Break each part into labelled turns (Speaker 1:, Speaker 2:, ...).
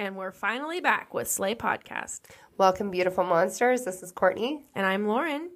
Speaker 1: And we're finally back with Slay Podcast.
Speaker 2: Welcome, beautiful monsters. This is Courtney.
Speaker 1: And I'm Lauren.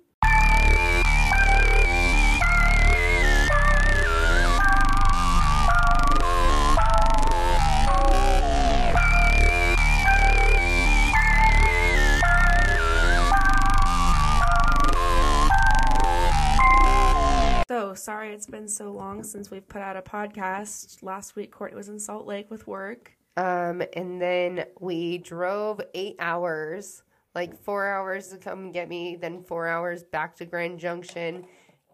Speaker 1: So sorry it's been so long since we've put out a podcast. Last week Courtney was in Salt Lake with work.
Speaker 2: Um, and then we drove eight hours, like four hours to come get me, then four hours back to Grand Junction.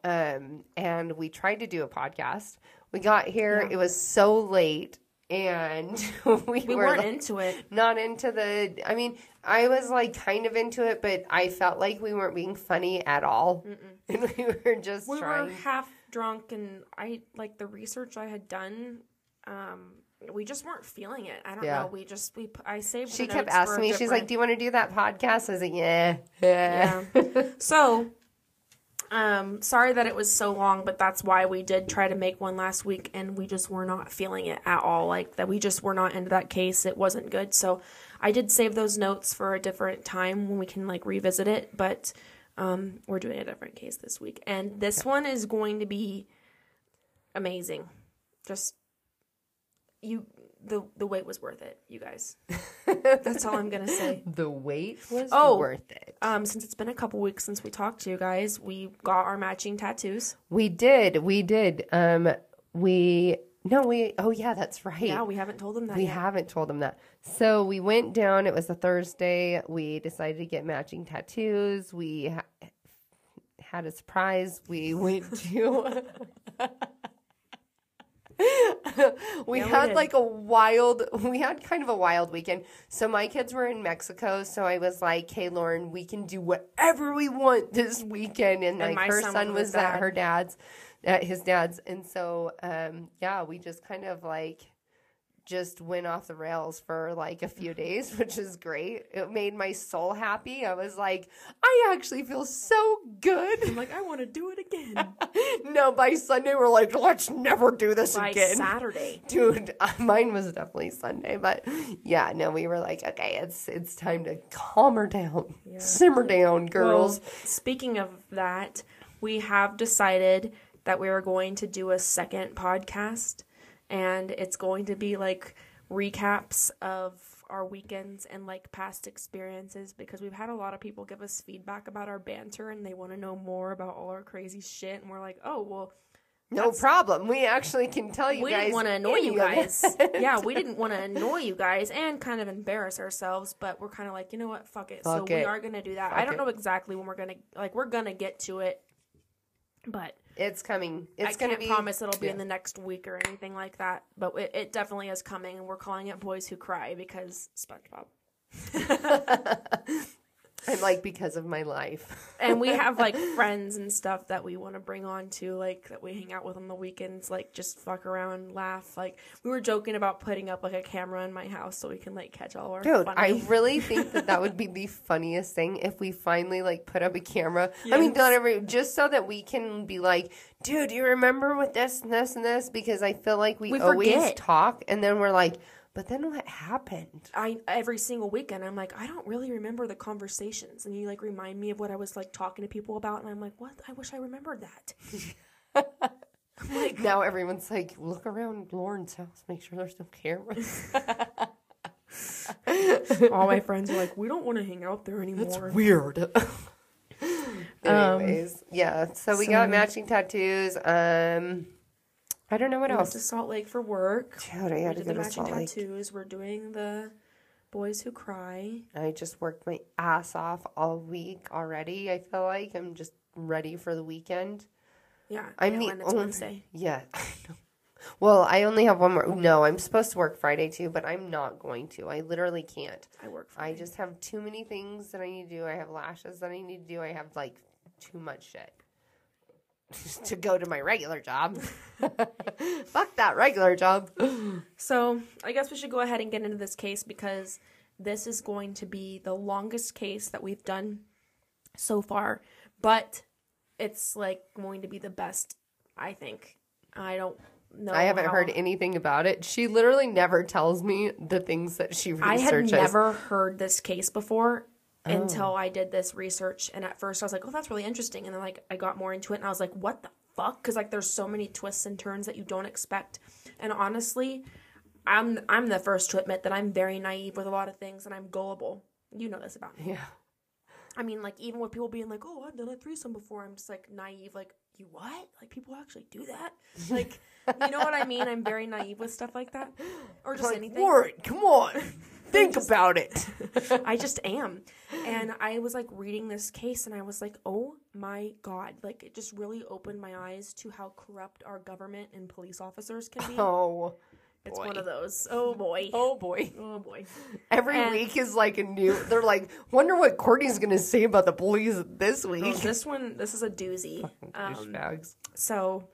Speaker 2: Um, and we tried to do a podcast. We got here,
Speaker 1: Yeah.
Speaker 2: it was so late, and we,
Speaker 1: We
Speaker 2: were
Speaker 1: weren't
Speaker 2: like,
Speaker 1: into it.
Speaker 2: not into the. I mean, I was like kind of into it, but I felt like we weren't being funny at all, and we were just
Speaker 1: We
Speaker 2: trying.
Speaker 1: were half drunk and I like the research I had done um we just weren't feeling it. I don't
Speaker 2: Yeah.
Speaker 1: know. We just we I saved
Speaker 2: she kept asking me. She's like, "Do you want to do that podcast?" I was like, "Yeah, yeah."
Speaker 1: Yeah. so, um, sorry that it was so long, but that's why we did try to make one last week, and we just were not feeling it at all. Like that, we just were not into that case. It wasn't good. So, I did save those notes for a different time when we can like revisit it. But um, we're doing a different case this week, and this one is going to be amazing. Just you. The, the wait was worth it, you guys. That's all I'm gonna say.
Speaker 2: The wait was
Speaker 1: Oh.
Speaker 2: worth it.
Speaker 1: Um, since it's been a couple weeks since we talked to you guys, we got our matching tattoos.
Speaker 2: We did. We did. Um, we no, we. Oh yeah, that's right.
Speaker 1: Yeah, we haven't told them that
Speaker 2: we
Speaker 1: yet.
Speaker 2: haven't told them that. So we went down. It was a Thursday. We decided to get matching tattoos. We ha- had a surprise. We went to. we
Speaker 1: Yeah,
Speaker 2: had
Speaker 1: did.
Speaker 2: like a wild we had kind of a wild weekend. So my kids were in mexico so i was like hey lauren we can do whatever we want this weekend. And,
Speaker 1: And
Speaker 2: like
Speaker 1: my
Speaker 2: her
Speaker 1: son
Speaker 2: son
Speaker 1: was
Speaker 2: was at her dad's at his dad's. And so um yeah we just kind of like just went off the rails for like a few days, which is great. It made my soul happy. I was like, I actually feel so good.
Speaker 1: I'm like, I want to do it again
Speaker 2: no, by Sunday, we're like, let's never do this
Speaker 1: by
Speaker 2: again.
Speaker 1: Saturday.
Speaker 2: Dude, uh, mine was definitely Sunday, but yeah, no, we were like, okay, it's it's time to calm her down, simmer down, girls.
Speaker 1: Well, speaking of that, we have decided that we are going to do a second podcast, and it's going to be like recaps of our weekends and like past experiences because we've had a lot of people give us feedback about our banter and they want to know more about all our crazy shit and we're like oh well
Speaker 2: no problem. We actually can tell you
Speaker 1: we
Speaker 2: guys.
Speaker 1: We didn't want to annoy you guys. yeah, we didn't want to annoy you guys and kind of embarrass ourselves, but we're kind of like, you know what? Fuck it. so
Speaker 2: Fuck
Speaker 1: we are going to do that.
Speaker 2: Fuck
Speaker 1: I don't
Speaker 2: it.
Speaker 1: know exactly when we're going to like we're going to get to it. But
Speaker 2: It's coming. It's
Speaker 1: I
Speaker 2: gonna
Speaker 1: can't
Speaker 2: be.
Speaker 1: promise it'll be
Speaker 2: yeah.
Speaker 1: in the next week or anything like that. But it, it definitely is coming, and we're calling it "Boys Who Cry" because SpongeBob.
Speaker 2: I'm like because of my life.
Speaker 1: and we have like friends and stuff that we want to bring on too, like that we hang out with on the weekends, like just fuck around, laugh. Like we were joking about putting up like a camera in my house so we can like catch all our
Speaker 2: Dude,
Speaker 1: funny.
Speaker 2: I really think that that would be the funniest thing if we finally like put up a camera. I mean, not every just so that we can be like, dude, do you remember with this and this and this? Because I feel like we,
Speaker 1: We
Speaker 2: always
Speaker 1: forget.
Speaker 2: talk and then we're like, but then what happened?
Speaker 1: I every single weekend I'm like I don't really remember the conversations and you like remind me of what I was like talking to people about and I'm like what I wish I remembered that.
Speaker 2: I'm like Now everyone's like, look around Lauren's house, make sure there's no cameras.
Speaker 1: All my friends are like we don't want to hang out there anymore.
Speaker 2: That's Weird. Anyways, yeah. So we got matching tattoos. Um, I don't know what
Speaker 1: We went
Speaker 2: else.
Speaker 1: to Salt Lake for work.
Speaker 2: Dude, I
Speaker 1: We
Speaker 2: to
Speaker 1: did the
Speaker 2: go to Salt Lake.
Speaker 1: tattoos. We're doing the Boys Who Cry.
Speaker 2: I just worked my ass off all week already. I feel like I'm just ready for the weekend.
Speaker 1: Yeah,
Speaker 2: I'm the only-
Speaker 1: Wednesday.
Speaker 2: Yeah. I know. Well, I only have one more. No, I'm supposed to work Friday too, but I'm not going to. I literally can't.
Speaker 1: I work.
Speaker 2: I just have too many things that I need to do. I have lashes that I need to do. I have like too much shit to go to my regular job. Fuck that regular job.
Speaker 1: So I guess we should go ahead and get into this case because this is going to be the longest case that we've done so far, but it's like going to be the best. I think. I don't. know.
Speaker 2: I haven't
Speaker 1: how-
Speaker 2: heard anything about it. She literally never tells me the things that she researches.
Speaker 1: I had never heard this case before
Speaker 2: Oh.
Speaker 1: until I did this research. And at first I was like, oh, that's really interesting. And then like I got more into it and I was like, what the fuck? Because like there's so many twists and turns that you don't expect. And honestly, I'm I'm the first to admit that I'm very naive with a lot of things and I'm gullible. You know this about me.
Speaker 2: Yeah.
Speaker 1: I mean, like even with people being like, "Oh, I've done a threesome before," I'm just like naive. Like, you what? Like people actually do that? Like, you know what I mean? I'm very naive with stuff like that, or just
Speaker 2: Like,
Speaker 1: anything.
Speaker 2: Lauren, come on. Think about it.
Speaker 1: I just am. And I was like reading this case and I was like, oh my God. Like it just really opened my eyes to how corrupt our government and police officers can be.
Speaker 2: Oh.
Speaker 1: it's
Speaker 2: boy.
Speaker 1: one of those. Oh boy.
Speaker 2: Oh boy.
Speaker 1: Oh boy.
Speaker 2: Every
Speaker 1: And-
Speaker 2: week is like a new. They're like, wonder what Courtney's gonna say about the police this
Speaker 1: Oh,
Speaker 2: week.
Speaker 1: this one, this is a doozy. Um, so,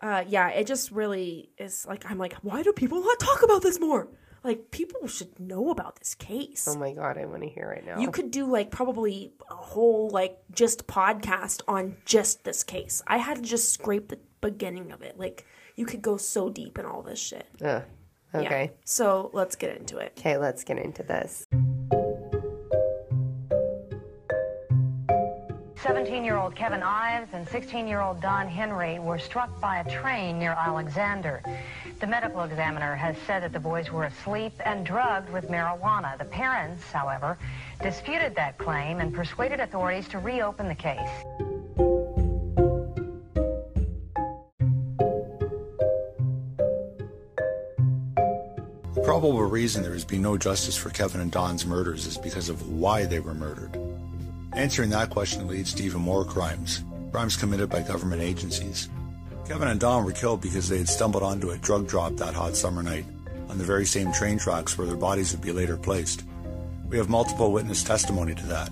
Speaker 1: uh, yeah, it just really is like, I'm like, why do people not talk about this more? Like, people should know about this case.
Speaker 2: Oh my god, I want to hear right now.
Speaker 1: You could do like probably a whole like just podcast on just this case. I had to just scrape the beginning of it. Like you could go so deep in all this shit.
Speaker 2: Ugh.
Speaker 1: Yeah.
Speaker 2: Okay.
Speaker 1: So let's get into it.
Speaker 2: Okay, let's get into this.
Speaker 3: 17 year old Kevin Ives and 16 year old Don Henry were struck by a train near Alexander. The medical examiner has said that the boys were asleep and drugged with marijuana. The parents, however, disputed that claim and persuaded authorities to reopen the case.
Speaker 4: The probable reason there has been no justice for Kevin and Don's murders is because of why they were murdered. Answering that question leads to even more crimes, crimes committed by government agencies. Kevin and Don were killed because they had stumbled onto a drug drop that hot summer night on the very same train tracks where their bodies would be later placed. We have multiple witness testimony to that.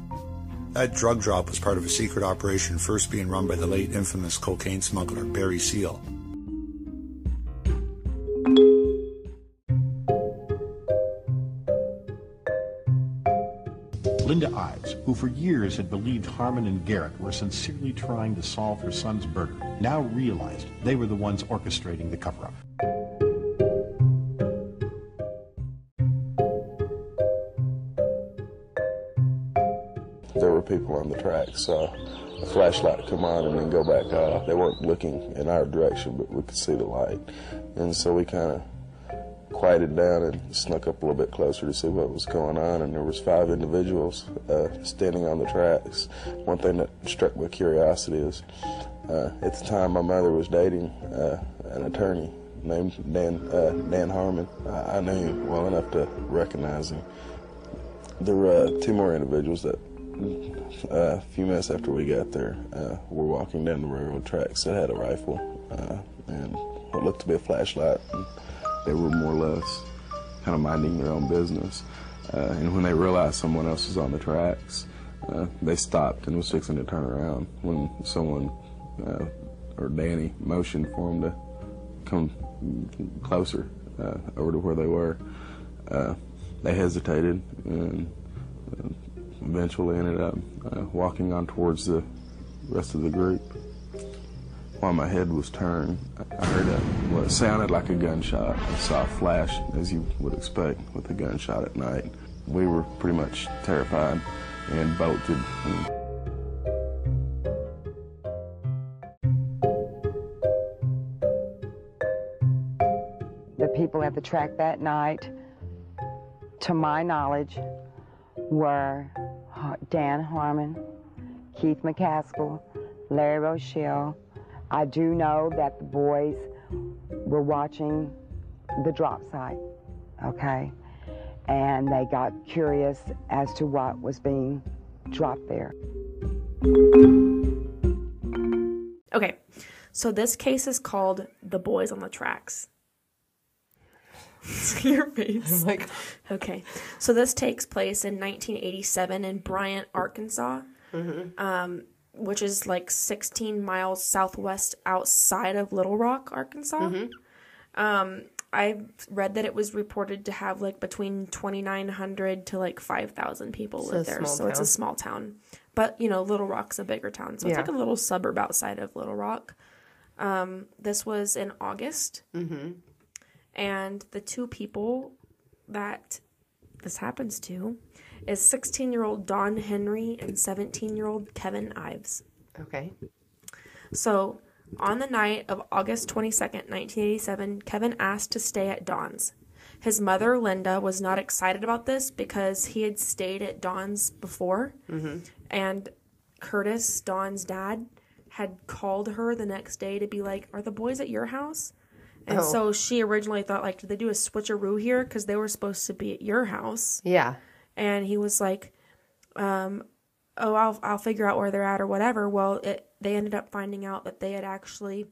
Speaker 4: That drug drop was part of a secret operation first being run by the late infamous cocaine smuggler Barry Seal.
Speaker 5: Who for years had believed Harmon and Garrett were sincerely trying to solve her son's murder, now realized they were the ones orchestrating the cover up.
Speaker 6: there were people on the tracks. saw a flashlight come on and then go back. They weren't looking in our direction, but we could see the light. And so we kind of quieted down and snuck up a little bit closer to see what was going on. And there was five individuals uh, standing on the tracks. One thing that struck my curiosity is, uh, at the time my mother was dating uh, an attorney named Dan, uh, Dan Harmon. I, I knew him well enough to recognize him. There were uh, two more individuals that uh, a few minutes after we got there, were walking down the railroad tracks that had a rifle and what looked to be a flashlight. And they were more or less kind of minding their own business. Uh, and when they realized someone else was on the tracks, uh, they stopped and was fixing to turn around when someone, uh, or Danny, motioned for them to come closer uh, over to where they were. Uh, they hesitated and uh, eventually ended up walking on towards the rest of the group. While my head was turned, I heard a, what sounded like a gunshot. I saw a flash, as you would expect with a gunshot at night. We were pretty much terrified and bolted. And
Speaker 7: The people at the track that night, to my knowledge, were Dan Harmon, Keith McKaskle, Larry Rochelle. I do know that the boys were watching the drop site, okay? And they got curious as to what was being dropped there.
Speaker 1: Okay, so this case is called "The Boys on the Tracks." Your face.
Speaker 2: Like,
Speaker 1: Okay, so this takes place in 1987 in Bryant, Arkansas, um, which is like 16 miles southwest outside of Little Rock, Arkansas. Um, I read that it was reported to have like between 2,900 to like 5,000 people
Speaker 2: So
Speaker 1: live there. So it's a small town. But, you know, Little Rock's a bigger town. So it's like a little suburb outside of Little Rock. Um, this was in August.
Speaker 2: Mm-hmm.
Speaker 1: And the two people that this happens to is 16 year old Don Henry and 17 year old Kevin Ives.
Speaker 2: Okay.
Speaker 1: So, on the night of August 22nd, 1987, Kevin asked to stay at Don's. His mother, Linda, was not excited about this because he had stayed at Don's before. Mm-hmm. And Curtis, Don's dad, had called her the next day to be like, Are the boys at your house? And
Speaker 2: Oh.
Speaker 1: so she originally thought, like, did they do a switcheroo here? Because they were supposed to be at your house
Speaker 2: Yeah.
Speaker 1: And he was like, um, "Oh, I'll I'll figure out where they're at or whatever." Well, it they ended up finding out that they had actually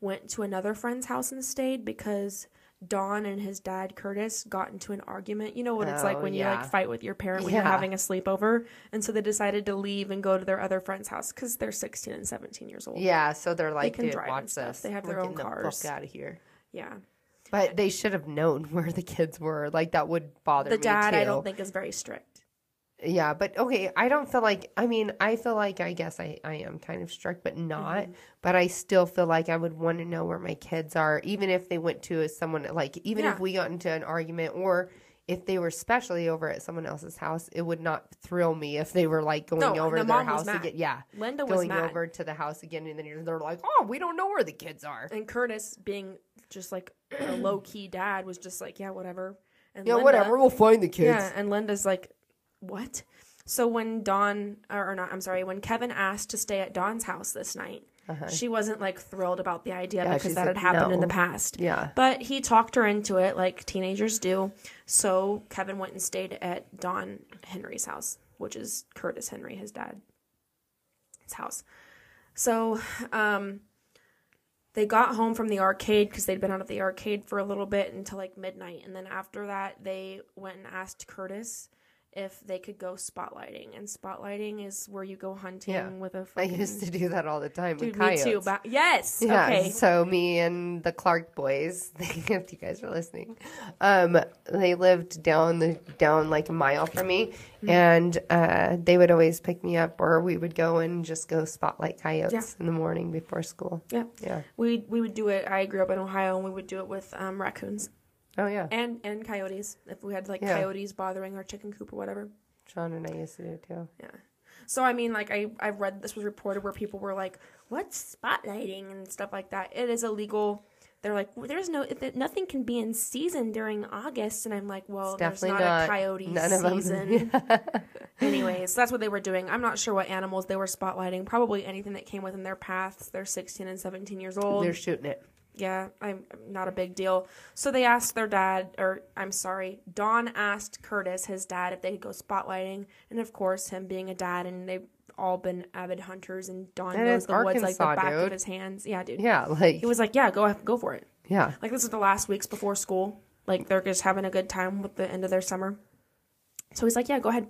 Speaker 1: went to another friend's house and stayed because Don and his dad Curtis got into an argument. You know what it's like
Speaker 2: Oh,
Speaker 1: when you like fight with your parent when you're having a sleepover, and so they decided to leave and go to their other friend's house because they're 16 and 17 years old.
Speaker 2: Yeah. So they're like,
Speaker 1: they
Speaker 2: can
Speaker 1: drive and stuff.
Speaker 2: this.
Speaker 1: They have their
Speaker 2: We're
Speaker 1: own cars.
Speaker 2: The fuck out of here.
Speaker 1: yeah.
Speaker 2: But they should have known where the kids were. Like that would bother
Speaker 1: The
Speaker 2: me
Speaker 1: dad,
Speaker 2: too.
Speaker 1: I don't think is very strict.
Speaker 2: Yeah, but okay, I don't feel like I mean, I feel like I guess I, I am kind of strict, but not.
Speaker 1: Mm-hmm.
Speaker 2: But I still feel like I would want to know where my kids are, even if they went to someone like even
Speaker 1: Yeah.
Speaker 2: if we got into an argument or if they were especially over at someone else's house, it would not thrill me if they were like going
Speaker 1: No,
Speaker 2: over
Speaker 1: the
Speaker 2: to their house again. Yeah.
Speaker 1: Linda was
Speaker 2: going
Speaker 1: mad.
Speaker 2: over to the house again and then they're like, "Oh, we don't know where the kids are."
Speaker 1: And Curtis, being just like a low key dad, was just like, yeah, whatever. And
Speaker 2: Yeah,
Speaker 1: Linda-
Speaker 2: whatever, we'll find the kids.
Speaker 1: Yeah, and Linda's like, what? So when Don or, or not, I'm sorry, when Kevin asked to stay at Don's house this night, she wasn't like thrilled about the idea
Speaker 2: Uh-huh. Yeah,
Speaker 1: because that
Speaker 2: like,
Speaker 1: had happened in the past.
Speaker 2: Yeah.
Speaker 1: But he talked her into it like teenagers do. So Kevin went and stayed at Don Henry's house, which is Curtis Henry, his dad. His house. So, um, they got home from the arcade because they'd been out of the arcade for a little bit until like midnight. And then after that, they went and asked Curtis if they could go spotlighting. And spotlighting is where you go hunting
Speaker 2: Yeah.
Speaker 1: with a
Speaker 2: I
Speaker 1: fucking...
Speaker 2: used to do that all the time
Speaker 1: Dude,
Speaker 2: with
Speaker 1: me too. But yes.
Speaker 2: Yeah.
Speaker 1: Okay.
Speaker 2: So me and the Clark boys, if you guys are listening, um, they lived down the down like a mile from me,
Speaker 1: Mm-hmm.
Speaker 2: and uh, they would always pick me up, or we would go and just go spotlight coyotes
Speaker 1: Yeah.
Speaker 2: in the morning before school.
Speaker 1: Yeah.
Speaker 2: Yeah.
Speaker 1: We we would do it. I grew up in Ohio, and we would do it with um, raccoons
Speaker 2: Oh yeah.
Speaker 1: and and coyotes. If we had like
Speaker 2: Yeah.
Speaker 1: coyotes bothering our chicken coop or whatever.
Speaker 2: Sean and I used to do it too.
Speaker 1: Yeah. So I mean, like I I've read this was reported where people were like, "What's spotlighting?" and stuff like that. It is illegal. They're like, well, "There's no nothing can be in season during August," and I'm like, "Well,
Speaker 2: It's
Speaker 1: there's not,
Speaker 2: not.
Speaker 1: a coyote
Speaker 2: None of 'em.
Speaker 1: season." Anyways, that's what they were doing. I'm not sure what animals they were spotlighting. Probably anything that came within their paths. They're 16 and 17 years old.
Speaker 2: They're shooting it.
Speaker 1: Yeah, I'm not a big deal. So they asked their dad, or I'm sorry, Don asked Curtis, his dad, if they could go spotlighting. And of course, him being a dad, and they've all been avid hunters, and Don
Speaker 2: And
Speaker 1: knows the woods like the
Speaker 2: Arkansas,
Speaker 1: back of his hands. Yeah, dude.
Speaker 2: Yeah, like
Speaker 1: He was like, yeah, go go for it.
Speaker 2: yeah.
Speaker 1: Like this is the last weeks before school. Like they're just having a good time with the end of their summer. So he's like, yeah, go ahead.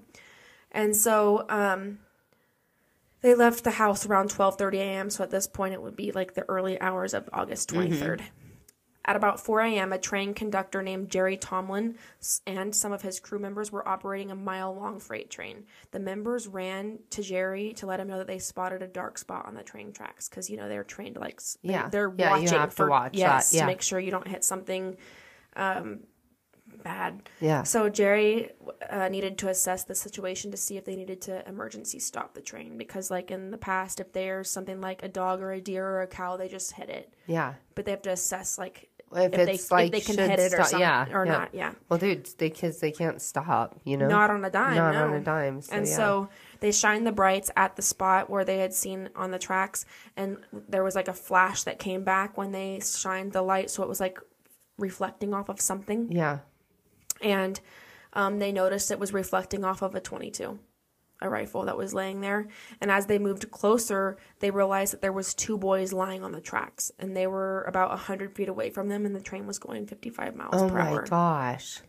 Speaker 1: And so um, they left the house around 12:30 a.m. So at this point, it would be like the early hours of August 23rd. At about 4 a.m., a train conductor named Jerry Tomlin and some of his crew members were operating a mile long freight train. The members ran to Jerry to let him know that they spotted a dark spot on the train tracks because, you know, they're trained to like,
Speaker 2: Yeah.
Speaker 1: they're
Speaker 2: Yeah, you
Speaker 1: watching
Speaker 2: have to
Speaker 1: for,
Speaker 2: watch that,
Speaker 1: yes,
Speaker 2: yeah.
Speaker 1: to make sure you don't hit something um, bad.
Speaker 2: Yeah.
Speaker 1: So Jerry uh, needed to assess the situation to see if they needed to emergency stop the train because, like in the past, if there's something like a dog or a deer or a cow, they just hit it.
Speaker 2: Yeah.
Speaker 1: But they have to assess like
Speaker 2: If,
Speaker 1: if, they
Speaker 2: it's like
Speaker 1: if they can hit it or
Speaker 2: stop-
Speaker 1: something
Speaker 2: yeah,
Speaker 1: or
Speaker 2: yeah.
Speaker 1: not. Yeah.
Speaker 2: Well, dude, they kids they can't stop. You know,
Speaker 1: Not on a dime.
Speaker 2: Not
Speaker 1: no.
Speaker 2: on a dime. So,
Speaker 1: and
Speaker 2: yeah.
Speaker 1: so they shined the brights at the spot where they had seen on the tracks, and there was like a flash that came back when they shined the light, so it was like reflecting off of something,
Speaker 2: yeah.
Speaker 1: And um, they noticed it was reflecting off of a 22 a rifle that was laying there and as they moved closer they realized that there was two boys lying on the tracks and they were about 100 feet away from them and the train was going 55 miles
Speaker 2: Oh
Speaker 1: per
Speaker 2: my
Speaker 1: hour
Speaker 2: gosh.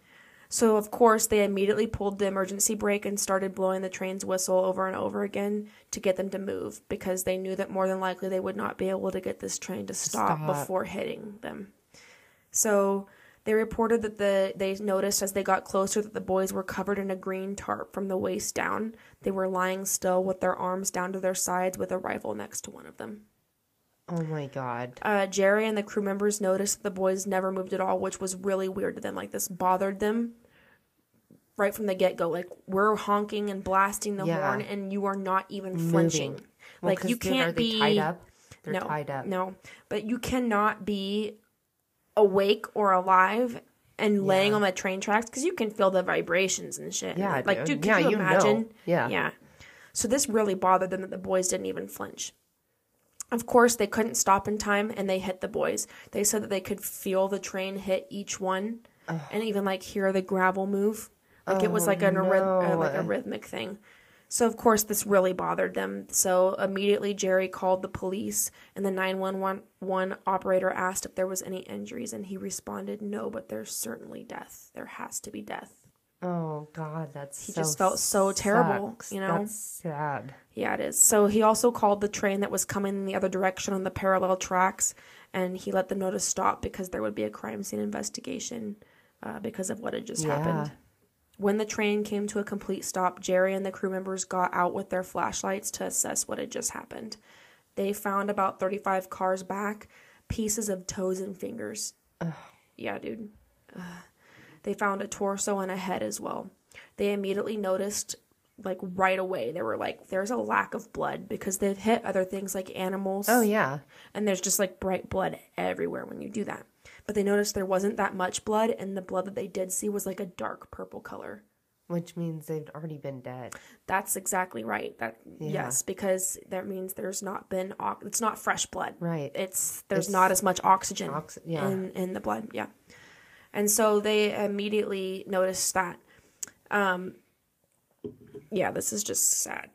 Speaker 1: so, of course, they immediately pulled the emergency brake and started blowing the train's whistle over and over again to get them to move because they knew that more than likely they would not be able to get this train to stop,
Speaker 2: Stop.
Speaker 1: before hitting them. So, they reported that the they noticed as they got closer that the boys were covered in a green tarp from the waist down. They were lying still with their arms down to their sides with a rifle next to one of them.
Speaker 2: Oh my god.
Speaker 1: Uh, Jerry and the crew members noticed that the boys never moved at all, which was really weird to them. Like this bothered them right from the get go. Like we're honking and blasting the
Speaker 2: Yeah.
Speaker 1: horn, and you are not even flinching.
Speaker 2: Moving.
Speaker 1: Like you can't
Speaker 2: are they
Speaker 1: be
Speaker 2: tied up. They're
Speaker 1: no,
Speaker 2: tied up.
Speaker 1: No, but you cannot be awake or alive and laying on the train tracks because you can feel the vibrations and shit.
Speaker 2: Yeah,
Speaker 1: like
Speaker 2: dude.
Speaker 1: dude, can
Speaker 2: Yeah,
Speaker 1: you
Speaker 2: you know.
Speaker 1: imagine?
Speaker 2: Yeah.
Speaker 1: yeah. So this really bothered them that the boys didn't even flinch. Of course, they couldn't stop in time, and they hit the boys. They said that they could feel the train hit each one, and even like hear the gravel move. Like it was like an uh, like a rhythmic thing. So of course this really bothered them. So immediately Jerry called the police and the 911 operator asked if there was any injuries and he responded no, but there's certainly death. There has to be death.
Speaker 2: Oh god, that's
Speaker 1: He
Speaker 2: so
Speaker 1: just felt so terrible, you know?
Speaker 2: That's sad.
Speaker 1: Yeah, it is. So he also called the train that was coming in the other direction on the parallel tracks and he let them know to stop because there would be a crime scene investigation uh, because of what had just
Speaker 2: Yeah.
Speaker 1: happened. When the train came to a complete stop, Jerry and the crew members got out with their flashlights to assess what had just happened. They found about 35 cars back, pieces of toes and fingers. Yeah, dude. Ugh. They found a torso and a head as well. They immediately noticed, like right away, they were like, there's a lack of blood because they've hit other things like animals.
Speaker 2: Oh yeah.
Speaker 1: And there's just like bright blood everywhere when you do that. But they noticed there wasn't that much blood, and the blood that they did see was like a dark purple color.
Speaker 2: Which means they've already been dead.
Speaker 1: That's exactly right. That yes, because that means there's not been it's not fresh blood.
Speaker 2: Right.
Speaker 1: It's there's
Speaker 2: It's
Speaker 1: not as much oxygen
Speaker 2: ox- yeah.
Speaker 1: in in the blood. Yeah. And so they immediately noticed that. Um yeah, this is just sad.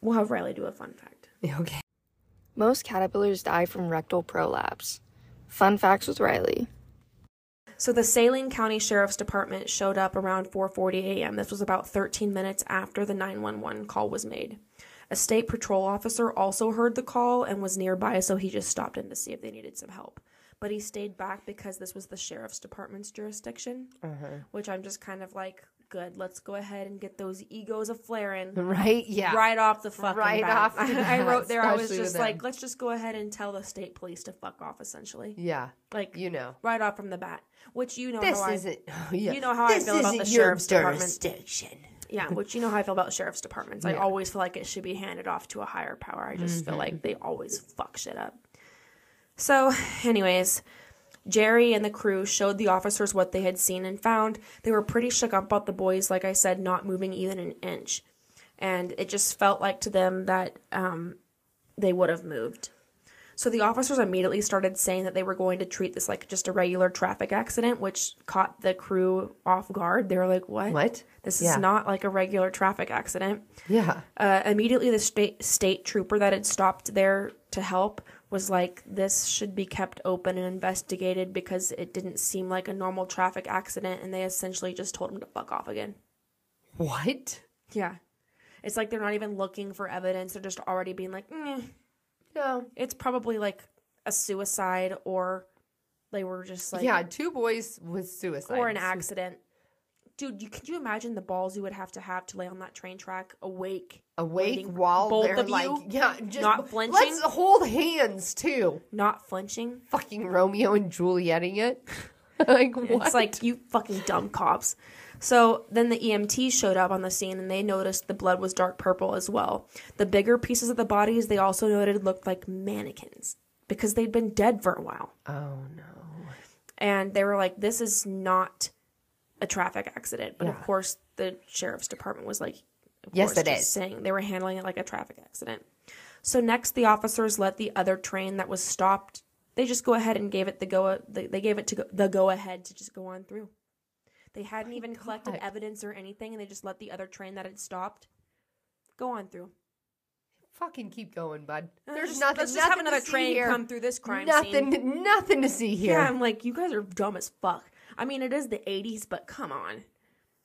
Speaker 1: We'll have Riley do a fun fact.
Speaker 2: Okay.
Speaker 8: Most caterpillars die from rectal prolapse. Fun facts with Riley.
Speaker 1: So the Saline County Sheriff's Department showed up around 4:40 a.m. This was about 13 minutes after the 911 call was made. A state patrol officer also heard the call and was nearby, so he just stopped in to see if they needed some help. But he stayed back because this was the sheriff's department's jurisdiction, uh-huh. which I'm just kind of like, good. Let's go ahead and get those egos a flaring
Speaker 2: Right? Yeah.
Speaker 1: right off the fucking
Speaker 2: Right
Speaker 1: bat.
Speaker 2: off the
Speaker 1: I, I wrote there. I was just like,
Speaker 2: them.
Speaker 1: let's just go ahead and tell the state police to fuck off. Essentially,
Speaker 2: Yeah.
Speaker 1: like
Speaker 2: You know.
Speaker 1: right off from the bat. Which you know
Speaker 2: This
Speaker 1: how I-
Speaker 2: isn't. Oh, yeah.
Speaker 1: you know how I feel about the sheriff's department. Yeah, which you know how I feel about sheriff's departments. I always feel like it should be handed off to a higher power. I just feel mm-hmm. like they always fuck shit up. So, anyways, Jerry and the crew showed the officers what they had seen and found. They were pretty shook up about the boys, like I said, not moving even an inch. And it just felt like to them that um, they would have moved. So the officers immediately started saying that they were going to treat this like just a regular traffic accident, which caught the crew off guard. They were like, "What?
Speaker 2: What?
Speaker 1: This
Speaker 2: Yeah.
Speaker 1: is not like a regular traffic accident."
Speaker 2: Yeah.
Speaker 1: Uh, immediately, the state state trooper that had stopped there to help was like, "This should be kept open and investigated because it didn't seem like a normal traffic accident." And they essentially just told him to fuck off again.
Speaker 2: What?
Speaker 1: Yeah, it's like they're not even looking for evidence; they're just already being like, "Mm,
Speaker 2: No.
Speaker 1: "It's probably like a suicide or." They were just like,
Speaker 2: yeah, two boys with suicide.
Speaker 1: or an accident. Dude, you could you imagine the balls you would have to have to lay on that train track awake,
Speaker 2: Awake
Speaker 1: waiting-
Speaker 2: while
Speaker 1: both
Speaker 2: they're
Speaker 1: of
Speaker 2: like,
Speaker 1: you
Speaker 2: yeah, just
Speaker 1: not flinching?
Speaker 2: Let's hold hands too.
Speaker 1: not flinching?
Speaker 2: Fucking Romeo and Julieting it. like what?
Speaker 1: It's like you fucking dumb cops. So then the EMT showed up on the scene and they noticed the blood was dark purple as well. The bigger pieces of the bodies they also noted looked like mannequins because they'd been dead for a while.
Speaker 2: oh no.
Speaker 1: and they were like, "This is not a traffic accident." But of
Speaker 2: Yeah.
Speaker 1: course, the sheriff's department was like, of
Speaker 2: Yes,
Speaker 1: course,
Speaker 2: it
Speaker 1: just
Speaker 2: is.
Speaker 1: saying they were handling it like a traffic accident. So next, the officers let the other train that was stopped. They just go ahead and gave it the go. They they gave it to go, the go ahead to just go on through. They hadn't even collected
Speaker 2: God.
Speaker 1: evidence or anything, and they just let the other train that had stopped go on through.
Speaker 2: Fucking keep going, bud.
Speaker 1: Uh,
Speaker 2: There's
Speaker 1: just-
Speaker 2: nothing.
Speaker 1: Let's just have
Speaker 2: nothing to
Speaker 1: another
Speaker 2: see
Speaker 1: train
Speaker 2: here.
Speaker 1: come through this crime
Speaker 2: Nothing.
Speaker 1: scene.
Speaker 2: Nothing to see here.
Speaker 1: Yeah, I'm like, you guys are dumb as fuck. I mean, it is the 80s, but come on.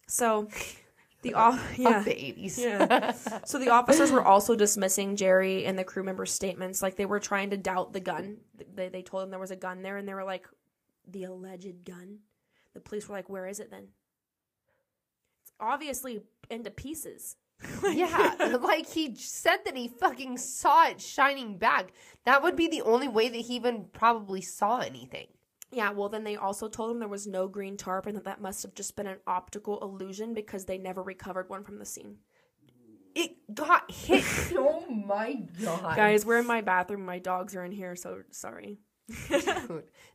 Speaker 1: So, the off, yeah,
Speaker 2: the eighties.
Speaker 1: yeah. So the officers were also dismissing Jerry and the crew members' statements, like they were trying to doubt the gun. They they told them there was a gun there, and they were like, the alleged gun. The police were like, where is it then? It's obviously into pieces.
Speaker 2: yeah, like he said that he fucking saw it shining back. That would be the only way that he even probably saw anything.
Speaker 1: Yeah, well, then they also told him there was no green tarp and that that must have just been an optical illusion because they never recovered one from the scene.
Speaker 2: It got hit. oh my god.
Speaker 1: Guys, we're in my bathroom. My dogs are in here, so sorry.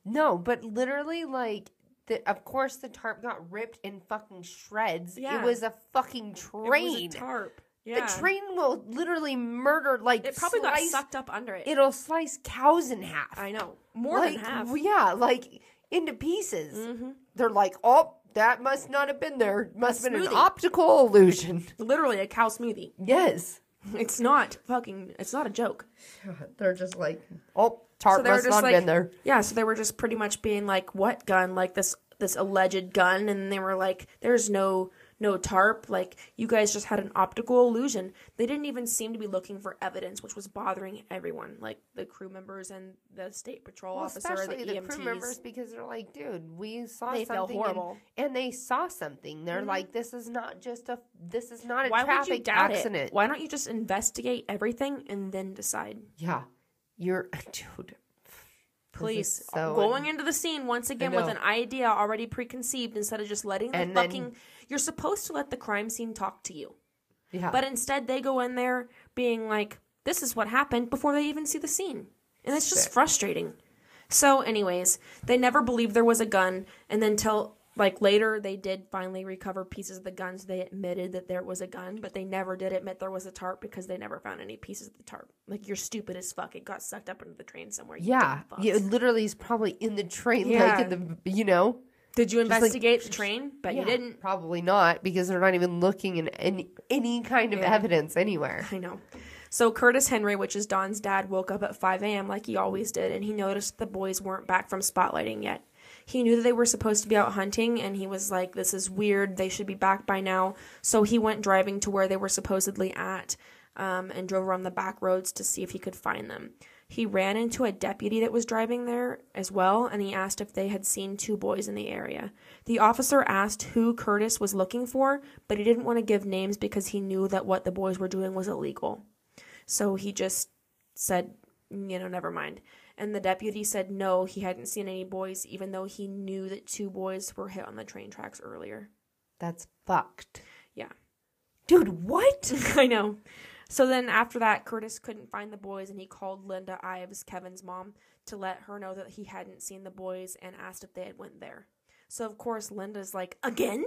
Speaker 2: No, but literally, like, the, of course, the tarp got ripped in fucking shreds.
Speaker 1: Yeah.
Speaker 2: It was a fucking
Speaker 1: It
Speaker 2: train.
Speaker 1: was a tarp.
Speaker 2: The train will literally murder, like,
Speaker 1: it probably got sucked up under it.
Speaker 2: It'll slice cows in half.
Speaker 1: I know. More
Speaker 2: like,
Speaker 1: than half.
Speaker 2: Yeah, like into pieces.
Speaker 1: Mhm.
Speaker 2: They're like, oh, that must not have been there. Must have been an optical illusion.
Speaker 1: Literally a cow smoothie.
Speaker 2: Yes.
Speaker 1: It's not fucking. It's not a joke.
Speaker 2: They're just like, oh, tarp
Speaker 1: they were
Speaker 2: must not
Speaker 1: like-
Speaker 2: been there.
Speaker 1: Yeah, so they were just pretty much being like, "What gun? Like this this alleged gun?" And they were like, "There's no no tarp. Like you guys just had an optical illusion." They didn't even seem to be looking for evidence, which was bothering everyone, like the crew members and the state patrol
Speaker 2: Well,
Speaker 1: officer,
Speaker 2: especially
Speaker 1: the,
Speaker 2: the,
Speaker 1: EMTs.
Speaker 2: crew members because they're like, dude, we saw
Speaker 1: They
Speaker 2: something, and-
Speaker 1: horrible. Mm-hmm.
Speaker 2: and, they saw something. They're like, this is not just a, this is not a
Speaker 1: Why would
Speaker 2: traffic
Speaker 1: you doubt
Speaker 2: accident.
Speaker 1: it? Why don't you just investigate everything and then decide?
Speaker 2: Yeah, you're, dude.
Speaker 1: Please,
Speaker 2: so
Speaker 1: going into the scene once again with an idea already preconceived instead of just letting the
Speaker 2: And
Speaker 1: fucking. You're supposed to let the crime scene talk to you.
Speaker 2: Yeah,
Speaker 1: But instead, they go in there being like, this is what happened before they even see the scene. And it's just
Speaker 2: Sick.
Speaker 1: frustrating. So, anyways, they never believed there was a gun. And then, till like later, they did finally recover pieces of the guns. They admitted that there was a gun, but they never did admit there was a tarp because they never found any pieces of the tarp. Like, you're stupid as fuck. It got sucked up into the train somewhere. you
Speaker 2: yeah,
Speaker 1: dumb fucks.
Speaker 2: yeah. It literally is probably in the train,
Speaker 1: Yeah.
Speaker 2: like in the, you know.
Speaker 1: Did you
Speaker 2: like-
Speaker 1: investigate the train? But you didn't.
Speaker 2: Probably not because they're not even looking in any any kind of
Speaker 1: Yeah.
Speaker 2: evidence anywhere.
Speaker 1: I know. So Curtis Henry, which is Don's dad, woke up at 5 a.m. like he always did, and he noticed the boys weren't back from spotlighting yet. He knew that they were supposed to be out hunting, and he was like, "This is weird. They should be back by now." So he went driving to where they were supposedly at, um, and drove around the back roads to see if he could find them. He ran into a deputy that was driving there as well, and he asked if they had seen two boys in the area. The officer asked who Curtis was looking for, but he didn't want to give names because he knew that what the boys were doing was illegal. So he just said, mm, you know, never mind. And the deputy said no, he hadn't seen any boys, even though he knew that two boys were hit on the train tracks earlier.
Speaker 2: That's fucked,
Speaker 1: Yeah.
Speaker 2: dude. What?
Speaker 1: I know. So then after that, Curtis couldn't find the boys and he called Linda Ives, Kevin's mom, to let her know that he hadn't seen the boys and asked if they had went there. So of course Linda's like, again?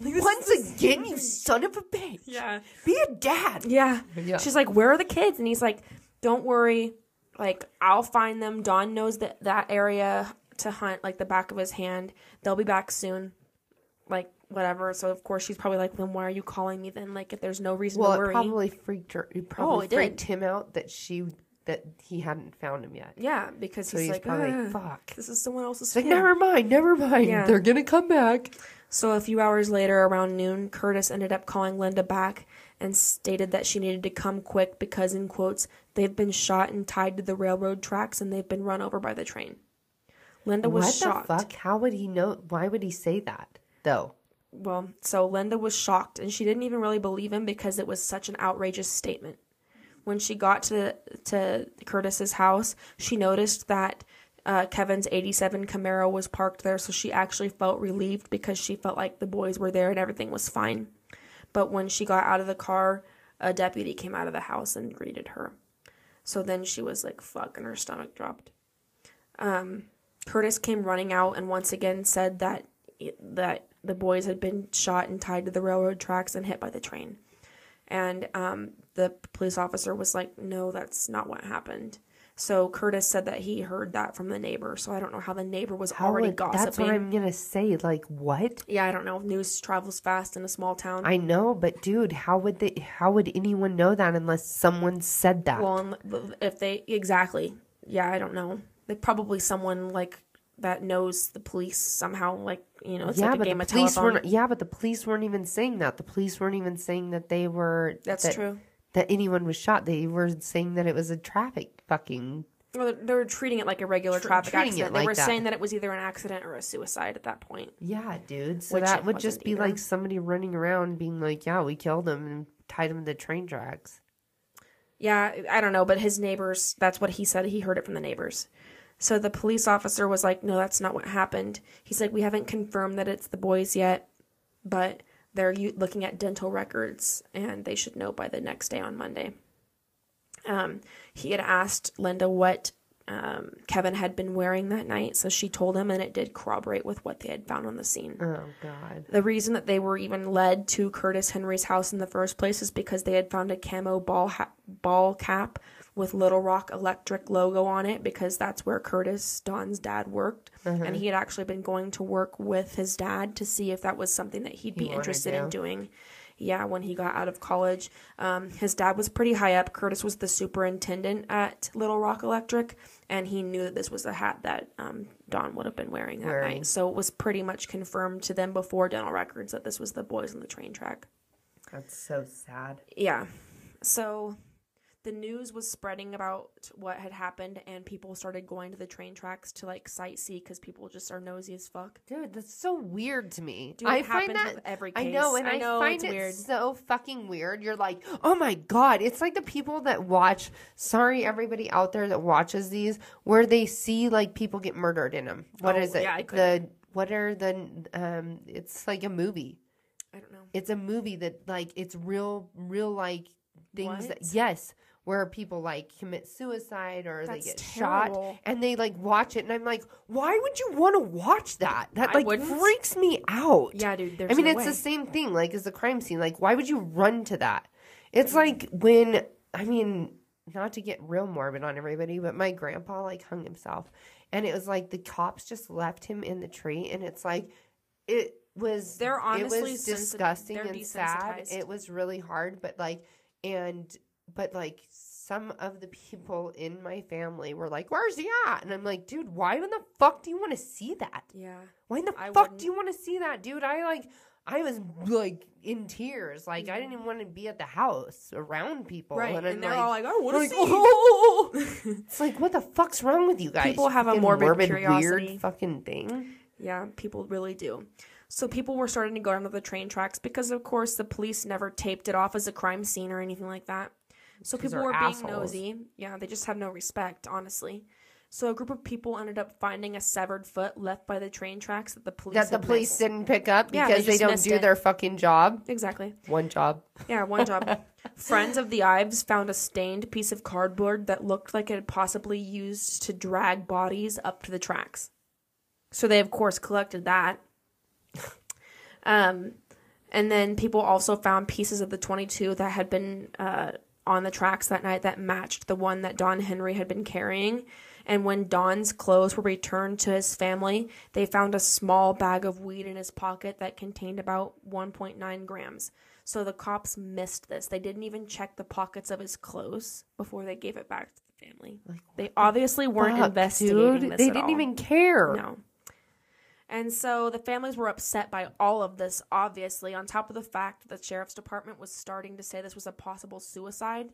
Speaker 2: Once again, you son of a bitch.
Speaker 1: Yeah.
Speaker 2: Be a dad.
Speaker 1: Yeah.
Speaker 2: Yeah.
Speaker 1: She's like, "Where are the kids?" And he's like, "Don't worry, like I'll find them. Don knows that that area to hunt, like the back of his hand. They'll be back soon, like whatever." So of course she's probably like, "Then why are you calling me? Then like if there's no reason
Speaker 2: Well,
Speaker 1: to
Speaker 2: it
Speaker 1: worry."
Speaker 2: probably freaked her. It probably
Speaker 1: Oh, it did.
Speaker 2: freaked him out that she that he hadn't found him yet.
Speaker 1: yeah, because
Speaker 2: So
Speaker 1: he's,
Speaker 2: he's
Speaker 1: like,
Speaker 2: probably ah,
Speaker 1: "Ugh,
Speaker 2: fuck.
Speaker 1: This is someone else's.
Speaker 2: Like never mind, never mind.
Speaker 1: Yeah.
Speaker 2: They're gonna come back.
Speaker 1: So a few hours later, around noon, Curtis ended up calling Linda back and stated that she needed to come quick because, in quotes, they've been shot and tied to the railroad tracks and they've been run over by the train. Linda was
Speaker 2: what
Speaker 1: shocked.
Speaker 2: the fuck? How would he know? Why would he say that though?
Speaker 1: Well, so Linda was shocked and she didn't even really believe him because it was such an outrageous statement. When she got to to Curtis's house, she noticed that uh, Kevin's 87 Camaro was parked there, so she actually felt relieved because she felt like the boys were there and everything was fine. But when she got out of the car, a deputy came out of the house and greeted her. So then she was like, fuck, and her stomach dropped. Um, Curtis came running out and once again said that that the boys had been shot and tied to the railroad tracks and hit by the train. And um, the police officer was like, "No, that's not what happened." So Curtis said that he heard that from the neighbor. So I don't know how the neighbor was
Speaker 2: How
Speaker 1: already
Speaker 2: would-
Speaker 1: gossiping.
Speaker 2: That's what I'm gonna say. Like what?
Speaker 1: yeah, I don't know. News travels fast in a small town.
Speaker 2: I know, but dude, how would they? How would anyone know that unless someone said that?
Speaker 1: well, if they exactly, yeah, I don't know. They probably someone like that knows the police somehow. Like you know, it's
Speaker 2: yeah,
Speaker 1: like a
Speaker 2: but
Speaker 1: game
Speaker 2: the
Speaker 1: of
Speaker 2: police
Speaker 1: telephone.
Speaker 2: weren't. Yeah, but the police weren't even saying that. The police weren't even saying that they were.
Speaker 1: That's
Speaker 2: that,
Speaker 1: true.
Speaker 2: That anyone was shot. They were saying that it was a traffic fucking.
Speaker 1: Well, they were treating it like a regular
Speaker 2: Tr-
Speaker 1: traffic accident. they were
Speaker 2: that.
Speaker 1: saying that it was either an accident or a suicide at that point.
Speaker 2: Yeah, dude. So
Speaker 1: Which
Speaker 2: that would just be
Speaker 1: either.
Speaker 2: like somebody running around being like, "Yeah, we killed him," and tied him to train tracks.
Speaker 1: Yeah, I don't know, but his neighbors, that's what he said. He heard it from the neighbors. So the police officer was like, no, that's not what happened. He's like, we haven't confirmed that it's the boys yet, but they're looking at dental records and they should know by the next day on Monday. Um, he had asked Linda what um, Kevin had been wearing that night, so she told him, and it did corroborate with what they had found on the scene.
Speaker 2: Oh God.
Speaker 1: The reason that they were even led to Curtis Henry's house in the first place is because they had found a camo ball ha- ball cap with Little Rock Electric logo on it because that's where Curtis Don's dad worked, and he had actually been going to work with his dad to see if that was something that he'd be
Speaker 2: wanted
Speaker 1: interested in doing. Yeah, when he got out of college, um, his dad was pretty high up. Curtis was the superintendent at Little Rock Electric, and he knew that this was a hat that um, Don would have been wearing that
Speaker 2: Wearing.
Speaker 1: night. So it was pretty much confirmed to them before dental records that this was the boys on the train track.
Speaker 2: That's so sad.
Speaker 1: Yeah. So the news was spreading about what had happened, and people started going to the train tracks to like sightsee because people just are nosy as fuck.
Speaker 2: Dude, that's so weird to me.
Speaker 1: Dude,
Speaker 2: I find that
Speaker 1: with every
Speaker 2: I know,
Speaker 1: case.
Speaker 2: and
Speaker 1: I
Speaker 2: I,
Speaker 1: know,
Speaker 2: find
Speaker 1: it's
Speaker 2: it
Speaker 1: weird.
Speaker 2: so fucking weird. You're like, oh my god, it's like the people that watch. Sorry, everybody out there that watches these, where they see like people get murdered in them. What
Speaker 1: Oh,
Speaker 2: is it?
Speaker 1: yeah, I
Speaker 2: the what are the um? It's like a movie.
Speaker 1: I don't know.
Speaker 2: It's a movie that like it's real, real like things that yes. Where people like commit suicide or
Speaker 1: That's
Speaker 2: they get
Speaker 1: terrible.
Speaker 2: shot and they like watch it and I'm like, why would you want to watch that? That
Speaker 1: I
Speaker 2: like
Speaker 1: wouldn't.
Speaker 2: freaks me out.
Speaker 1: Yeah, dude. There's
Speaker 2: I mean,
Speaker 1: no
Speaker 2: it's
Speaker 1: way.
Speaker 2: the same thing, like as a crime scene. Like, why would you run to that? It's mm-hmm. like when, I mean, not to get real morbid on everybody, but my grandpa like hung himself, and it was like the cops just left him in the tree, and it's like it was.
Speaker 1: They're
Speaker 2: it
Speaker 1: honestly
Speaker 2: was
Speaker 1: sensi-
Speaker 2: disgusting and sad. It was really hard, but like, and but like some of the people in my family were like, "Where's he at?" And I'm like, "Dude, why in the fuck do you want to see that?"
Speaker 1: Yeah.
Speaker 2: Why in the
Speaker 1: I
Speaker 2: fuck
Speaker 1: wouldn't-
Speaker 2: do you want to see that, dude? I like, I was like in tears. Like, I didn't even want to be at the house around people.
Speaker 1: Right.
Speaker 2: And,
Speaker 1: And, they're
Speaker 2: like,
Speaker 1: all like, "I want to see."
Speaker 2: oh, it's like, what the fuck's wrong with you guys?
Speaker 1: People have a
Speaker 2: Fucking
Speaker 1: morbid curiosity.
Speaker 2: weird fucking thing.
Speaker 1: Yeah, people really do. So people were starting to go down to the train tracks because, of course, the police never taped it off as a crime scene or anything like that. So
Speaker 2: 'Cause
Speaker 1: people
Speaker 2: they're
Speaker 1: were being
Speaker 2: assholes.
Speaker 1: nosy. Yeah, they just have no respect, honestly. So a group of people ended up finding a severed foot left by the train tracks that the police
Speaker 2: That the police
Speaker 1: missed.
Speaker 2: didn't pick up
Speaker 1: Yeah, they
Speaker 2: because they, don't do
Speaker 1: it.
Speaker 2: their fucking job.
Speaker 1: Exactly.
Speaker 2: One job.
Speaker 1: Yeah, one job. Friends of the Ives found a stained piece of cardboard that looked like it had possibly used to drag bodies up to the tracks. So they, of course, collected that. Um, and then people also found pieces of the 22 that had been uh, on the tracks that night that matched the one that Don Henry had been carrying. And when Don's clothes were returned to his family, they found a small bag of weed in his pocket that contained about 1.9 grams. So the cops missed this. They didn't even check the pockets of his clothes before they gave it back to the family. they obviously weren't
Speaker 2: Fuck,
Speaker 1: investigating
Speaker 2: dude.
Speaker 1: this.
Speaker 2: They didn't
Speaker 1: all.
Speaker 2: even care.
Speaker 1: No. And so the families were upset by all of this, obviously, on top of the fact that the sheriff's department was starting to say this was a possible suicide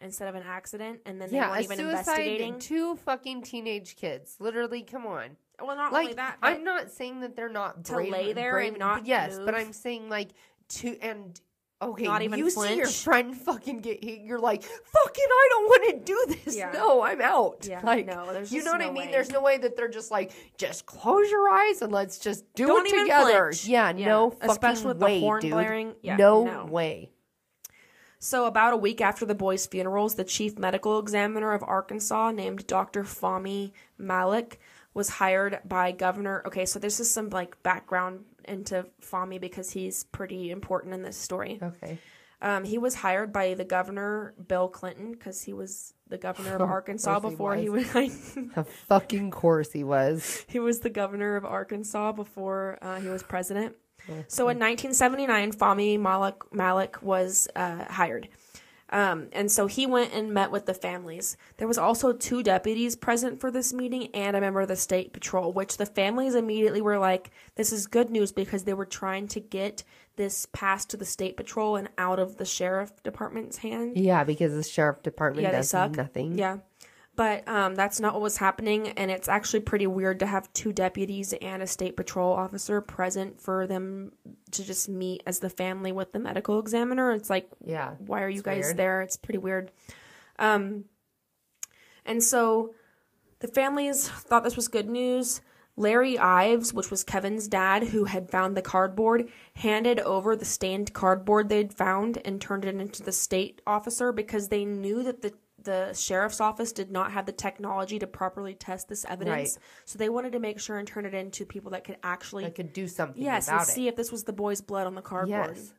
Speaker 1: instead of an accident, and then they
Speaker 2: Yeah,
Speaker 1: weren't
Speaker 2: a
Speaker 1: even investigating.
Speaker 2: two fucking teenage kids. Literally, come on.
Speaker 1: well, not
Speaker 2: like
Speaker 1: only that, but
Speaker 2: I'm not saying that they're not
Speaker 1: to
Speaker 2: brain,
Speaker 1: lay there and not
Speaker 2: yes, but. I'm saying like two and okay,
Speaker 1: Not even
Speaker 2: you see your
Speaker 1: flinch.
Speaker 2: friend fucking get hit, you're like fucking I don't want to do this.
Speaker 1: Yeah.
Speaker 2: No, I'm out.
Speaker 1: Yeah,
Speaker 2: like
Speaker 1: no, there's
Speaker 2: you know what
Speaker 1: no
Speaker 2: I mean.
Speaker 1: way.
Speaker 2: There's no way that they're just like just close your eyes and let's just do
Speaker 1: Don't
Speaker 2: it together.
Speaker 1: flinch.
Speaker 2: Yeah,
Speaker 1: Yeah,
Speaker 2: no fucking
Speaker 1: especially with the
Speaker 2: way,
Speaker 1: horn
Speaker 2: dude.
Speaker 1: blaring. Yeah,
Speaker 2: no,
Speaker 1: no.
Speaker 2: way.
Speaker 1: So, about a week after the boys' funerals, the chief medical examiner of Arkansas, named Dr. Fahmy Malik, was hired by Governor. Okay, so this is some like background into Fahmy because he's pretty important in this story.
Speaker 2: Okay.
Speaker 1: Um, he was hired by the governor Bill Clinton because he was the governor of
Speaker 2: Of
Speaker 1: Arkansas
Speaker 2: he
Speaker 1: before he
Speaker 2: was.
Speaker 1: was.
Speaker 2: A fucking course he was.
Speaker 1: he was the governor of Arkansas before uh, he was president. So in 1979, Fahmy Malik, Malik was uh, hired. Um, and so he went and met with the families. There was also two deputies present for this meeting and a member of the state patrol, which the families immediately were like, "This is good news" because they were trying to get this passed to the state patrol and out of the sheriff department's hand.
Speaker 2: Yeah, because the sheriff department
Speaker 1: Yeah,
Speaker 2: does nothing.
Speaker 1: Yeah. But um, that's not what was happening, and it's actually pretty weird to have two deputies and a state patrol officer present for them to just meet as the family with the medical examiner. It's like,
Speaker 2: Yeah.
Speaker 1: why are you guys
Speaker 2: weird.
Speaker 1: there? It's pretty weird. Um, and so the families thought this was good news. Larry Ives, which was Kevin's dad, who had found the cardboard, handed over the stained cardboard they'd found and turned it into the state officer because they knew that the the sheriff's office did not have the technology to properly test this evidence.
Speaker 2: Right.
Speaker 1: So they wanted to make sure and turn it into people that could actually
Speaker 2: I could do something
Speaker 1: yes,
Speaker 2: about
Speaker 1: and
Speaker 2: it.
Speaker 1: see if this was the boy's blood on the cardboard.
Speaker 2: Yes.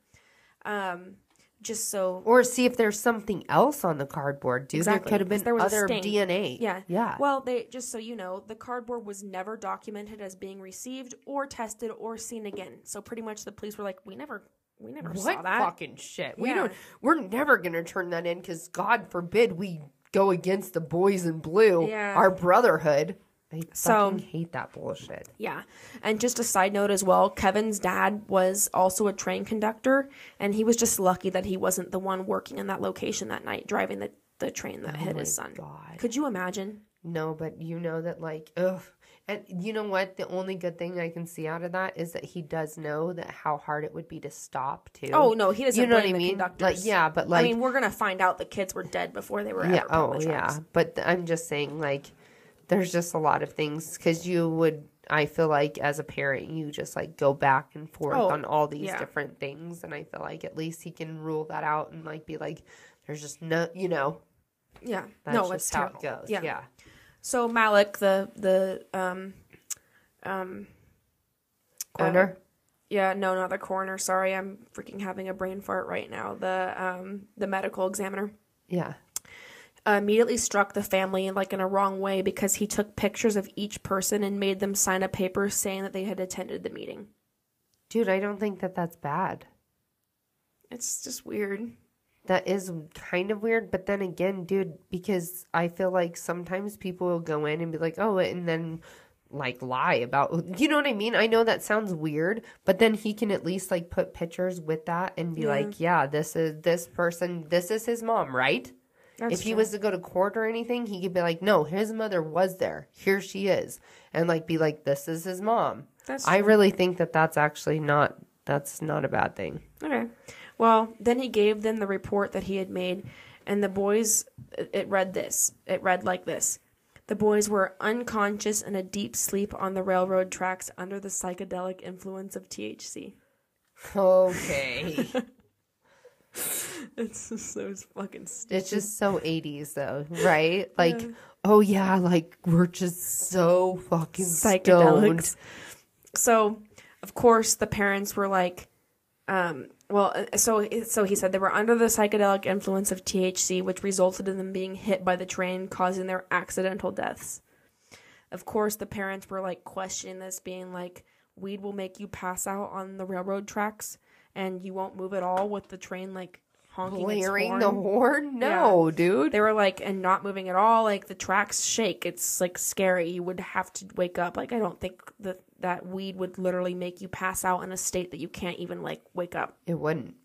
Speaker 1: Um, just so
Speaker 2: Or see if there's something else on the cardboard, dude.
Speaker 1: Exactly,
Speaker 2: There could have been
Speaker 1: there was
Speaker 2: other. DNA.
Speaker 1: Yeah.
Speaker 2: Yeah.
Speaker 1: Well, they just so you know, the cardboard was never documented as being received or tested or seen again. So pretty much the police were like, we never, we never saw
Speaker 2: what
Speaker 1: that.
Speaker 2: fucking shit? We
Speaker 1: Yeah.
Speaker 2: don't. We're never gonna turn that in because God forbid we go against the boys in blue,
Speaker 1: Yeah.
Speaker 2: our brotherhood. I
Speaker 1: So-
Speaker 2: fucking hate that bullshit.
Speaker 1: Yeah. And just a side note as well, Kevin's dad was also a train conductor, and he was just lucky that he wasn't the one working in that location that night, driving the, the train that oh hit his son.
Speaker 2: Oh God.
Speaker 1: Could you imagine?
Speaker 2: No, but you know that like ugh. And you know what? The only good thing I can see out of that is that he does know that how hard it would be to stop too.
Speaker 1: Oh no, he doesn't
Speaker 2: You know what I mean? Like yeah, but like
Speaker 1: I mean, we're gonna find out the kids were dead before they were
Speaker 2: yeah.
Speaker 1: ever
Speaker 2: Oh yeah. But I'm just saying like there's just a lot of things because you would. I feel like as a parent, you just like go back and forth
Speaker 1: Oh,
Speaker 2: on all these
Speaker 1: yeah.
Speaker 2: different things, and I feel like at least he can rule that out and like be like, there's just no, you know,
Speaker 1: Yeah.
Speaker 2: that's
Speaker 1: no, it's
Speaker 2: how
Speaker 1: terrible.
Speaker 2: it goes.
Speaker 1: Yeah.
Speaker 2: yeah.
Speaker 1: So Malik, the the um um
Speaker 2: Corner.
Speaker 1: yeah, no, not the coroner. Sorry, I'm freaking having a brain fart right now. The um the medical examiner
Speaker 2: yeah.
Speaker 1: uh, immediately struck the family like in a wrong way because he took pictures of each person and made them sign a paper saying that they had attended the meeting.
Speaker 2: Dude, I don't think that that's bad.
Speaker 1: It's just weird.
Speaker 2: That is kind of weird, but then again, dude, because I feel like sometimes people will go in and be like, oh, and then like lie about, you know what I mean? I know that sounds weird, but then he can at least like put pictures with that and be
Speaker 1: Yeah.
Speaker 2: like, yeah, this is this person, this is his mom, right?
Speaker 1: That's
Speaker 2: if he was to go to court or anything, he could be like, no, his mother was there. Here she is. And like be like, this is his mom.
Speaker 1: That's
Speaker 2: I
Speaker 1: true.
Speaker 2: really think that that's actually not, that's not a bad thing.
Speaker 1: Okay. Well, then he gave them the report that he had made, and the boys, it read this. It read like this The boys were unconscious in a deep sleep on the railroad tracks under the psychedelic influence of THC.
Speaker 2: Okay.
Speaker 1: It's just so fucking stupid.
Speaker 2: It's just so 80s though, right? Like, oh yeah, like we're just so fucking
Speaker 1: psychedelics.
Speaker 2: stoned.
Speaker 1: So, of course, the parents were like, um, well, uh, so so he said they were under the psychedelic influence of THC, which resulted in them being hit by the train, causing their accidental deaths. Of course, the parents were like questioning this, being like, "Weed will make you pass out on the railroad tracks, and you won't move at all with the train like honking
Speaker 2: Blaring
Speaker 1: horn."
Speaker 2: the horn? No, dude.
Speaker 1: They were like, and not moving at all. Like the tracks shake. It's like scary. You would have to wake up. Like I don't think that that weed would literally make you pass out in a state that you can't even like wake up.
Speaker 2: It wouldn't.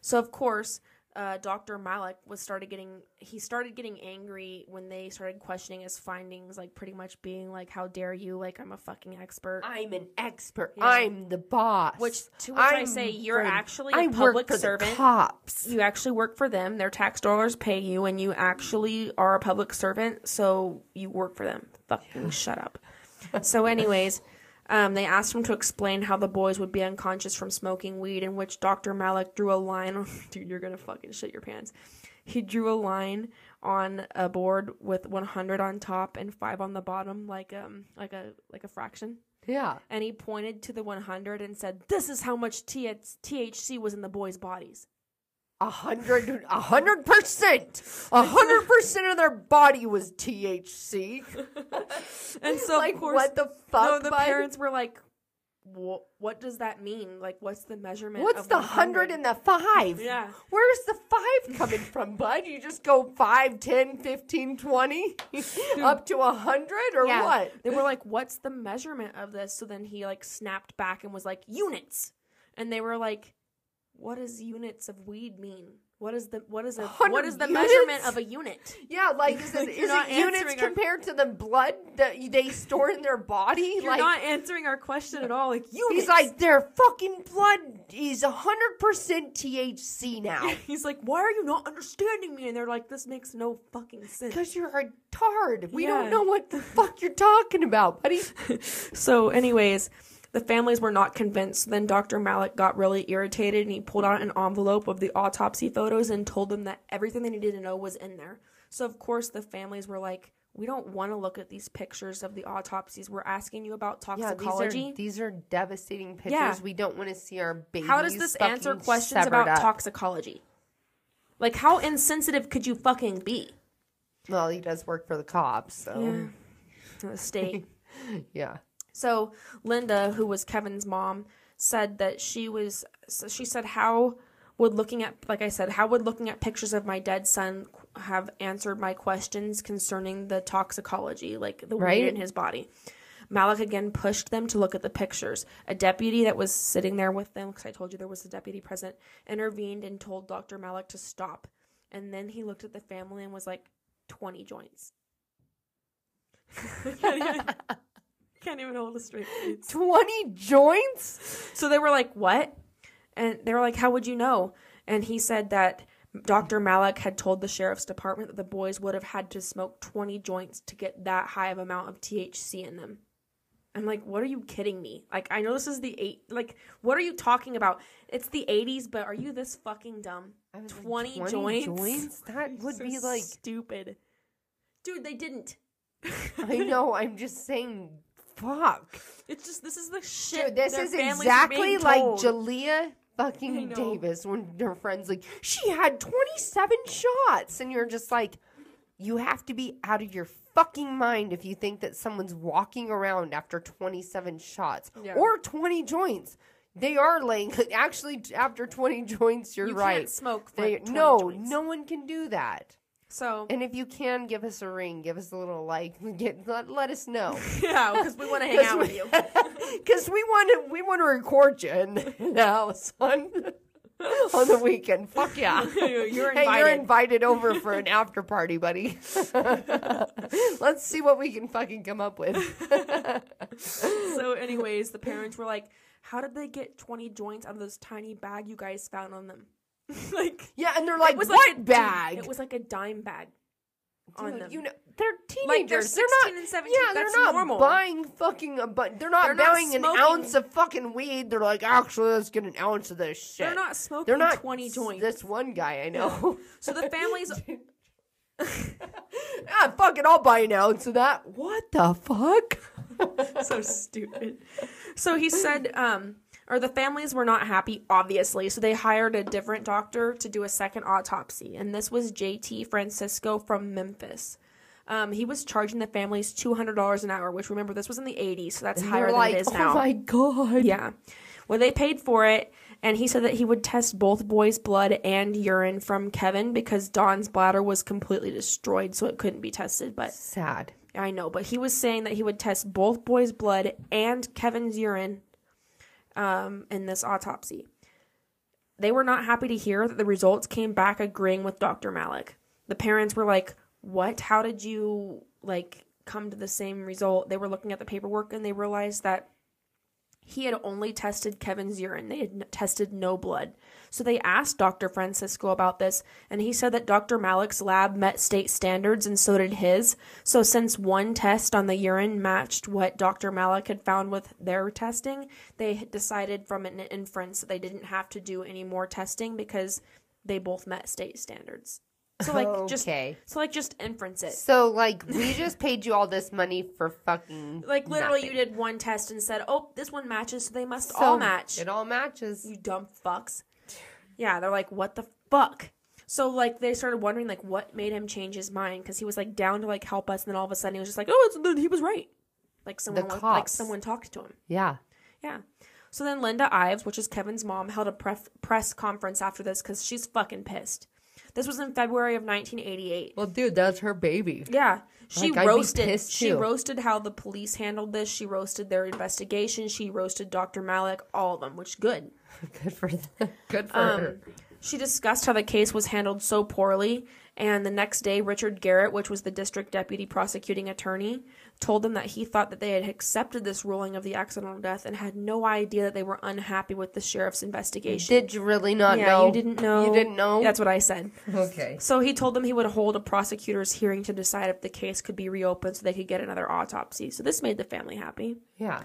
Speaker 1: So of course, uh, Dr. Malik was started getting he started getting angry when they started questioning his findings, like pretty much being like, "How dare you? Like I'm a fucking expert."
Speaker 2: I'm an expert.
Speaker 1: Yeah.
Speaker 2: I'm the boss.
Speaker 1: Which- to which I
Speaker 2: I'm
Speaker 1: say, you're
Speaker 2: for-
Speaker 1: actually a
Speaker 2: I
Speaker 1: public
Speaker 2: work for
Speaker 1: servant.
Speaker 2: Cops.
Speaker 1: you actually work for them. Their tax dollars pay you, and you actually are a public servant, so you work for them. Fucking shut up. so, anyways, um, they asked him to explain how the boys would be unconscious from smoking weed, in which Dr. Malik drew a line. Dude, you're gonna fucking shit your pants. He drew a line on a board with 100 on top and five on the bottom, like um, like a like a fraction
Speaker 2: Yeah.
Speaker 1: and he pointed to the 100 and said, "This is how much TH- THC was in the boys' bodies."
Speaker 2: A hundred, a hundred percent, a hundred percent of their body was THC.
Speaker 1: And so,
Speaker 2: like,
Speaker 1: of course,
Speaker 2: what the fuck?
Speaker 1: no, the
Speaker 2: bud?
Speaker 1: parents were like, "What? What does that mean? Like, what's the measurement?
Speaker 2: What's the
Speaker 1: 100?
Speaker 2: hundred and the five?
Speaker 1: Yeah.
Speaker 2: Where's the five coming from, bud? You just go 5, 10, 15, 20, up to a hundred or
Speaker 1: Yeah.
Speaker 2: what?
Speaker 1: They were like, "What's the measurement of this?" So then he like snapped back and was like, "Units," and they were like, what does units of weed mean? What is the what is a what is the
Speaker 2: units?
Speaker 1: measurement of a unit?
Speaker 2: Yeah, like is it, is it units
Speaker 1: our-
Speaker 2: compared to the blood that they store in their body?
Speaker 1: You're
Speaker 2: like
Speaker 1: not answering our question at all. Like units.
Speaker 2: he's like their fucking blood is hundred percent THC now.
Speaker 1: he's like, why are you not understanding me? And they're like, this makes no fucking sense.
Speaker 2: Because you're a tard. We
Speaker 1: Yeah.
Speaker 2: don't know what the fuck you're talking about, buddy.
Speaker 1: So, anyways, the families were not convinced. Then Dr. Malik got really irritated and he pulled out an envelope of the autopsy photos and told them that everything they needed to know was in there. So, of course, the families were like, we don't want to look at these pictures of the autopsies. We're asking you about
Speaker 2: Yeah,
Speaker 1: toxicology.
Speaker 2: these are these are devastating pictures.
Speaker 1: Yeah.
Speaker 2: We don't want to see our babies.
Speaker 1: How does this answer questions about
Speaker 2: up.
Speaker 1: toxicology? Like, how insensitive could you fucking be?
Speaker 2: Well, he does work for the cops, so
Speaker 1: The state.
Speaker 2: yeah.
Speaker 1: So Linda, who was Kevin's mom, said that she was. So she said, "How would looking at, like I said, how would looking at pictures of my dead son have answered my questions concerning the toxicology, like the
Speaker 2: Right.
Speaker 1: weed in his body?" Malik again pushed them to look at the pictures. A deputy that was sitting there with them, because I told you there was a deputy present, intervened and told Dr. Malik to stop. And then he looked at the family and was like, 20 joints. can't, even, can't even hold a straight face.
Speaker 2: Twenty joints.
Speaker 1: So they were like, "What?" And they were like, "How would you know?" And he said that Dr. Malik had told the sheriff's department that the boys would have had to smoke 20 joints to get that high of amount of THC in them. I'm like, "What are you kidding me?" Like, I know this is the eight. Like, what are you talking about? It's the 80s, but are you this fucking dumb?
Speaker 2: I was like,
Speaker 1: 20,
Speaker 2: 20
Speaker 1: joints?
Speaker 2: joints? That would
Speaker 1: So
Speaker 2: be like
Speaker 1: stupid. Dude, they didn't.
Speaker 2: I know. I'm just saying. Fuck.
Speaker 1: It's just this is the shit.
Speaker 2: Dude, this
Speaker 1: their
Speaker 2: is exactly
Speaker 1: being
Speaker 2: like
Speaker 1: told.
Speaker 2: Jalea fucking. Davis when her friend's like, she had 27 shots. And you're just like, you have to be out of your fucking mind if you think that someone's walking around after 27 shots
Speaker 1: Yeah.
Speaker 2: or 20 joints. They are laying, actually, after 20 joints, you're
Speaker 1: You
Speaker 2: right.
Speaker 1: can't smoke for
Speaker 2: They,
Speaker 1: 20
Speaker 2: no,
Speaker 1: joints.
Speaker 2: no one can do that.
Speaker 1: So
Speaker 2: And if you can, give us a ring, give us a little like, get, let, let us know.
Speaker 1: yeah, because we want to hang out with you.
Speaker 2: Because we want to, we want to record you in, the house on on the weekend. Fuck yeah!
Speaker 1: You're invited.
Speaker 2: Hey, you're
Speaker 1: invited.
Speaker 2: invited over for an after party, buddy. Let's see what we can fucking come up with.
Speaker 1: so, anyways, the parents were like, "How did they get 20 joints out of this tiny bag you guys found on them?" like,
Speaker 2: Yeah, and they're like,
Speaker 1: it was
Speaker 2: "What
Speaker 1: like a,
Speaker 2: bag?"
Speaker 1: It was like a dime bag on them.
Speaker 2: you know, they're
Speaker 1: Like, they're
Speaker 2: teenagers. they're not
Speaker 1: 16 and 17.
Speaker 2: Yeah,
Speaker 1: That's
Speaker 2: they're not
Speaker 1: normal.
Speaker 2: buying fucking. A, but they're not
Speaker 1: They're not
Speaker 2: buying an ounce of fucking weed. They're like, actually, let's get an ounce of this shit.
Speaker 1: They're not smoking
Speaker 2: They're not
Speaker 1: 20
Speaker 2: s-
Speaker 1: joints.
Speaker 2: This one guy I know.
Speaker 1: so the families,
Speaker 2: ah, fuck it, I'll buy an ounce of that. What the fuck?
Speaker 1: so stupid. So he said, um, or the families were not happy, obviously. So they hired a different doctor to do a second autopsy, and this was JT Francisco from Memphis. Um, he was charging the families two hundred dollars an hour, which remember this was in the eighties, so that's higher
Speaker 2: They're
Speaker 1: than
Speaker 2: like,
Speaker 1: it is
Speaker 2: oh my god.
Speaker 1: Yeah. Well, they paid for it, and he said that he would test both boys' blood and urine from Kevin because Don's bladder was completely destroyed, so it couldn't be tested. But
Speaker 2: Sad.
Speaker 1: I know, but he was saying that he would test both boys' blood and Kevin's urine um, in this autopsy. They were not happy to hear that the results came back agreeing with Dr. Malik. The parents were like, "What? How did you like come to the same result?" They were looking at the paperwork and they realized that he had only tested Kevin's urine. They had tested no blood. So they asked Dr. Francisco about this, and he said that Dr. Malik's lab met state standards and so did his. So since one test on the urine matched what Dr. Malik had found with their testing, they decided from an inference that they didn't have to do any more testing because they both met state standards. So like just
Speaker 2: Okay.
Speaker 1: so like just inference it.
Speaker 2: So like we just paid you all this money for fucking
Speaker 1: Like literally
Speaker 2: nothing.
Speaker 1: you did one test and said, "Oh, this one matches, so they must
Speaker 2: So
Speaker 1: all match."
Speaker 2: It all matches.
Speaker 1: you dumb fucks. Yeah, they're like, what the fuck? So like they started wondering like what made him change his mind because he was like down to like help us, and then all of a sudden he was just like, oh, it's, he was right. Like someone like someone talked to him.
Speaker 2: Yeah.
Speaker 1: Yeah. So then Linda Ives, which is Kevin's mom, held a pref- press conference after this because she's fucking pissed. This was in February of 1988.
Speaker 2: Well, dude, that's her baby.
Speaker 1: Yeah. She
Speaker 2: Like,
Speaker 1: roasted she roasted how the police handled this. She roasted their investigation. She roasted Dr. Malik, all of them, which good.
Speaker 2: Good for them. Good for
Speaker 1: Um,
Speaker 2: her.
Speaker 1: She discussed how the case was handled so poorly, and the next day, Richard Garrett, which was the district deputy prosecuting attorney, told them that he thought that they had accepted this ruling of the accidental death and had no idea that they were unhappy with the sheriff's investigation.
Speaker 2: Did you really not
Speaker 1: yeah,
Speaker 2: know?
Speaker 1: you didn't know.
Speaker 2: You didn't know?
Speaker 1: That's what I said.
Speaker 2: okay.
Speaker 1: So he told them he would hold a prosecutor's hearing to decide if the case could be reopened so they could get another autopsy. So this made the family happy.
Speaker 2: Yeah.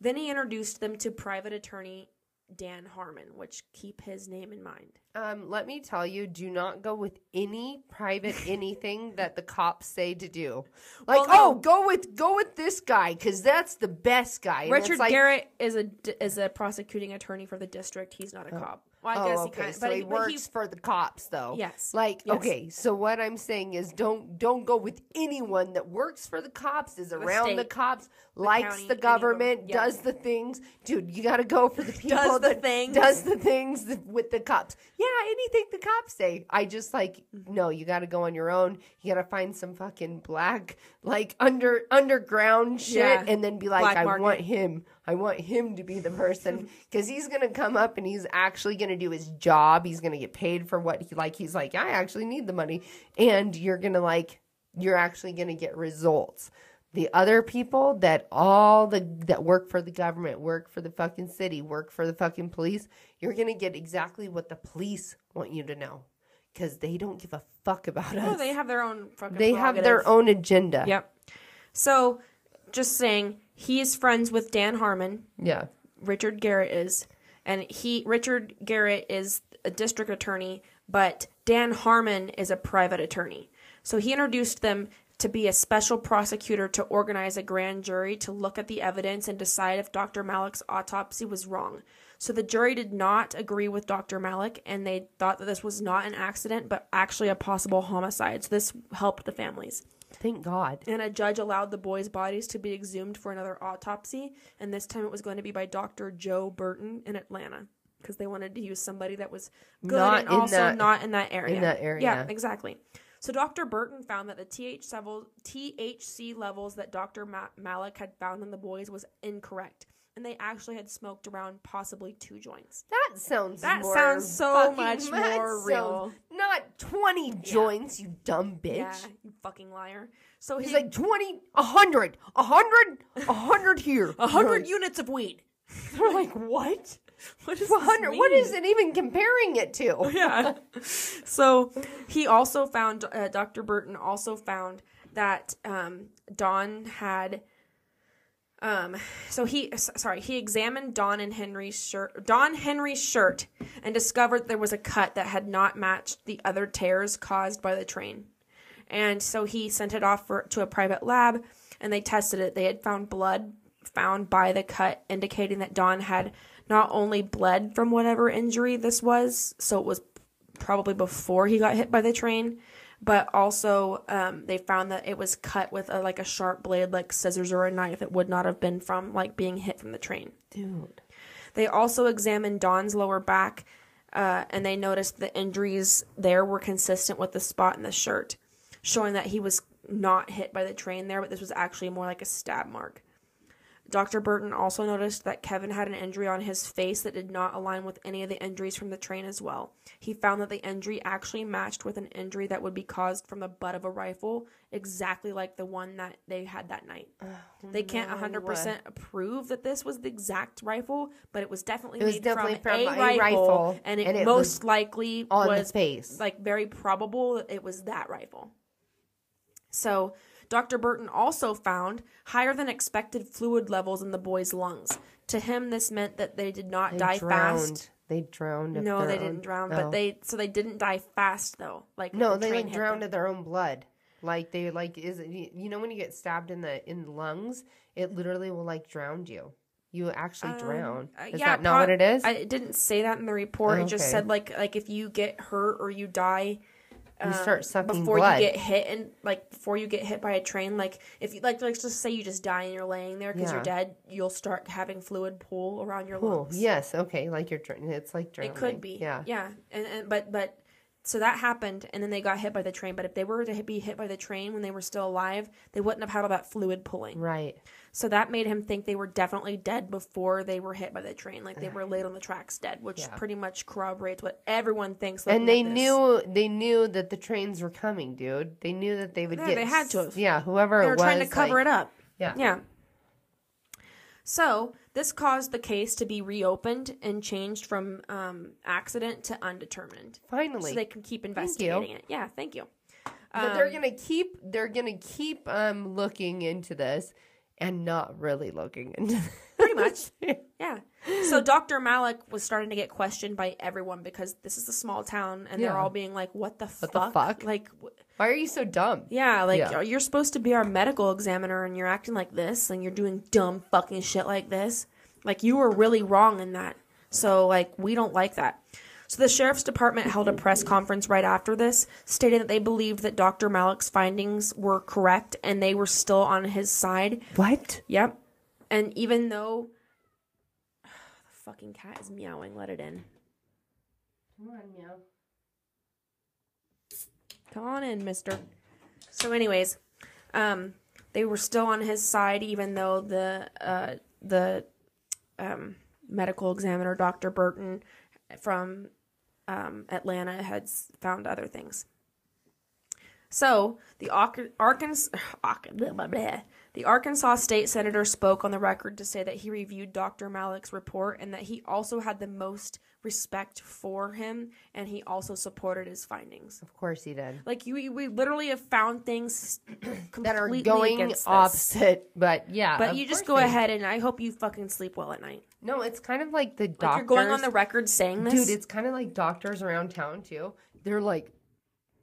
Speaker 1: Then he introduced them to private attorney Dan Harmon, which keep his name in mind.
Speaker 2: Um, let me tell you, do not go with any private anything that the cops say to do. Like,
Speaker 1: Well, no.
Speaker 2: oh, go with go with this guy because that's the best guy.
Speaker 1: Richard
Speaker 2: like,
Speaker 1: Garrett is a is a prosecuting attorney for the district. He's not a cop. Well, I
Speaker 2: Oh,
Speaker 1: guess
Speaker 2: okay.
Speaker 1: he kind of,
Speaker 2: so
Speaker 1: but
Speaker 2: he,
Speaker 1: but
Speaker 2: works for the cops, though.
Speaker 1: Yes.
Speaker 2: Like,
Speaker 1: Yes.
Speaker 2: okay. So what I'm saying is, don't don't go with anyone that works for the cops, is around the
Speaker 1: state,
Speaker 2: cops, likes
Speaker 1: county,
Speaker 2: the government,
Speaker 1: Yeah.
Speaker 2: does the things. Dude, you got to go for the people
Speaker 1: Does the
Speaker 2: that
Speaker 1: things.
Speaker 2: does the things that- with the cops. Yeah, anything the cops say. I just like mm-hmm. no. You got to go on your own. You got to find some fucking black like under underground shit,
Speaker 1: Yeah.
Speaker 2: and then be like,
Speaker 1: Black
Speaker 2: I
Speaker 1: market.
Speaker 2: want him. I want him to be the person because he's gonna come up and he's actually gonna do his job. He's gonna get paid for what he like. He's like, I actually need the money, and you're gonna like, you're actually gonna get results. The other people that all the that work for the government, work for the fucking city, work for the fucking police, you're gonna get exactly what the police want you to know because they don't give a fuck about us.
Speaker 1: Oh, they have their own fucking.
Speaker 2: They have their own agenda.
Speaker 1: Yep. So, just saying, he is friends with Dan Harmon.
Speaker 2: Yeah.
Speaker 1: Richard Garrett is, and he Richard Garrett is a district attorney, but Dan Harmon is a private attorney. So he introduced them to be a special prosecutor to organize a grand jury to look at the evidence and decide if Dr. Malik's autopsy was wrong. So the jury did not agree with Dr. Malik and they thought that this was not an accident but actually a possible homicide. So this helped the families.
Speaker 2: Thank God.
Speaker 1: And a judge allowed the boys' bodies to be exhumed for another autopsy, and this time it was going to be by Dr. Joe Burton in Atlanta because they wanted to use somebody that was good
Speaker 2: Not
Speaker 1: and also
Speaker 2: that-
Speaker 1: not in that area.
Speaker 2: in that area.
Speaker 1: Yeah, exactly. So Dr. Burton found that the TH level, THC levels that Dr. Ma- Malik had found in the boys was incorrect, and they actually had smoked around possibly two joints.
Speaker 2: That sounds
Speaker 1: That
Speaker 2: more
Speaker 1: sounds so much more real.
Speaker 2: Not 20 joints, you dumb bitch.
Speaker 1: Yeah, you fucking liar. So
Speaker 2: He's
Speaker 1: he
Speaker 2: like 20, a 100, a 100, a 100 here.
Speaker 1: a hundred units of weed.
Speaker 2: They're like, what?
Speaker 1: What is
Speaker 2: 100? What is it even comparing it to?
Speaker 1: yeah. So he also found uh, Dr. Burton also found that um, Don had. Um, so he sorry he examined Don and Henry's shirt Don Henry's shirt and discovered there was a cut that had not matched the other tears caused by the train, and so he sent it off for, to a private lab and they tested it. They had found blood found by the cut indicating that Don had not only bled from whatever injury this was, so it was probably before he got hit by the train, but also um, they found that it was cut with a, like a sharp blade, like scissors or a knife. It would not have been from like being hit from the train.
Speaker 2: Dude.
Speaker 1: They also examined Don's lower back, uh, and they noticed the injuries there were consistent with the spot in the shirt, showing that he was not hit by the train there, but this was actually more like a stab mark. Dr. Burton also noticed that Kevin had an injury on his face that did not align with any of the injuries from the train as well. He found that the injury actually matched with an injury that would be caused from the butt of a rifle, exactly like the one that they had that night. they can't 100% prove that this was the exact rifle, but it was definitely
Speaker 2: It was
Speaker 1: made
Speaker 2: definitely
Speaker 1: from, a,
Speaker 2: from a
Speaker 1: rifle,
Speaker 2: rifle,
Speaker 1: and it,
Speaker 2: and it
Speaker 1: most likely
Speaker 2: on the
Speaker 1: was
Speaker 2: face.
Speaker 1: like very probable that it was that rifle. So, Dr. Burton also found higher than expected fluid levels in the boys' lungs. To him, this meant that they did not
Speaker 2: They
Speaker 1: die
Speaker 2: drowned.
Speaker 1: fast.
Speaker 2: They drowned.
Speaker 1: No, they
Speaker 2: own-
Speaker 1: didn't drown,
Speaker 2: Oh.
Speaker 1: but they so they didn't die fast though. Like
Speaker 2: No,
Speaker 1: the
Speaker 2: they like drowned
Speaker 1: them.
Speaker 2: of their own blood. Like they like is it, you know when you get stabbed in the in the lungs, it literally will like drown you. You actually drown.
Speaker 1: Uh,
Speaker 2: Is
Speaker 1: yeah,
Speaker 2: that not
Speaker 1: pro-
Speaker 2: what it is?
Speaker 1: I, didn't say that in the report. It just said like like if you get hurt or you die
Speaker 2: you
Speaker 1: um,
Speaker 2: start sucking
Speaker 1: before
Speaker 2: blood.
Speaker 1: you get hit and like before you get hit by a train like if you like let's just say you just die and you're laying there because
Speaker 2: Yeah.
Speaker 1: you're dead you'll start having fluid pool around your
Speaker 2: Cool.
Speaker 1: lungs
Speaker 2: Yes. Okay. Like you're. It's like drowning.
Speaker 1: it could be
Speaker 2: Yeah.
Speaker 1: yeah and, and but but so that happened, and then they got hit by the train. But if they were to be hit by the train when they were still alive, they wouldn't have had all that fluid pulling.
Speaker 2: Right.
Speaker 1: So that made him think they were definitely dead before they were hit by the train, like they were laid on the tracks dead, which
Speaker 2: Yeah.
Speaker 1: pretty much corroborates what everyone thinks.
Speaker 2: And they knew they knew that the trains were coming, dude. They knew that they would get
Speaker 1: Yeah,
Speaker 2: get.
Speaker 1: they had to have.
Speaker 2: Yeah, whoever
Speaker 1: they were
Speaker 2: was,
Speaker 1: trying to cover
Speaker 2: like-
Speaker 1: it up.
Speaker 2: Yeah.
Speaker 1: Yeah. So this caused the case to be reopened and changed from um, accident to undetermined.
Speaker 2: Finally,
Speaker 1: so they can keep investigating it. Yeah, thank you.
Speaker 2: But they're
Speaker 1: Um,
Speaker 2: gonna keep. They're gonna keep um looking into this, and not really looking into.
Speaker 1: Pretty much. Yeah. So Dr. Malik was starting to get questioned by everyone because this is a small town and they're all being like, what the
Speaker 2: What the
Speaker 1: fuck?
Speaker 2: fuck?
Speaker 1: Like, wh-
Speaker 2: Why are you so dumb?
Speaker 1: yeah, like
Speaker 2: Yeah.
Speaker 1: you're supposed to be our medical examiner and you're acting like this and you're doing dumb fucking shit like this. Like, you were really wrong in that. So, like, we don't like that. So the sheriff's department held a press conference right after this, stating that they believed that Dr. Malik's findings were correct and they were still on his side.
Speaker 2: What?
Speaker 1: Yep. And even though the fucking cat is meowing, let it in.
Speaker 2: Come on, meow.
Speaker 1: Come on in, mister. So anyways, um they were still on his side even though the uh the um medical examiner Dr. Burton from um Atlanta had found other things. So the Ark- Arkansas, the Arkansas state senator spoke on the record to say that he reviewed Dr. Malik's report and that he also had the most respect for him and he also supported his findings.
Speaker 2: Of course he did.
Speaker 1: Like you, we literally have found things
Speaker 2: That are going opposite, but yeah.
Speaker 1: But you just go ahead and I hope you fucking sleep well at night.
Speaker 2: No, it's kind of like the
Speaker 1: Like
Speaker 2: doctors.
Speaker 1: you're going on the record saying this,
Speaker 2: Dude, it's kind of like doctors around town too. They're like,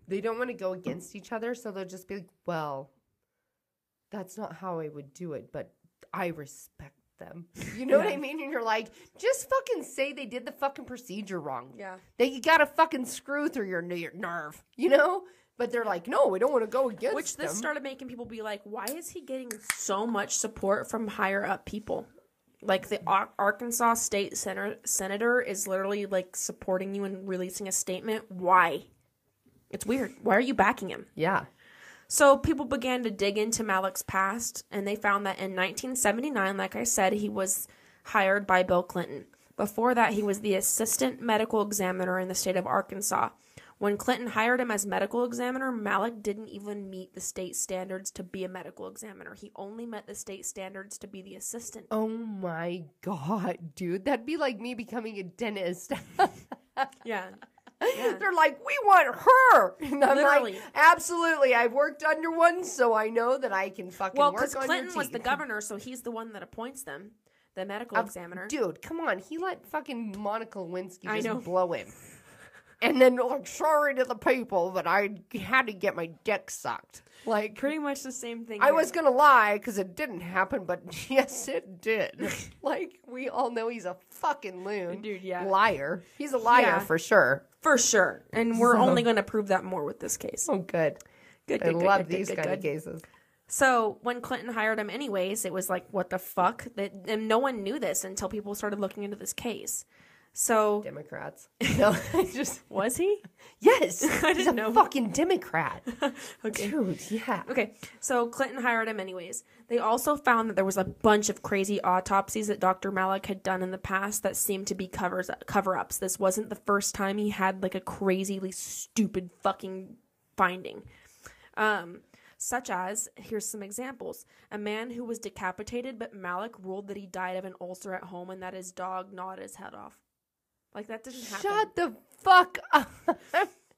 Speaker 2: they don't want to go against each other, so they'll just be like, well, that's not how I would do it, but I respect them. You know what I mean? And you're like, just fucking say they did the fucking procedure wrong.
Speaker 1: Yeah.
Speaker 2: That you got a fucking screw through your, your nerve, you know? But they're like, no, we don't want to go against
Speaker 1: which this
Speaker 2: them.
Speaker 1: started making people be like, why is he getting so much support from higher up people? Like the Ar- Arkansas state senator senator is literally like supporting you and releasing a statement. Why? It's weird. Why are you backing him?
Speaker 2: yeah.
Speaker 1: So people began to dig into Malik's past, and they found that in 1979, like I said, he was hired by Bill Clinton. Before that, he was the assistant medical examiner in the state of Arkansas. When Clinton hired him as medical examiner, Malik didn't even meet the state standards to be a medical examiner. He only met the state standards to be the assistant.
Speaker 2: Oh my God, dude. That'd be like me becoming a dentist.
Speaker 1: Yeah.
Speaker 2: They're like, we want her. And I'm
Speaker 1: Literally.
Speaker 2: like, absolutely. I've worked under one, so I know that I can fucking
Speaker 1: Well,
Speaker 2: work on
Speaker 1: Clinton
Speaker 2: your
Speaker 1: was the governor, so he's the one that appoints them, the medical
Speaker 2: Of-
Speaker 1: examiner.
Speaker 2: Dude, come on. He let fucking Monica Lewinsky
Speaker 1: I
Speaker 2: just
Speaker 1: know.
Speaker 2: blow him. And then, like, sorry to the people, but I had to get my dick sucked. Like,
Speaker 1: Pretty much the same thing.
Speaker 2: I
Speaker 1: here.
Speaker 2: was gonna lie because it didn't happen, but yes, it did. like, we all know he's a fucking loon.
Speaker 1: Dude, yeah.
Speaker 2: Liar. He's a liar
Speaker 1: Yeah.
Speaker 2: for sure.
Speaker 1: For sure. And we're only going to prove that more with this case.
Speaker 2: Oh, good.
Speaker 1: Good,
Speaker 2: I
Speaker 1: good, good,
Speaker 2: love
Speaker 1: good, good,
Speaker 2: these
Speaker 1: good,
Speaker 2: kind of cases.
Speaker 1: So when Clinton hired him, anyways, it was like, what the fuck? That and no one knew this until people started looking into this case. So
Speaker 2: Democrats. No, I just
Speaker 1: was he?
Speaker 2: yes,
Speaker 1: I
Speaker 2: he's
Speaker 1: didn't
Speaker 2: a
Speaker 1: know.
Speaker 2: fucking Democrat,
Speaker 1: Okay.
Speaker 2: dude. Yeah.
Speaker 1: Okay, so Clinton hired him anyways. They also found that there was a bunch of crazy autopsies that Dr. Malik had done in the past that seemed to be covers cover ups. This wasn't the first time he had like a crazily stupid fucking finding. Um, such as here's some examples: a man who was decapitated, but Malik ruled that he died of an ulcer at home and that his dog gnawed his head off. Like that didn't happen.
Speaker 2: Shut the fuck up.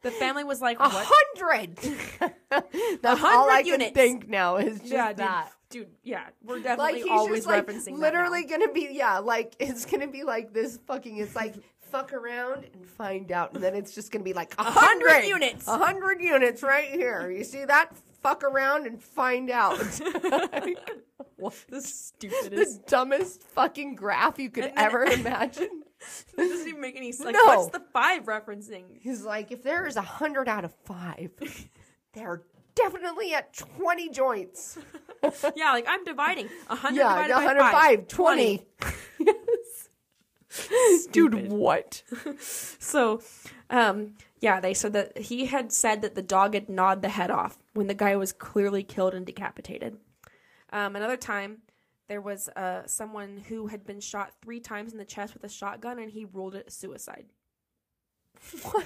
Speaker 1: The family was like,
Speaker 2: A
Speaker 1: "What?"
Speaker 2: hundred. That's all I
Speaker 1: hundred
Speaker 2: can think now is just
Speaker 1: yeah, dude.
Speaker 2: that.
Speaker 1: Dude, yeah, we're
Speaker 2: Like
Speaker 1: definitely
Speaker 2: he's
Speaker 1: always
Speaker 2: just like
Speaker 1: referencing that
Speaker 2: literally gonna be yeah, like it's gonna be like this fucking. It's like fuck around and find out, and then it's just gonna be like a
Speaker 1: hundred
Speaker 2: hundred
Speaker 1: units.
Speaker 2: a hundred units right here. You see that? Fuck around and find out.
Speaker 1: what the
Speaker 2: the
Speaker 1: stupidest.
Speaker 2: dumbest fucking graph you could ever imagine.
Speaker 1: It doesn't even make any sense. Like,
Speaker 2: No.
Speaker 1: what's the five referencing?
Speaker 2: He's like, if there is a hundred out of five, they're definitely at twenty joints.
Speaker 1: Yeah, like I'm dividing. A hundred
Speaker 2: Yeah,
Speaker 1: divided by
Speaker 2: 105,
Speaker 1: five.
Speaker 2: 20. yes. Dude, what?
Speaker 1: So, um, yeah, they said that he had said that the dog had gnawed the head off when the guy was clearly killed and decapitated. Um, another time, there was uh, someone who had been shot three times in the chest with a shotgun, and he ruled it suicide. What?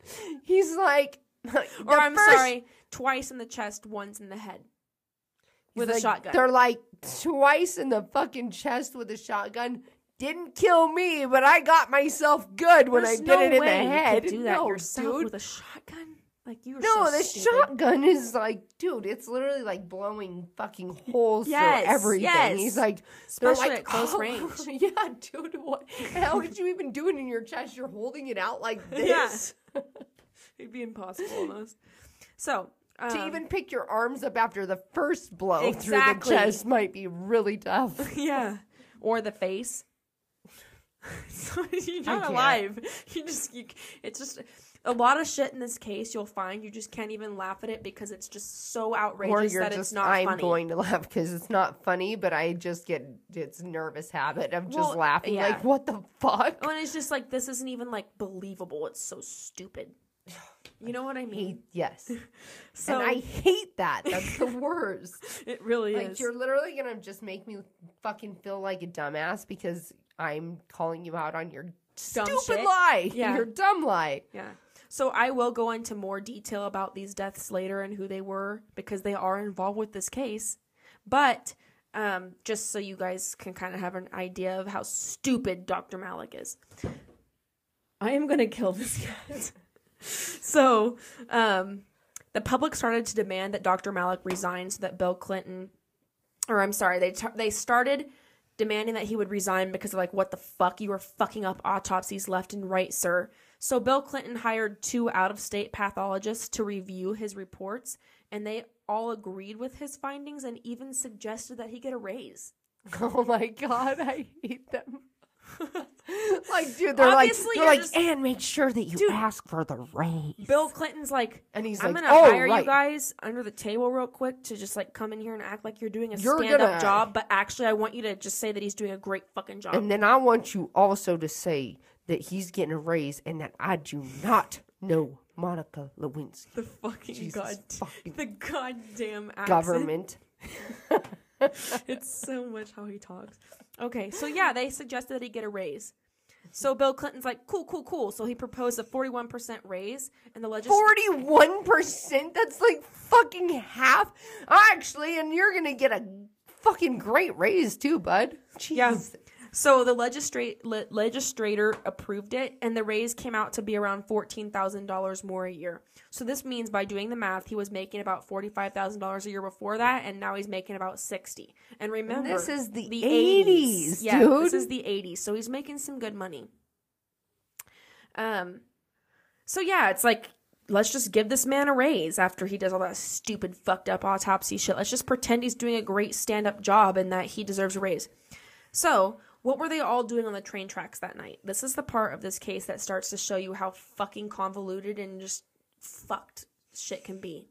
Speaker 2: He's like,
Speaker 1: Or I'm sorry, twice in the chest, once in the head with a
Speaker 2: like,
Speaker 1: shotgun.
Speaker 2: They're like twice in the fucking chest with a shotgun. Didn't kill me, but I got myself good when
Speaker 1: There's
Speaker 2: I did
Speaker 1: no
Speaker 2: it in
Speaker 1: way
Speaker 2: the head.
Speaker 1: You could do that
Speaker 2: no,
Speaker 1: yourself
Speaker 2: dude.
Speaker 1: with a shotgun. Like you were
Speaker 2: no,
Speaker 1: so
Speaker 2: the
Speaker 1: stupid.
Speaker 2: shotgun is like, dude, it's literally like blowing fucking holes
Speaker 1: Yes,
Speaker 2: through everything.
Speaker 1: yes.
Speaker 2: He's like, they're
Speaker 1: Especially
Speaker 2: like,
Speaker 1: at close
Speaker 2: "Oh,
Speaker 1: range."
Speaker 2: yeah, dude, what? How could you even do it in your chest? You're holding it out like
Speaker 1: Yeah.
Speaker 2: this.
Speaker 1: It'd be impossible almost. So um,
Speaker 2: to even pick your arms up after the first blow
Speaker 1: Exactly.
Speaker 2: through the chest might be really tough.
Speaker 1: yeah, or the face. so you're not alive. You just you, it's just a lot of shit in this case. You'll find you just can't even laugh at it because it's just so outrageous that
Speaker 2: just,
Speaker 1: it's not funny.
Speaker 2: I'm
Speaker 1: funny.
Speaker 2: going to laugh because it's not funny, but I just get it's nervous habit of just
Speaker 1: Well,
Speaker 2: laughing.
Speaker 1: yeah.
Speaker 2: Like, what the fuck?
Speaker 1: Oh, and it's just like this isn't even like believable. It's so stupid. You know what I mean?
Speaker 2: Hate, yes.
Speaker 1: So
Speaker 2: and I hate that. That's the worst.
Speaker 1: it really
Speaker 2: like
Speaker 1: is.
Speaker 2: you're literally gonna just make me fucking feel like a dumbass because I'm calling you out on your
Speaker 1: Dumb
Speaker 2: stupid
Speaker 1: shit?
Speaker 2: lie.
Speaker 1: Yeah.
Speaker 2: Your dumb lie.
Speaker 1: Yeah. So I will go into more detail about these deaths later and who they were because they are involved with this case. But um, just so you guys can kind of have an idea of how stupid Dr. Malik is, I am going to kill this cat. so um, the public started to demand that Dr. Malik resign so that Bill Clinton, or I'm sorry, they t- they started demanding that he would resign because of like what the fuck you were fucking up autopsies left and right sir so bill clinton hired two out-of-state pathologists to review his reports and they all agreed with his findings and even suggested that he get a raise
Speaker 2: Oh my god, I hate them. like, dude, they're
Speaker 1: Obviously,
Speaker 2: like, they're like,
Speaker 1: just-
Speaker 2: and make sure that you
Speaker 1: Dude.
Speaker 2: ask for the raise.
Speaker 1: bill clinton's like
Speaker 2: And he's
Speaker 1: i'm
Speaker 2: like,
Speaker 1: gonna
Speaker 2: "Oh,
Speaker 1: hire
Speaker 2: right."
Speaker 1: you guys under the table real quick to just like come in here and act like you're doing a
Speaker 2: You're
Speaker 1: stand-up
Speaker 2: gonna-
Speaker 1: job but actually i want you to just say that he's doing a great fucking job
Speaker 2: And then I want you also to say that he's getting a raise and that I do not know Monica Lewinsky.
Speaker 1: the fucking
Speaker 2: Jesus
Speaker 1: god
Speaker 2: fucking
Speaker 1: the goddamn accent.
Speaker 2: government.
Speaker 1: it's so much how he talks. Okay, so yeah, they suggested that he get a raise. So Bill Clinton's like, cool, cool, cool. So he proposed a 41% raise, and the legislature.
Speaker 2: 41%? That's like fucking half. Actually, and you're going to get a fucking great raise too, bud. Jeez.
Speaker 1: So the legislate le- legislator approved it, and the raise came out to be around fourteen thousand dollars more a year. So this means, by doing the math, he was making about forty five thousand dollars a year before that, and now he's making about sixty. And remember,
Speaker 2: this is the
Speaker 1: 80s.
Speaker 2: 80s,
Speaker 1: Yeah, this is the eighties. So he's making some good money. Um, so yeah, it's like let's just give this man a raise after he does all that stupid, fucked up autopsy shit. Let's just pretend he's doing a great stand up job and that he deserves a raise. So, what were they all doing on the train tracks that night? This is the part of this case that starts to show you how fucking convoluted and just fucked shit can be.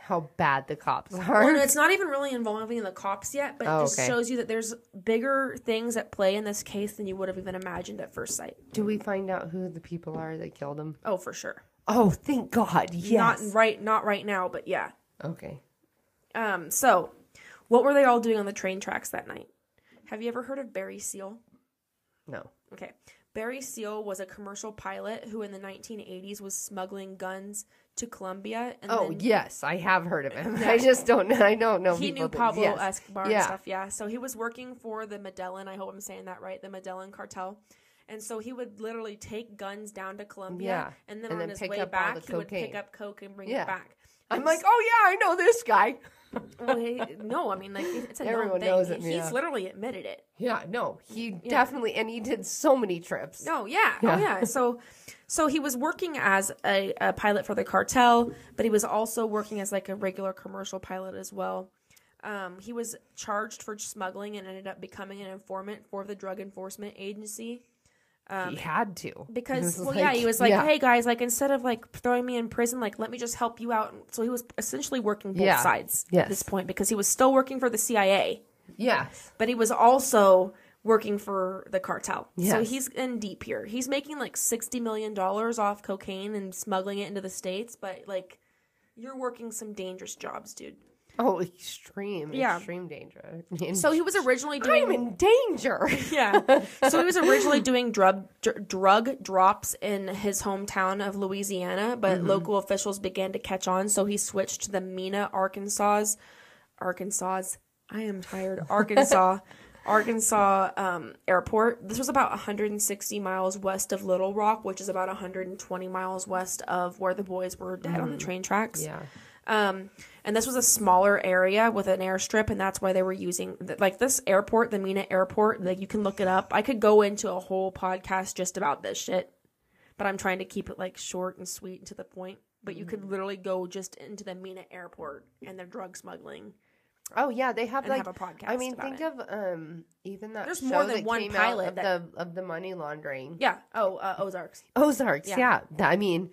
Speaker 2: How bad the cops
Speaker 1: Well,
Speaker 2: are.
Speaker 1: it's not even really involving the cops yet, but it
Speaker 2: Oh,
Speaker 1: just
Speaker 2: okay.
Speaker 1: shows you that there's bigger things at play in this case than you would have even imagined at first sight.
Speaker 2: Do we find out who the people are that killed him?
Speaker 1: Oh, for sure.
Speaker 2: Oh, thank God. Yes.
Speaker 1: Not right, not right now, but yeah.
Speaker 2: Okay.
Speaker 1: Um, so, what were they all doing on the train tracks that night? Have you ever heard of Barry Seal?
Speaker 2: No.
Speaker 1: Okay. Barry Seal was a commercial pilot who in the 1980s was smuggling guns to Colombia. And
Speaker 2: Oh
Speaker 1: then
Speaker 2: yes, I have heard of him. I just don't. I don't know.
Speaker 1: he knew Pablo
Speaker 2: yes.
Speaker 1: Escobar
Speaker 2: Yeah.
Speaker 1: and stuff. Yeah. So he was working for the Medellin. I hope I'm saying that right. The Medellin cartel. And so he would literally take guns down to Colombia,
Speaker 2: Yeah.
Speaker 1: and then
Speaker 2: And
Speaker 1: on
Speaker 2: then
Speaker 1: his way back, he would pick up coke and bring
Speaker 2: Yeah.
Speaker 1: it back.
Speaker 2: I'm like, oh yeah, I know this guy.
Speaker 1: Well, he- no, I mean, like it's a known
Speaker 2: Everyone
Speaker 1: thing.
Speaker 2: knows it,
Speaker 1: He's
Speaker 2: yeah.
Speaker 1: literally admitted it.
Speaker 2: Yeah, no, he definitely, and he did so many trips.
Speaker 1: No, yeah,
Speaker 2: Yeah.
Speaker 1: oh yeah. So, so he was working as a, a pilot for the cartel, but he was also working as like a regular commercial pilot as well. Um, he was charged for smuggling and ended up becoming an informant for the Drug Enforcement Agency.
Speaker 2: He had to
Speaker 1: Um, Because, well, yeah, he was like,
Speaker 2: yeah.
Speaker 1: "Hey guys, like instead of like throwing me in prison, like let me just help you out." So he was essentially working both
Speaker 2: Yeah.
Speaker 1: sides
Speaker 2: Yes.
Speaker 1: at this point because he was still working for the CIA,
Speaker 2: yes,
Speaker 1: but he was also working for the cartel. So he's in deep here. He's making like sixty million dollars off cocaine and smuggling it into the states, but like you're working some dangerous jobs, dude.
Speaker 2: Oh, extreme,
Speaker 1: Yeah.
Speaker 2: extreme danger.
Speaker 1: So he was originally
Speaker 2: I'm
Speaker 1: doing
Speaker 2: in danger.
Speaker 1: yeah. So he was originally doing drug dr- drug drops in his hometown of Louisiana, but
Speaker 2: Mm-hmm.
Speaker 1: local officials began to catch on, so he switched to the Mena, Arkansas, Arkansas. I am tired. Arkansas, Arkansas um, airport. This was about 160 miles west of Little Rock, which is about 120 miles west of where the boys were dead on the train tracks.
Speaker 2: Mm. yeah.
Speaker 1: Um, and this was a smaller area with an airstrip, and that's why they were using like this airport, the Mena Airport. Like you can look it up. I could go into a whole podcast just about this shit, but I'm trying to keep it like short and sweet and to the point. But you
Speaker 2: Mm.
Speaker 1: could literally go just into the Mena Airport and their drug smuggling.
Speaker 2: Oh yeah, they have like
Speaker 1: have a podcast
Speaker 2: I mean, think
Speaker 1: it.
Speaker 2: of um even that
Speaker 1: There's
Speaker 2: show
Speaker 1: more than
Speaker 2: that
Speaker 1: one pilot
Speaker 2: of
Speaker 1: that-
Speaker 2: the of the money laundering.
Speaker 1: Yeah. Oh, uh, Ozarks.
Speaker 2: Ozarks,
Speaker 1: Yeah.
Speaker 2: yeah. I mean,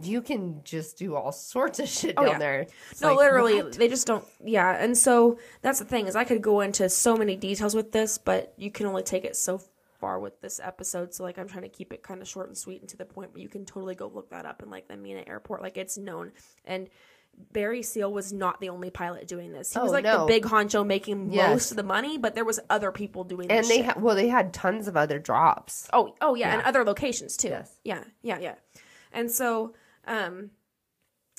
Speaker 2: you can just do all sorts of shit
Speaker 1: Oh,
Speaker 2: down
Speaker 1: yeah.
Speaker 2: there. It's
Speaker 1: no,
Speaker 2: like,
Speaker 1: literally,
Speaker 2: what?
Speaker 1: they just don't. Yeah, and so that's the thing is I could go into so many details with this, but you can only take it so far with this episode. So like, I'm trying to keep it kind of short and sweet and to the point. But you can totally go look that up in like the Mena Airport, like it's known. And Barry Seal was not the only pilot doing this. He oh, was
Speaker 2: Oh,
Speaker 1: like the big honcho making
Speaker 2: Yes.
Speaker 1: most of the money, but there was other people doing.
Speaker 2: and
Speaker 1: this
Speaker 2: they ha- well, they had tons of other drops.
Speaker 1: Oh, oh yeah, and other locations too.
Speaker 2: Yes.
Speaker 1: Yeah, yeah, yeah. And so, um,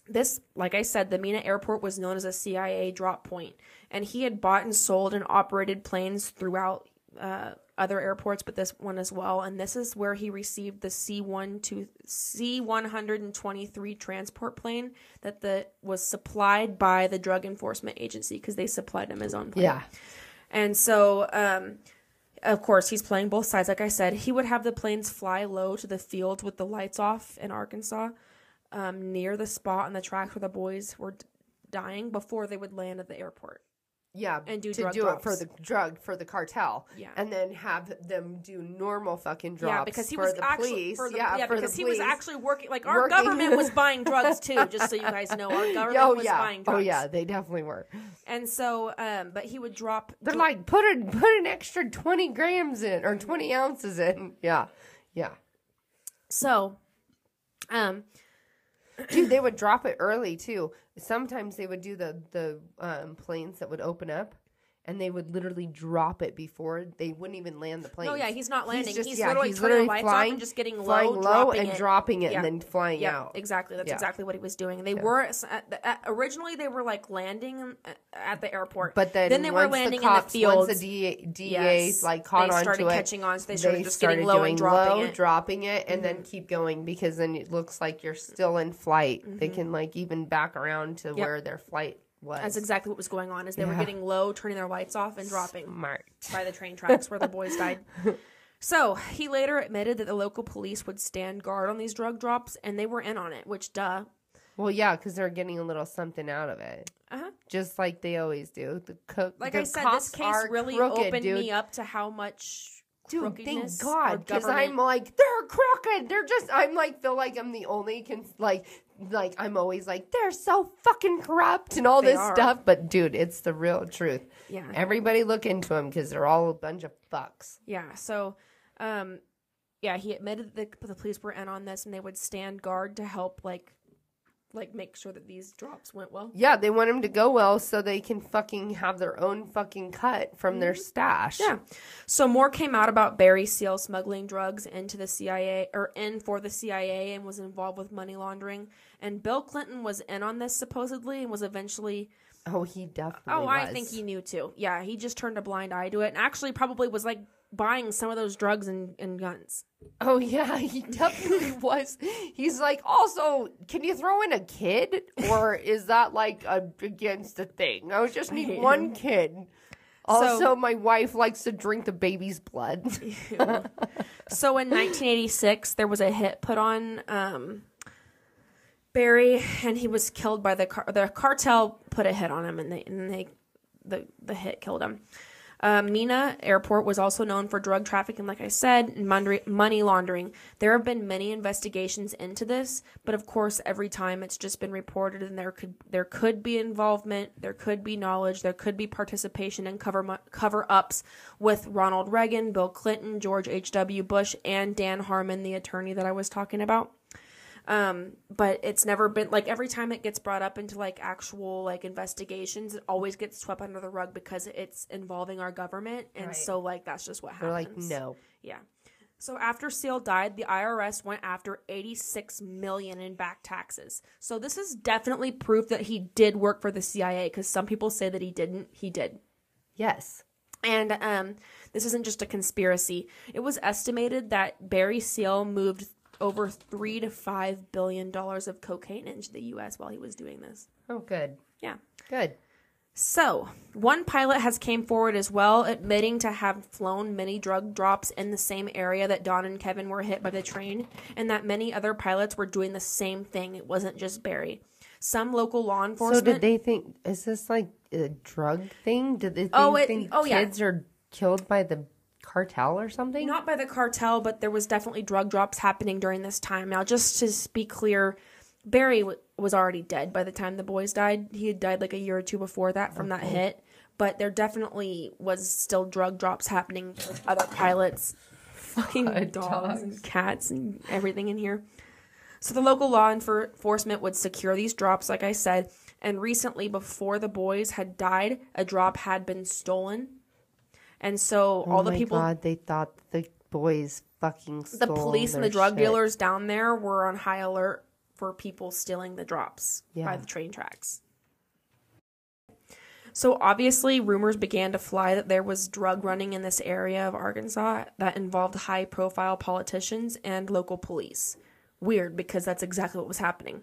Speaker 1: this, like I said, the Mena airport was known as a CIA drop point, and he had bought and sold and operated planes throughout uh, other airports, but this one as well. And this is where he received the C one to C one hundred and twenty three transport plane that the was supplied by the Drug Enforcement Agency because they supplied him his own plane.
Speaker 2: Yeah.
Speaker 1: And so, um, of course, he's playing both sides. Like I said, he would have the planes fly low to the field with the lights off in Arkansas, um, near the spot on the track where the boys were d- dying before they would land at the airport.
Speaker 2: Yeah,
Speaker 1: And do
Speaker 2: to
Speaker 1: drug
Speaker 2: do it for the drug for the cartel.
Speaker 1: Yeah.
Speaker 2: and then have them do normal fucking drops.
Speaker 1: yeah, because he
Speaker 2: for
Speaker 1: was actually
Speaker 2: police.
Speaker 1: for the,
Speaker 2: yeah,
Speaker 1: yeah,
Speaker 2: for
Speaker 1: because he was actually working. Like our
Speaker 2: Working.
Speaker 1: government was buying drugs too. Just so you guys know, our government
Speaker 2: Oh
Speaker 1: was
Speaker 2: yeah,
Speaker 1: buying drugs.
Speaker 2: oh yeah, they definitely were.
Speaker 1: And so, um, but he would drop.
Speaker 2: They're like put a put an extra twenty grams in or twenty ounces in. Yeah, yeah.
Speaker 1: So, um,
Speaker 2: Dude, they would drop it early too. Sometimes they would do the the um, planes that would open up, and they would literally drop it before they wouldn't even land the plane.
Speaker 1: no, yeah, he's not landing. He's,
Speaker 2: yeah,
Speaker 1: literally turning the lights off and just getting low,
Speaker 2: flying low and
Speaker 1: it.
Speaker 2: dropping it,
Speaker 1: Yeah.
Speaker 2: and then flying
Speaker 1: Yep,
Speaker 2: out.
Speaker 1: exactly. That's
Speaker 2: Yeah.
Speaker 1: exactly what he was doing. They were at the, at, originally they were like landing at- at the airport,
Speaker 2: But then,
Speaker 1: they were landing
Speaker 2: the cops,
Speaker 1: in the fields.
Speaker 2: Once the DA, DA
Speaker 1: Yes.
Speaker 2: like caught on to it,
Speaker 1: catching on, so they started just getting
Speaker 2: started
Speaker 1: low and dropping
Speaker 2: low,
Speaker 1: it. Mm-hmm.
Speaker 2: dropping it, and then keep going because then it looks like you're still in flight. They can like even back around to where their flight was.
Speaker 1: That's exactly what was going on. Is they were getting low, turning their lights off, and dropping
Speaker 2: smart.
Speaker 1: by the train tracks where the boys died. So he later admitted that the local police would stand guard on these drug drops, and they were in on it. Which, duh.
Speaker 2: Well, yeah, because they're getting a little something out of it,
Speaker 1: Uh-huh.
Speaker 2: just like they always do. The co-
Speaker 1: Like
Speaker 2: the
Speaker 1: I said, this case really
Speaker 2: crooked,
Speaker 1: opened
Speaker 2: dude.
Speaker 1: me up to how much
Speaker 2: Dude, thank God, because I'm like they're crooked. They're just I'm like feel like I'm the only can like like I'm always like they're so fucking corrupt and all
Speaker 1: They
Speaker 2: this
Speaker 1: are.
Speaker 2: stuff. But dude, it's the real truth.
Speaker 1: Yeah.
Speaker 2: everybody look into them because they're all a bunch of fucks.
Speaker 1: Yeah. So, um, yeah, he admitted that the, the police were in on this, and they would stand guard to help, like, like make sure that these drops went well.
Speaker 2: Yeah, they want them to go well so they can fucking have their own fucking cut from their stash.
Speaker 1: Mm-hmm. Yeah. So more came out about Barry Seal smuggling drugs into the CIA or in for the CIA and was involved with money laundering. And Bill Clinton was in on this supposedly and was eventually.
Speaker 2: Oh, he definitely.
Speaker 1: Oh, I think he knew too. Yeah, he just turned a blind eye to it and actually probably was like buying some of those drugs and, and guns.
Speaker 2: Oh yeah, he definitely was. He's like, also, can you throw in a kid, or is that like a, against the thing? I was just need one kid. Also, my wife likes to drink the baby's blood.
Speaker 1: So in 1986, there was a hit put on um, Barry, and he was killed by the car- the cartel. Put a hit on him, and they and they the the hit killed him. Uh, Mena Airport was also known for drug trafficking, like I said, money laundering. There have been many investigations into this, but of course, every time it's just been reported, and there could there could be involvement, there could be knowledge, there could be participation in cover cover ups with Ronald Reagan, Bill Clinton, George H. W. Bush, and Dan Harmon, the attorney that I was talking about um but it's never been like every time it gets brought up into like actual like investigations it always gets swept under the rug because it's involving our government and
Speaker 2: Right.
Speaker 1: so like that's just what
Speaker 2: They're
Speaker 1: happens
Speaker 2: like, no.
Speaker 1: yeah so after seal died the irs went after 86 million in back taxes so this is definitely proof that he did work for the cia because some people say that he didn't he did
Speaker 2: Yes.
Speaker 1: and um, this isn't just a conspiracy. It was estimated that Barry Seal moved over three to five billion dollars of cocaine into the U.S. while he was doing this.
Speaker 2: Oh, good.
Speaker 1: Yeah.
Speaker 2: Good.
Speaker 1: So one pilot has came forward as well, admitting to have flown many drug drops in the same area that Don and Kevin were hit by the train, and that many other pilots were doing the same thing. It wasn't just Barry. Some local law enforcement.
Speaker 2: So did they think is this like a drug thing? Did they oh, think,
Speaker 1: Oh, it-
Speaker 2: think
Speaker 1: oh, yeah.
Speaker 2: kids are killed by the cartel or something?
Speaker 1: Not by the cartel, but there was definitely drug drops happening during this time. Now, just to be clear, Barry w- was already dead by the time the boys died. He had died like a year or two before that from that hit. But there definitely was still drug drops happening with other pilots. Fucking dogs,
Speaker 2: dogs.
Speaker 1: and cats and everything in here. So the local law enfor- enforcement would secure these drops, like I said. And recently, before the boys had died, a drop had been stolen. And so
Speaker 2: Oh
Speaker 1: all the
Speaker 2: my
Speaker 1: people
Speaker 2: God, they thought the boys fucking
Speaker 1: the police and the drug
Speaker 2: shit.
Speaker 1: dealers down there were on high alert for people stealing the drops by the train tracks. So obviously, rumors began to fly that there was drug running in this area of Arkansas that involved high profile politicians and local police. Weird because that's exactly what was happening.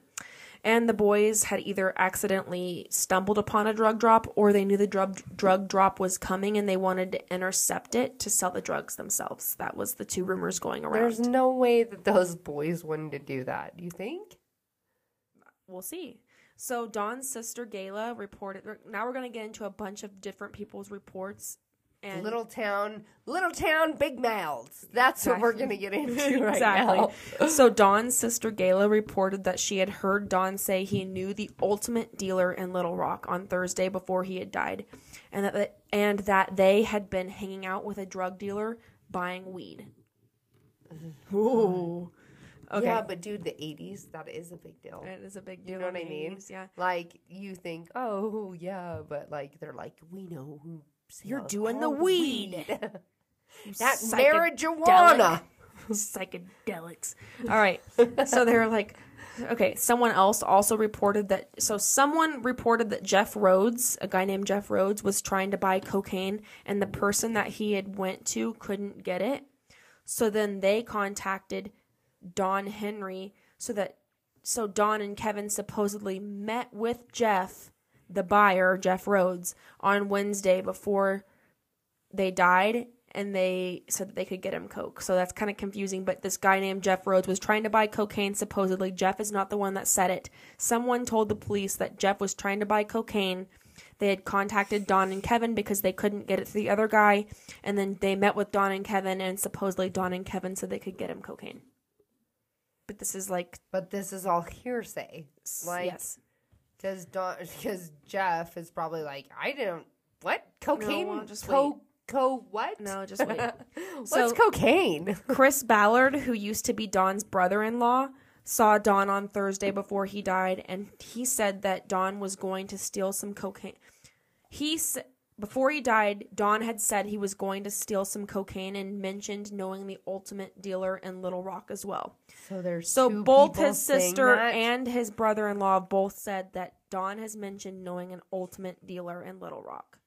Speaker 1: And the boys had either accidentally stumbled upon a drug drop or they knew the drug drug drop was coming and they wanted to intercept it to sell the drugs themselves. That was the two rumors going around.
Speaker 2: There's no way that those boys wouldn't do that. Do you think?
Speaker 1: we'll see. So Don's sister Gayla reported. Now we're going to get into a bunch of different people's reports. And
Speaker 2: Little town, little town, big mouths. That's what we're gonna get into right now.
Speaker 1: so Don's sister Gayla reported that she had heard Dawn say he knew the ultimate dealer in Little Rock on Thursday before he had died, and that and that they had been hanging out with a drug dealer buying weed. Ooh. Okay.
Speaker 2: Yeah, but dude, the '80s, that is a big deal.
Speaker 1: it is a big deal.
Speaker 2: You know what I mean?
Speaker 1: 80s, Yeah.
Speaker 2: Like you think, oh yeah, but like they're like, we know who.
Speaker 1: You're doing the weed.
Speaker 2: that marijuana.
Speaker 1: psychedelics. All right. So they're like, okay, someone else also reported that. So someone reported that Jeff Rhodes, a guy named Jeff Rhodes, was trying to buy cocaine, and the person that he had went to couldn't get it. So then they contacted Don Henry, so that so Don and Kevin supposedly met with Jeff, the buyer, Jeff Rhodes, on Wednesday before they died and they said that they could get him coke. So that's kind of confusing, but this guy named Jeff Rhodes was trying to buy cocaine supposedly. Jeff is not the one that said it. Someone told the police that Jeff was trying to buy cocaine. They had contacted Don and Kevin because they couldn't get it to the other guy, and then they met with Don and Kevin and supposedly Don and Kevin said they could get him cocaine. But this is like
Speaker 2: But this is all hearsay. Like,
Speaker 1: yes.
Speaker 2: Because Don, because Jeff is probably like, I don't what cocaine,
Speaker 1: well, just
Speaker 2: co,
Speaker 1: wait.
Speaker 2: co what?
Speaker 1: No, just wait.
Speaker 2: What's
Speaker 1: So-
Speaker 2: cocaine?
Speaker 1: Chris Ballard, who used to be Don's brother in law, saw Don on Thursday before he died, and he said that Don was going to steal some cocaine. He said. Before he died, Don had said he was going to steal some cocaine and mentioned knowing the ultimate dealer in Little Rock as well.
Speaker 2: So there's
Speaker 1: So both his sister and his brother-in-law both said that Don has mentioned knowing an ultimate dealer in Little Rock.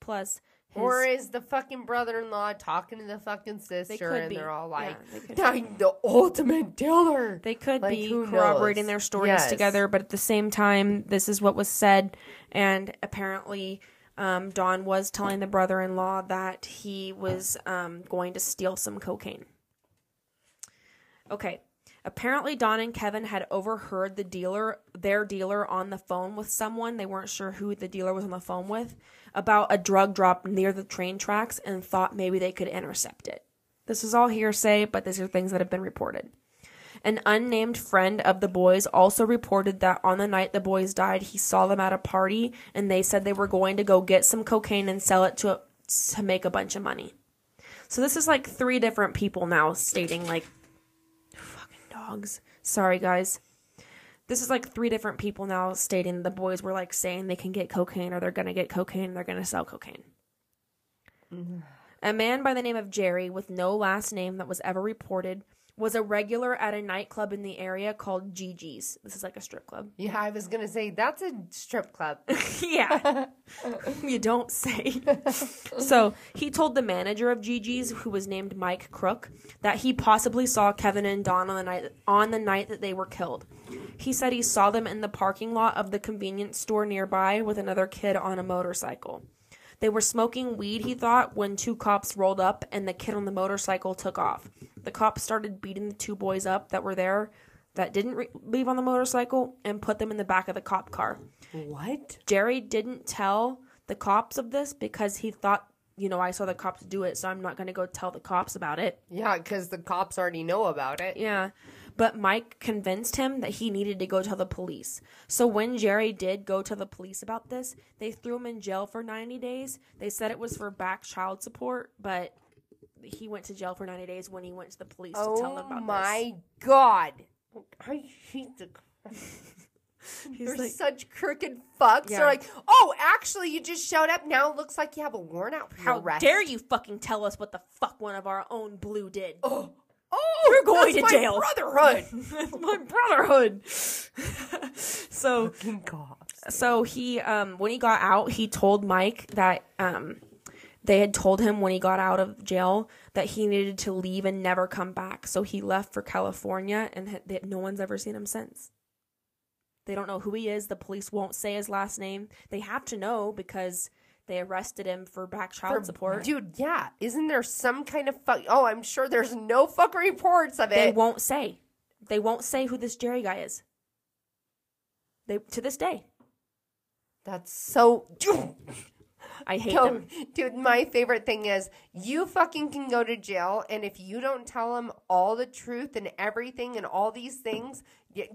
Speaker 1: Plus, his,
Speaker 2: Or is the fucking brother-in-law talking to the fucking sister, and
Speaker 1: be.
Speaker 2: they're all like,
Speaker 1: Yeah, they
Speaker 2: "I'm the ultimate dealer."
Speaker 1: They could
Speaker 2: Like,
Speaker 1: be corroborating
Speaker 2: knows?
Speaker 1: their stories
Speaker 2: Yes.
Speaker 1: together, but at the same time, this is what was said, and apparently, um, Don was telling the brother-in-law that he was um, going to steal some cocaine. Okay. Apparently, Don and Kevin had overheard the dealer, their dealer, on the phone with someone. They weren't sure who the dealer was on the phone with about a drug drop near the train tracks and thought maybe they could intercept it. This is all hearsay, but these are things that have been reported. An unnamed friend of the boys also reported that on the night the boys died, he saw them at a party and they said they were going to go get some cocaine and sell it to to make a bunch of money. So this is like three different people now stating like fucking dogs. Sorry guys. This is like three different people now stating the boys were like saying they can get cocaine or they're going to get cocaine and they're going to sell cocaine. Mm-hmm. A man by the name of Jerry, with no last name that was ever reported, was a regular at a nightclub in the area called Gigi's. This is like a strip club.
Speaker 2: Yeah, I was gonna say that's a strip club.
Speaker 1: yeah. you don't say. so he told the manager of Gigi's, who was named Mike Crook, that he possibly saw Kevin and Don on the night on the night that they were killed. He said he saw them in the parking lot of the convenience store nearby with another kid on a motorcycle. They were smoking weed, he thought, when two cops rolled up and the kid on the motorcycle took off. The cops started beating the two boys up that were there that didn't re- leave on the motorcycle and put them in the back of the cop car.
Speaker 2: What?
Speaker 1: Jerry didn't tell the cops of this because he thought, you know, I saw the cops do it, so I'm not going to go tell the cops about it.
Speaker 2: Yeah, because the cops already know about it.
Speaker 1: Yeah. But Mike convinced him that he needed to go tell the police. So when Jerry did go to the police about this, they threw him in jail for 90 days. They said it was for back child support, but he went to jail for 90 days when he went to the police to tell them about this.
Speaker 2: Oh my god! I hate the.
Speaker 1: He's
Speaker 2: They're
Speaker 1: like,
Speaker 2: such crooked fucks.
Speaker 1: Yeah.
Speaker 2: They're like, oh, actually, you just showed up. Now it looks like you have a warrant out for
Speaker 1: how
Speaker 2: arrest.
Speaker 1: dare you fucking tell us what the fuck one of our own blue did?
Speaker 2: Oh, oh,
Speaker 1: You're going to
Speaker 2: my
Speaker 1: jail.
Speaker 2: Brotherhood.
Speaker 1: my brotherhood. so so he um when he got out he told mike that um they had told him when he got out of jail that he needed to leave and never come back so he left for california and ha- they, no one's ever seen him since they don't know who he is the police won't say his last name they have to know because they arrested him for back child
Speaker 2: For-
Speaker 1: support
Speaker 2: Dude, yeah. Isn't there some kind of fuck? Oh, I'm sure there's no fucking reports of it.
Speaker 1: they won't say they won't say who this jerry guy is they to this day
Speaker 2: That's so.
Speaker 1: i hate them
Speaker 2: dude, my favorite thing is you fucking can go to jail, and if you don't tell them all the truth and everything and all these things,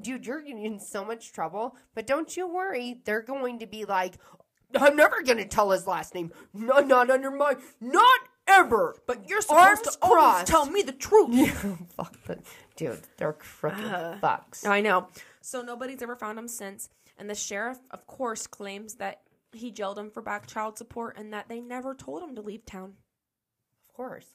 Speaker 2: dude, you're in so much trouble. But don't you worry, they're going to be like, I'm never to tell his last name. No, not under my, not ever.
Speaker 1: but you're
Speaker 2: Arms
Speaker 1: supposed to always
Speaker 2: crossed.
Speaker 1: tell me the truth Yeah,
Speaker 2: Fuck, but dude, they're crooked
Speaker 1: Uh,
Speaker 2: fucks.
Speaker 1: I know. So nobody's ever found him since. And the sheriff, of course, claims that he jailed him for back child support and that they never told him to leave town.
Speaker 2: Of course.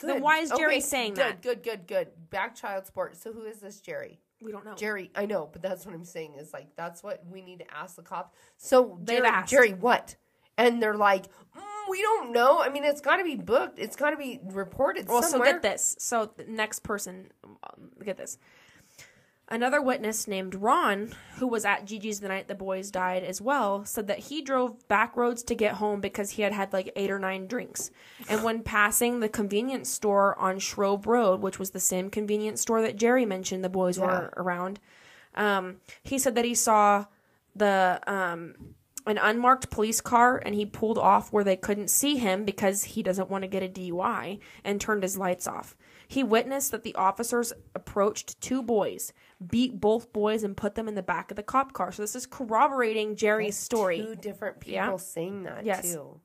Speaker 1: Then why is Jerry saying
Speaker 2: good,
Speaker 1: that?
Speaker 2: Good, good, good. Back child support. So who is this Jerry?
Speaker 1: We don't know.
Speaker 2: Jerry, I know, but that's what I'm saying is like that's what we need to ask the cops. So
Speaker 1: They've
Speaker 2: Jerry,
Speaker 1: asked.
Speaker 2: Jerry, what? And they're like, mm, we don't know. I mean, it's got to be booked. It's got to be reported
Speaker 1: well, so get this. So the next person, um, get this. Another witness named Ron, who was at Gigi's the night the boys died as well, said that he drove back roads to get home because he had had like eight or nine drinks. And when passing the convenience store on Shrove Road, which was the same convenience store that Jerry mentioned the boys were around, um, he said that he saw the um, an unmarked police car and he pulled off where they couldn't see him because he doesn't want to get a DUI and turned his lights off. He witnessed that the officers approached two boys, beat both boys, and put them in the back of the cop car. So this is corroborating Jerry's story.
Speaker 2: Two different people
Speaker 1: Yeah.
Speaker 2: saying that
Speaker 1: Yes.
Speaker 2: too.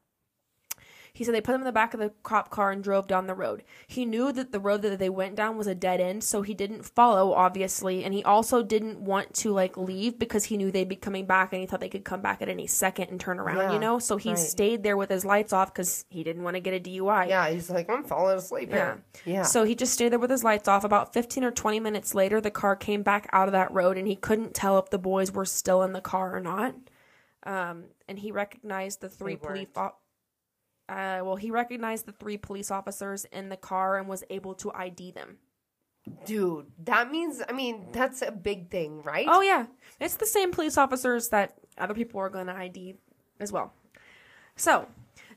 Speaker 1: He said they put him in the back of the cop car and drove down the road. He knew that the road that they went down was a dead end, so he didn't follow, obviously, and he also didn't want to like leave because he knew they'd be coming back and he thought they could come back at any second and turn around,
Speaker 2: Yeah,
Speaker 1: you know? So he
Speaker 2: right.
Speaker 1: stayed there with his lights off because he didn't want to get a DUI.
Speaker 2: Yeah, he's like, I'm falling asleep.
Speaker 1: Yeah.
Speaker 2: here." yeah.
Speaker 1: So he just stayed there with his lights off. About 15 or 20 minutes later, the car came back out of that road and he couldn't tell if the boys were still in the car or not. Um, and he recognized the three police. O- uh, well, he recognized the three police officers in the car and was able to ID them.
Speaker 2: dude, that means I mean that's a big thing, right?
Speaker 1: Oh yeah, it's the same police officers that other people are going to ID as well. So,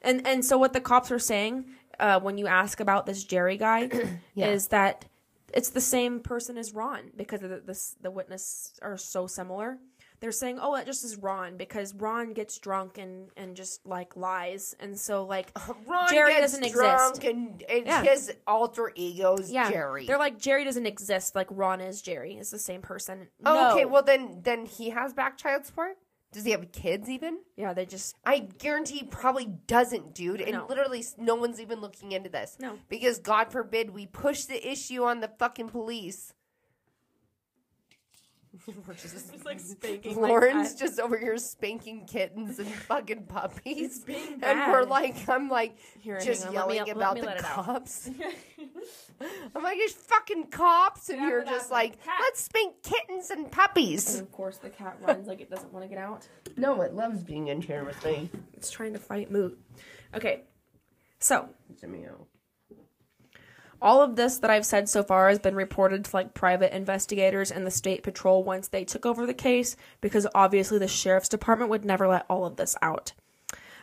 Speaker 1: and and so what the cops are saying uh, when you ask about this Jerry guy
Speaker 2: Yeah.
Speaker 1: is that it's the same person as Ron because the the, the witness are so similar. They're saying, "Oh, that just is Ron because Ron gets drunk and and just like lies, and so like
Speaker 2: Ron
Speaker 1: Jerry
Speaker 2: gets
Speaker 1: doesn't
Speaker 2: drunk
Speaker 1: exist.
Speaker 2: and, and
Speaker 1: Yeah.
Speaker 2: his alter ego's
Speaker 1: yeah,
Speaker 2: Jerry.
Speaker 1: They're like Jerry doesn't exist, like Ron is Jerry. It's the same person.
Speaker 2: oh, okay, well then then he has back child support. Does he have kids even?
Speaker 1: yeah, they just
Speaker 2: I guarantee he probably doesn't, dude. And
Speaker 1: No.
Speaker 2: literally, no one's even looking into this.
Speaker 1: No.
Speaker 2: Because God forbid we push the issue on the fucking police. Just,
Speaker 1: like spanking.
Speaker 2: Lauren's just over here spanking kittens and fucking puppies. And we're like, I'm like,
Speaker 1: Here,
Speaker 2: just
Speaker 1: let me-
Speaker 2: yelling about the
Speaker 1: let it out.
Speaker 2: cops. I'm like, there's fucking cops. And you're just like,
Speaker 1: cat.
Speaker 2: let's spank kittens and puppies.
Speaker 1: And of course, the cat runs like it doesn't want to get out.
Speaker 2: No, it loves being in here with me.
Speaker 1: It's trying to fight Moot. Okay, so
Speaker 2: It's a meow.
Speaker 1: All of this that I've said so far has been reported to like private investigators and the state patrol once they took over the case because obviously the sheriff's department would never let all of this out.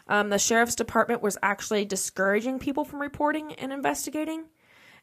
Speaker 1: Um, the sheriff's department was actually discouraging people from reporting and investigating.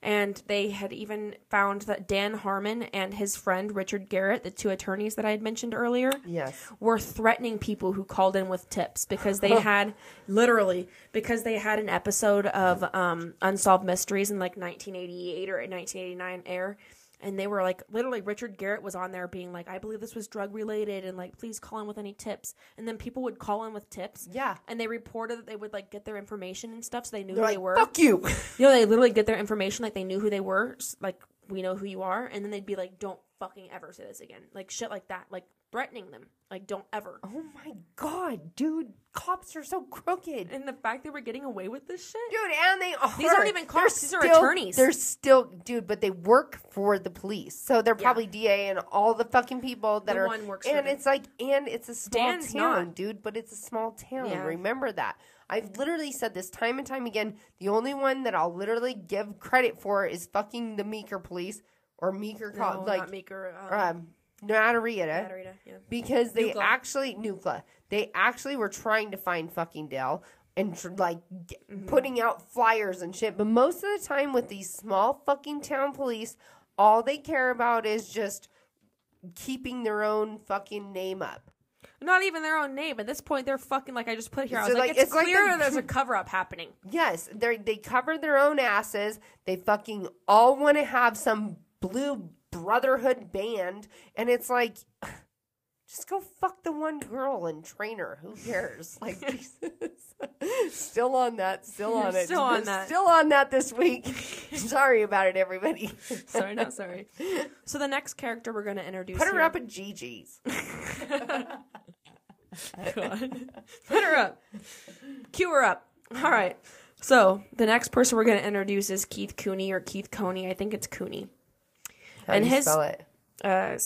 Speaker 1: And they had even found that Dan Harmon and his friend Richard Garrett, the two attorneys that I had mentioned earlier,
Speaker 2: Yes.
Speaker 1: were threatening people who called in with tips because they had literally because they had an episode of um, unsolved mysteries in like 1988 or 1989 air and they were like literally richard garrett was on there being like i believe this was drug related and like please call in with any tips. And then people would call in with tips.
Speaker 2: Yeah.
Speaker 1: and they reported that they would like get their information and stuff so they knew
Speaker 2: They're
Speaker 1: who
Speaker 2: like,
Speaker 1: they were.
Speaker 2: Fuck you.
Speaker 1: you know, they literally get their information like they knew who they were, like we know who you are, and then they'd be like, "Don't fucking ever say this again," like shit like that, like threatening them, like don't ever.
Speaker 2: Oh my god, dude. Cops are so crooked.
Speaker 1: And the fact they were getting away with this shit,
Speaker 2: Dude, and they are.
Speaker 1: These aren't even
Speaker 2: they're
Speaker 1: cops, these are attorneys.
Speaker 2: They're still, dude, but they work for the police. So they're probably DA and all the fucking people that
Speaker 1: The
Speaker 2: are.
Speaker 1: one works
Speaker 2: and it's like, and it's a small
Speaker 1: Dan's
Speaker 2: town,
Speaker 1: not.
Speaker 2: dude, but it's a small town.
Speaker 1: Yeah.
Speaker 2: Remember that. I've literally said this time and time again. The only one that I'll literally give credit for is fucking the Meeker police or Meeker,
Speaker 1: no,
Speaker 2: co- like,
Speaker 1: not Meeker, um,
Speaker 2: um, Naturita
Speaker 1: Naturita, yeah.
Speaker 2: because they
Speaker 1: Nucla.
Speaker 2: actually Nucla. They actually were trying to find fucking Dell and tr- like g-
Speaker 1: Mm-hmm.
Speaker 2: putting out flyers and shit. But most of the time with these small fucking town police, all they care about is just keeping their own fucking name up.
Speaker 1: Not even their own name. At this point, they're fucking like I just put here. I was like,
Speaker 2: like,
Speaker 1: it's,
Speaker 2: it's like
Speaker 1: clear
Speaker 2: the-
Speaker 1: there's a cover up happening.
Speaker 2: Yes, they they cover their own asses. They fucking all want to have some blue brotherhood band, and it's like, just go fuck the one girl and train her. Who cares? Like, Jesus. still on that. Still on it.
Speaker 1: Still on that.
Speaker 2: Still on that this week. Sorry about it, everybody.
Speaker 1: sorry, not sorry. So the next character we're going to introduce.
Speaker 2: Put her
Speaker 1: here-
Speaker 2: up at Gigi's.
Speaker 1: God. Put her up. Cue her up. All right. So the next person we're going to introduce is Keith Cooney or Keith Coney. I think it's Cooney.
Speaker 2: How
Speaker 1: And
Speaker 2: do you
Speaker 1: his-
Speaker 2: spell it?
Speaker 1: Uh,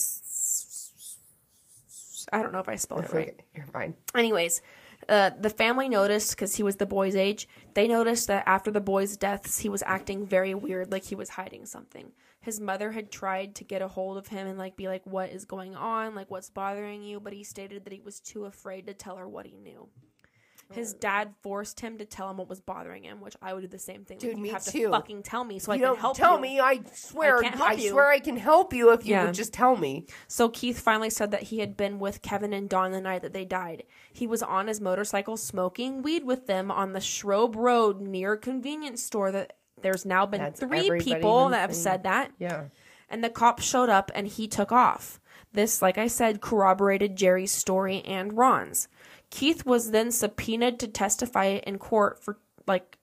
Speaker 1: I don't know if I spelled it right.
Speaker 2: You're fine.
Speaker 1: Anyways, uh, the family noticed because he was the boy's age. They noticed that after the boy's deaths, he was acting very weird, like he was hiding something. His mother had tried to get a hold of him and like be like, "What is going on? Like, what's bothering you?" But he stated that he was too afraid to tell her what he knew. His uh, dad forced him to tell him what was bothering him, which I would do the same thing.
Speaker 2: Dude,
Speaker 1: like, you
Speaker 2: me
Speaker 1: have
Speaker 2: too.
Speaker 1: to fucking tell me so I
Speaker 2: you
Speaker 1: can
Speaker 2: don't
Speaker 1: help
Speaker 2: tell
Speaker 1: you.
Speaker 2: me. I swear. I
Speaker 1: you.
Speaker 2: swear I can help you if you
Speaker 1: Yeah.
Speaker 2: would just tell me.
Speaker 1: So Keith finally said that he had been with Kevin and Don the night that they died. He was on his motorcycle smoking weed with them on the Shrobe Road near a convenience store that there's now been
Speaker 2: That's
Speaker 1: three people that have said that.
Speaker 2: Yeah.
Speaker 1: And the cops showed up and he took off. This, like I said, corroborated Jerry's story and Ron's. Keith was then subpoenaed to testify in court for like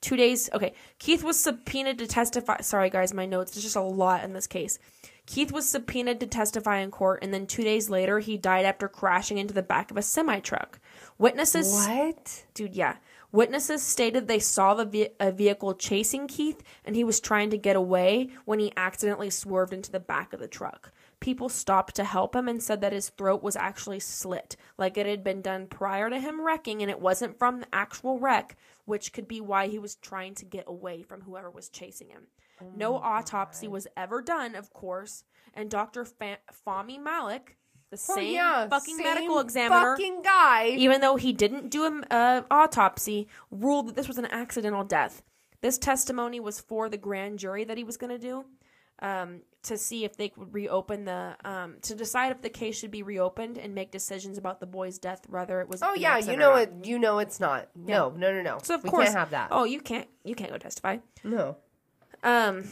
Speaker 1: two days. Okay, Keith was subpoenaed to testify. Sorry, guys, my notes. There's just a lot in this case. Keith was subpoenaed to testify in court, and then two days later, he died after crashing into the back of a semi truck. Witnesses
Speaker 2: What?
Speaker 1: dude yeah witnesses stated they saw the ve- a vehicle chasing keith and he was trying to get away when he accidentally swerved into the back of the truck people stopped to help him and said that his throat was actually slit like it had been done prior to him wrecking and it wasn't from the actual wreck which could be why he was trying to get away from whoever was chasing him no autopsy was ever done of course and dr Fa- fahmy malik the
Speaker 2: Oh,
Speaker 1: same
Speaker 2: yeah,
Speaker 1: fucking
Speaker 2: same
Speaker 1: medical examiner
Speaker 2: Fucking guy.
Speaker 1: even though he didn't do an uh, autopsy, ruled that this was an accidental death. This testimony was for the grand jury that he was going to do. Um, to see if they could reopen the um, to decide if the case should be reopened and make decisions about the boy's death, whether it was.
Speaker 2: Oh yeah, you know it. You know it's not. No, no, no, no.
Speaker 1: So of
Speaker 2: we
Speaker 1: course,
Speaker 2: can't have that.
Speaker 1: Oh, you can't. You can't go testify.
Speaker 2: no.
Speaker 1: Um,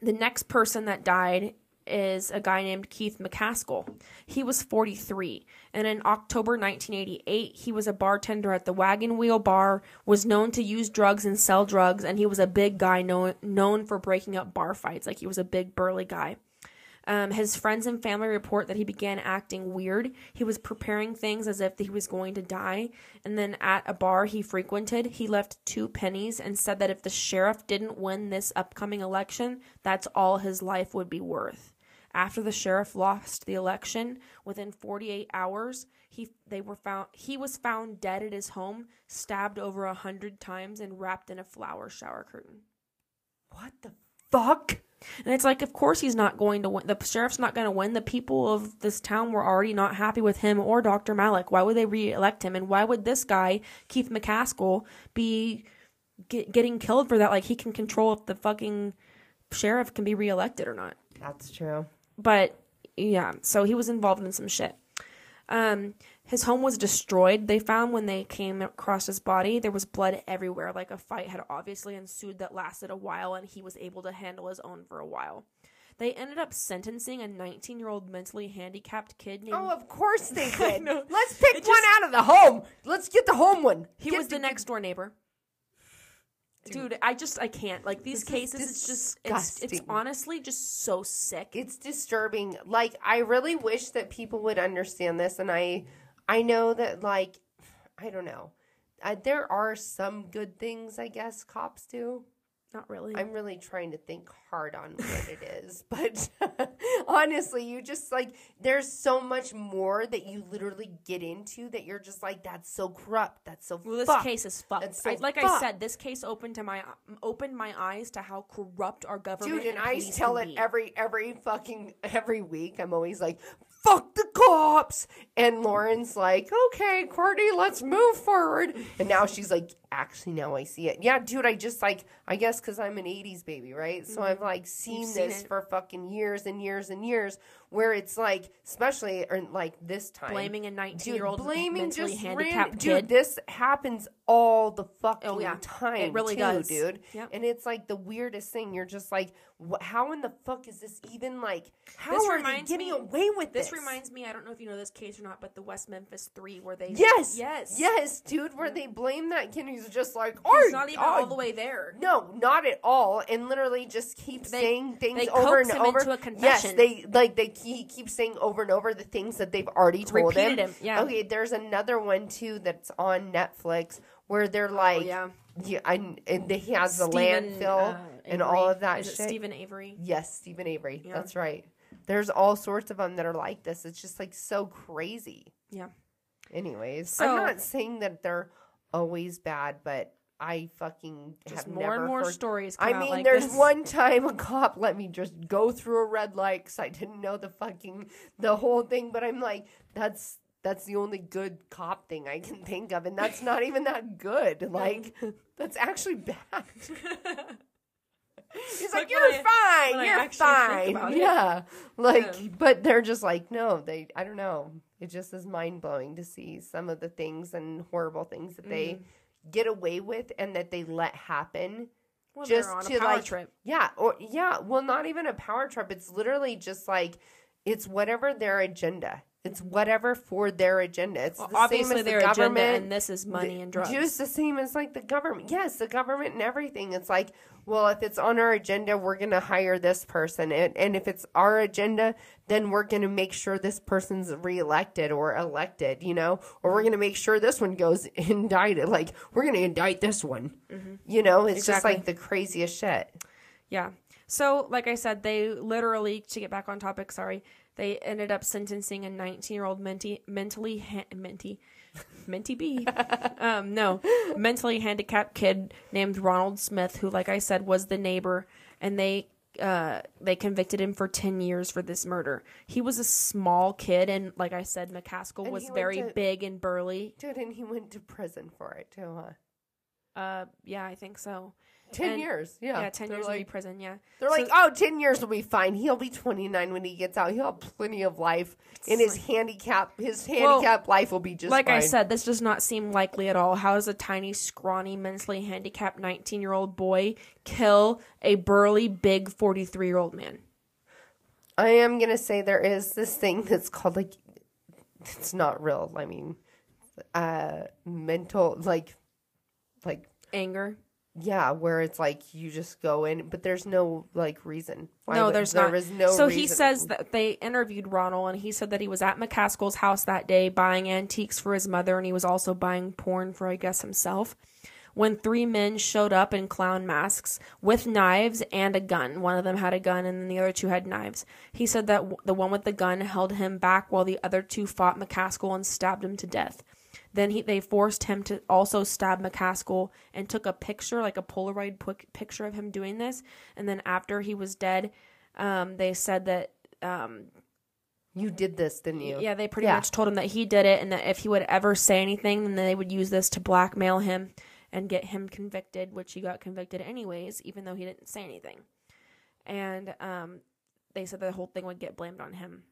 Speaker 1: the next person that died is a guy named Keith McKaskle. He was 43, and in October 1988, he was a bartender at the Wagon Wheel Bar, was known to use drugs and sell drugs, and he was a big guy known known for breaking up bar fights. Like he was a big burly guy. Um, his friends and family report that he began acting weird. He was preparing things as if he was going to die. And then at a bar he frequented, he left two pennies and said that if the sheriff didn't win this upcoming election, that's all his life would be worth. After the sheriff lost the election, within 48 hours, he they were found he was found dead at his home, stabbed over a hundred times and wrapped in a flower shower curtain.
Speaker 2: What the fuck?
Speaker 1: And it's like, of course he's not going to win. The sheriff's not going to win. The people of this town were already not happy with him or Dr. Malik. Why would they re-elect him? And why would this guy, Keith McKaskle, be get, getting killed for that? Like he can control if the fucking sheriff can be re-elected or not.
Speaker 2: That's true.
Speaker 1: But yeah, so he was involved in some shit. Um, his home was destroyed. They found when they came across his body, there was blood everywhere. Like a fight had obviously ensued that lasted a while, and he was able to handle his own for a while. They ended up sentencing a 19 year old mentally handicapped kid named.
Speaker 2: Oh, of course they did. Let's pick
Speaker 1: It
Speaker 2: one out of the home. Let's get the home one.
Speaker 1: he
Speaker 2: Get
Speaker 1: was the
Speaker 2: get-
Speaker 1: next door neighbor. Dude, I just I can't like these
Speaker 2: This
Speaker 1: cases. It's just it's it's honestly just so sick.
Speaker 2: It's disturbing. Like I really wish that people would understand this, and I, I know that like, I don't know. There are some good things, I guess, cops do.
Speaker 1: Not really.
Speaker 2: I'm really trying to think hard on what it is, but honestly, you just like there's so much more that you literally get into that you're just like that's so corrupt, that's so
Speaker 1: Well, this
Speaker 2: fucked.
Speaker 1: case is fucked.
Speaker 2: So
Speaker 1: I, like I said, this case opened to my opened my eyes to how corrupt our government.
Speaker 2: Dude, and I tell it every every fucking every week. I'm always like, "Fuck the cops," and Lauren's like, "Okay, Courtney, let's move forward." And now she's like, "Actually, now I see it." Yeah, dude, I just like, I guess because I'm an '80s baby, right? So I've like seen
Speaker 1: Mm-hmm. You've
Speaker 2: this
Speaker 1: it.
Speaker 2: for fucking years and years and years, where it's like, especially or like this time,
Speaker 1: blaming a 19 year old
Speaker 2: blaming just
Speaker 1: handicapped
Speaker 2: ran-
Speaker 1: kid.
Speaker 2: Dude, this happens all the fucking
Speaker 1: Oh, yeah.
Speaker 2: time.
Speaker 1: It really
Speaker 2: too,
Speaker 1: does.
Speaker 2: dude.
Speaker 1: Yep.
Speaker 2: And it's like the weirdest thing. You're just like, wh- how in the fuck is this even like? How
Speaker 1: This
Speaker 2: are they getting
Speaker 1: me-
Speaker 2: away with
Speaker 1: this
Speaker 2: this?
Speaker 1: reminds me. I don't know if you know this case or not, but the West Memphis Three, where they
Speaker 2: Yes,
Speaker 1: yes,
Speaker 2: yes, dude. Where they blame that kid who's just like,
Speaker 1: He's
Speaker 2: "Oh,
Speaker 1: not even
Speaker 2: oh,
Speaker 1: all the way there.
Speaker 2: No, not at all, and literally just keeps
Speaker 1: They-
Speaker 2: saying things over and over.
Speaker 1: into a
Speaker 2: Yes,
Speaker 1: confession.
Speaker 2: they like they he keeps saying over and over the things that they've already told
Speaker 1: Repeated him, yeah.
Speaker 2: Okay, there's another one too that's on Netflix where they're like,
Speaker 1: Oh, yeah.
Speaker 2: yeah, and, and he has the
Speaker 1: Steven,
Speaker 2: landfill
Speaker 1: uh,
Speaker 2: and all of that
Speaker 1: Is it
Speaker 2: shit.
Speaker 1: Steven Avery?
Speaker 2: Yes, Steven Avery.
Speaker 1: Yeah.
Speaker 2: That's right. There's all sorts of them that are like this. It's just like so crazy.
Speaker 1: Yeah.
Speaker 2: Anyways,
Speaker 1: So-
Speaker 2: I'm not saying that they're always bad, but I fucking
Speaker 1: Just
Speaker 2: have
Speaker 1: more
Speaker 2: never
Speaker 1: and more
Speaker 2: heard-
Speaker 1: stories come
Speaker 2: I mean,
Speaker 1: like
Speaker 2: there's
Speaker 1: this.
Speaker 2: one time a cop let me just go through a red light because I didn't know the fucking the whole thing. But I'm like, that's that's the only good cop thing I can think of, and that's not even that good. Like, that's actually bad. He's like,
Speaker 1: Like
Speaker 2: you're
Speaker 1: I-
Speaker 2: fine, you're fine.
Speaker 1: it.
Speaker 2: Yeah, like,
Speaker 1: Yeah.
Speaker 2: but they're just like, no, they. I don't know. It just is mind blowing to see some of the things and horrible things that they
Speaker 1: Mm-hmm.
Speaker 2: Get away with and that they let happen
Speaker 1: Well,
Speaker 2: just to
Speaker 1: power
Speaker 2: like
Speaker 1: trip.
Speaker 2: yeah or yeah well not even a power trip it's literally just like it's whatever their agenda it's whatever for their agenda. It's
Speaker 1: Well,
Speaker 2: the same
Speaker 1: obviously
Speaker 2: as the
Speaker 1: their agenda,
Speaker 2: government.
Speaker 1: and this is money and drugs.
Speaker 2: just the same as like the government. Yes the government and everything. It's like well if it's on our agenda we're gonna hire this person. And, and if it's our agenda then we're gonna make sure this person's reelected or elected you know? Or we're gonna make sure this one goes indicted. Like we're gonna indict this one. You know? It's just
Speaker 1: Mm-hmm.
Speaker 2: Like the craziest shit.
Speaker 1: Yeah. So, like I said, they literally, to get back on topic, sorry, they ended up sentencing a 19 year old menti- mentally, ha- menti, Minty B. um, no, mentally handicapped kid named Ronald Smith, who, like I said, was the neighbor, and they uh, they convicted him for 10 years for this murder. He was a small kid, and like I said, McKaskle
Speaker 2: And
Speaker 1: was very
Speaker 2: to-
Speaker 1: big and burly.
Speaker 2: dude and he went to prison for it too huh
Speaker 1: Uh, yeah, I think so.
Speaker 2: 10
Speaker 1: And-
Speaker 2: years. Yeah.
Speaker 1: Yeah, 10
Speaker 2: They're
Speaker 1: years
Speaker 2: like,
Speaker 1: in prison. Yeah.
Speaker 2: They're
Speaker 1: So-
Speaker 2: like, oh, 10 years will be fine. He'll be 29 when he gets out. He'll have plenty of life. In his handicap, his
Speaker 1: Well,
Speaker 2: handicap life will be just
Speaker 1: like I said, this does not seem likely at all. How does a tiny, scrawny, mentally handicapped 19 year old boy kill a burly, big 43 year old man?
Speaker 2: I am gonna say there is this thing that's called like it's not real. I mean, uh, mental like like
Speaker 1: Anger.
Speaker 2: Yeah, where it's like you just go in, but there's no like reason. Why
Speaker 1: no,
Speaker 2: would-
Speaker 1: there's
Speaker 2: there
Speaker 1: not.
Speaker 2: is no.
Speaker 1: so he says that they interviewed Ronald, and he said that he was at McKaskle's house that day buying antiques for his mother, and he was also buying porn for, I guess, himself. When three men showed up in clown masks with knives and a gun. One of them had a gun, and then the other two had knives. He said that w- the one with the gun held him back while the other two fought McCaskill and stabbed him to death. Then he, they forced him to also stab McKaskle and took a picture, like a Polaroid pic- picture of him doing this. And then after he was dead, um, they said that um,
Speaker 2: you did this, didn't you?
Speaker 1: yeah, they pretty
Speaker 2: Yeah.
Speaker 1: much told him that he did it, and that if he would ever say anything, then they would use this to blackmail him and get him convicted, which he got convicted anyways, even though he didn't say anything. And um, they said the whole thing would get blamed on him.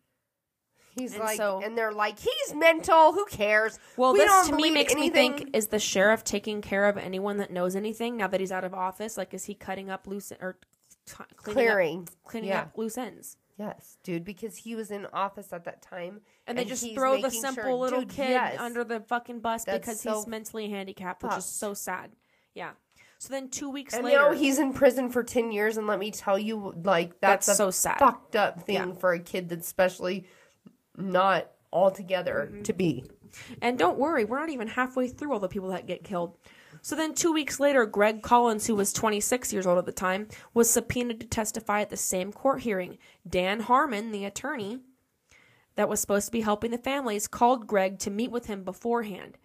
Speaker 2: He's
Speaker 1: And
Speaker 2: like,
Speaker 1: so-
Speaker 2: and they're like, he's mental. Who cares?
Speaker 1: Well,
Speaker 2: We
Speaker 1: this to me makes me think: is the sheriff taking care of anyone that knows anything now that he's out of office? Like, is he cutting up loose or t- cleaning
Speaker 2: clearing,
Speaker 1: up, cleaning
Speaker 2: yeah.
Speaker 1: up loose ends?
Speaker 2: Yes, dude, because he was in office at that time,
Speaker 1: And they just throw the simple
Speaker 2: sure-
Speaker 1: little
Speaker 2: dude,
Speaker 1: kid
Speaker 2: yes.
Speaker 1: under the fucking bus
Speaker 2: That's
Speaker 1: because
Speaker 2: so
Speaker 1: he's mentally handicapped, which is so sad. Yeah. So then two weeks
Speaker 2: And
Speaker 1: later,
Speaker 2: now he's in prison for ten years, and let me tell you, like that's,
Speaker 1: That's
Speaker 2: a
Speaker 1: so sad.
Speaker 2: fucked up thing
Speaker 1: Yeah.
Speaker 2: for a kid that's especially not altogether
Speaker 1: Mm-hmm.
Speaker 2: to be.
Speaker 1: And don't worry, we're not even halfway through all the people that get killed. So then, two weeks later, Greg Collins, who was 26 years old at the time, was subpoenaed to testify at the same court hearing. Dan Harmon, the attorney that was supposed to be helping the families, called Greg to meet with him beforehand.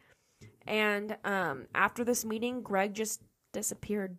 Speaker 1: And um, after this meeting, Greg just disappeared.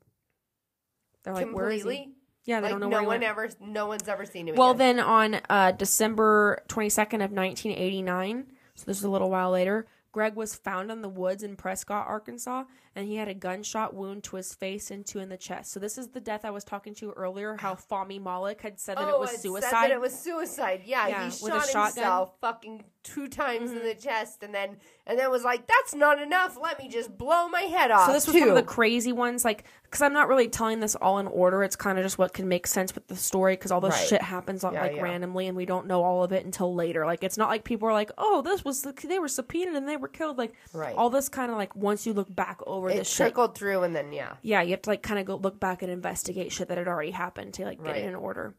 Speaker 1: They're like, "Where is he?"
Speaker 2: Completely.
Speaker 1: Yeah, they
Speaker 2: like
Speaker 1: don't know
Speaker 2: no
Speaker 1: where
Speaker 2: one ever, no one's ever seen him.
Speaker 1: Well,
Speaker 2: again.
Speaker 1: then on uh, December 22nd of 1989, so this is a little while later, Greg was found in the woods in Prescott, Arkansas, and he had a gunshot wound to his face and two in the chest. So this is the death I was talking to earlier, how Fahmy Malik had said that it oh, was
Speaker 2: Oh, said
Speaker 1: suicide.
Speaker 2: that it was suicide. Yeah,
Speaker 1: Yeah,
Speaker 2: he shot himself fucking two times in mm-hmm. the chest, and then and then was like, "That's not enough. Let me just blow my head off."
Speaker 1: So this was
Speaker 2: too.
Speaker 1: one of the crazy ones, like because I'm not really telling this all in order. It's kind of just what can make sense with the story because all this
Speaker 2: Right.
Speaker 1: shit happens
Speaker 2: Yeah,
Speaker 1: like
Speaker 2: yeah.
Speaker 1: randomly, and we don't know all of it until later. Like it's not like people are like, "Oh, this was the, they were subpoenaed and they were killed." Like
Speaker 2: Right.
Speaker 1: all this kind of like once you look back over
Speaker 2: it
Speaker 1: this shit,
Speaker 2: trickled through, and then yeah,
Speaker 1: yeah, you have to like kind of go look back and investigate shit that had already happened to like get
Speaker 2: Right.
Speaker 1: it in order.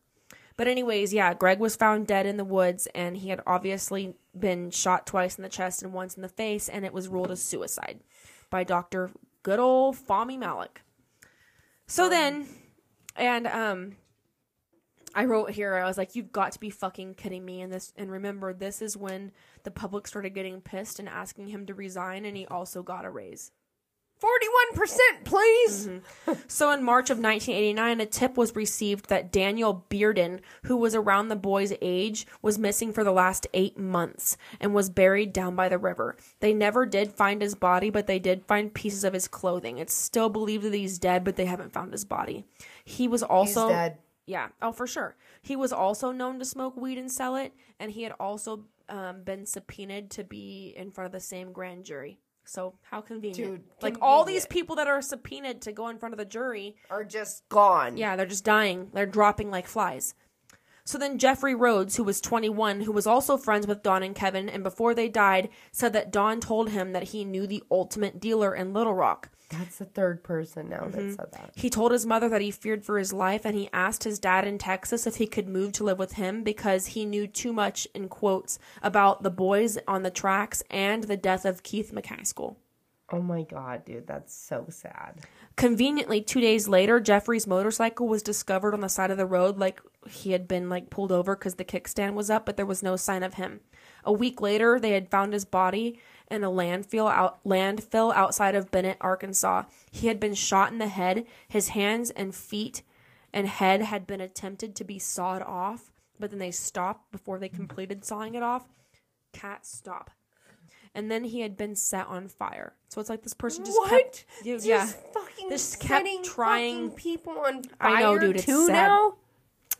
Speaker 1: But anyways, yeah, Greg was found dead in the woods, and he had obviously been shot twice in the chest and once in the face, and it was ruled as suicide by Doctor Good old Fahmy Malik. So then, and um, I wrote here, I was like, "You've got to be fucking kidding me!" And this, and remember, this is when the public started getting pissed and asking him to resign, and he also got a raise.
Speaker 2: Forty-one percent, please.
Speaker 1: Mm-hmm. So in March of 1989, a tip was received that Daniel Bearden, who was around the boy's age, was missing for the last eight months and was buried down by the river. They never did find his body, but they did find pieces of his clothing. It's still believed that he's dead, but they haven't found his body. He was also
Speaker 2: dead.
Speaker 1: Yeah, oh for sure. He was also known to smoke weed and sell it, and he had also um, been subpoenaed to be in front of the same grand jury. So how convenient!
Speaker 2: Dude,
Speaker 1: like all these people that are subpoenaed to go in front of the jury,
Speaker 2: Are just gone.
Speaker 1: yeah, they're just dying. They're dropping like flies. So then Jeffrey Rhodes, who was 21, who was also friends with Don and Kevin, and before they died, said that Don told him that he knew the ultimate dealer in Little Rock.
Speaker 2: That's the third person now
Speaker 1: Mm-hmm.
Speaker 2: that said that.
Speaker 1: He told his mother that he feared for his life, and he asked his dad in Texas if he could move to live with him because he knew too much, in quotes, about the boys on the tracks and the death of Keith McKaskle.
Speaker 2: Oh my god, dude, that's so sad.
Speaker 1: Conveniently, two days later, Jeffrey's motorcycle was discovered on the side of the road, like he had been like pulled over because the kickstand was up, but there was no sign of him. A week later, they had found his body in a landfill out landfill outside of Benton, Arkansas. He had been shot in the head. His hands and feet and head had been attempted to be sawed off, but then they stopped before they completed sawing it off. Cat, stop. and then he had been set on fire. So it's like this person just
Speaker 2: What?
Speaker 1: kept, Dude,
Speaker 2: Just
Speaker 1: yeah,
Speaker 2: fucking
Speaker 1: Just kept trying-
Speaker 2: people on fire
Speaker 1: I know, dude, it's sad.
Speaker 2: now.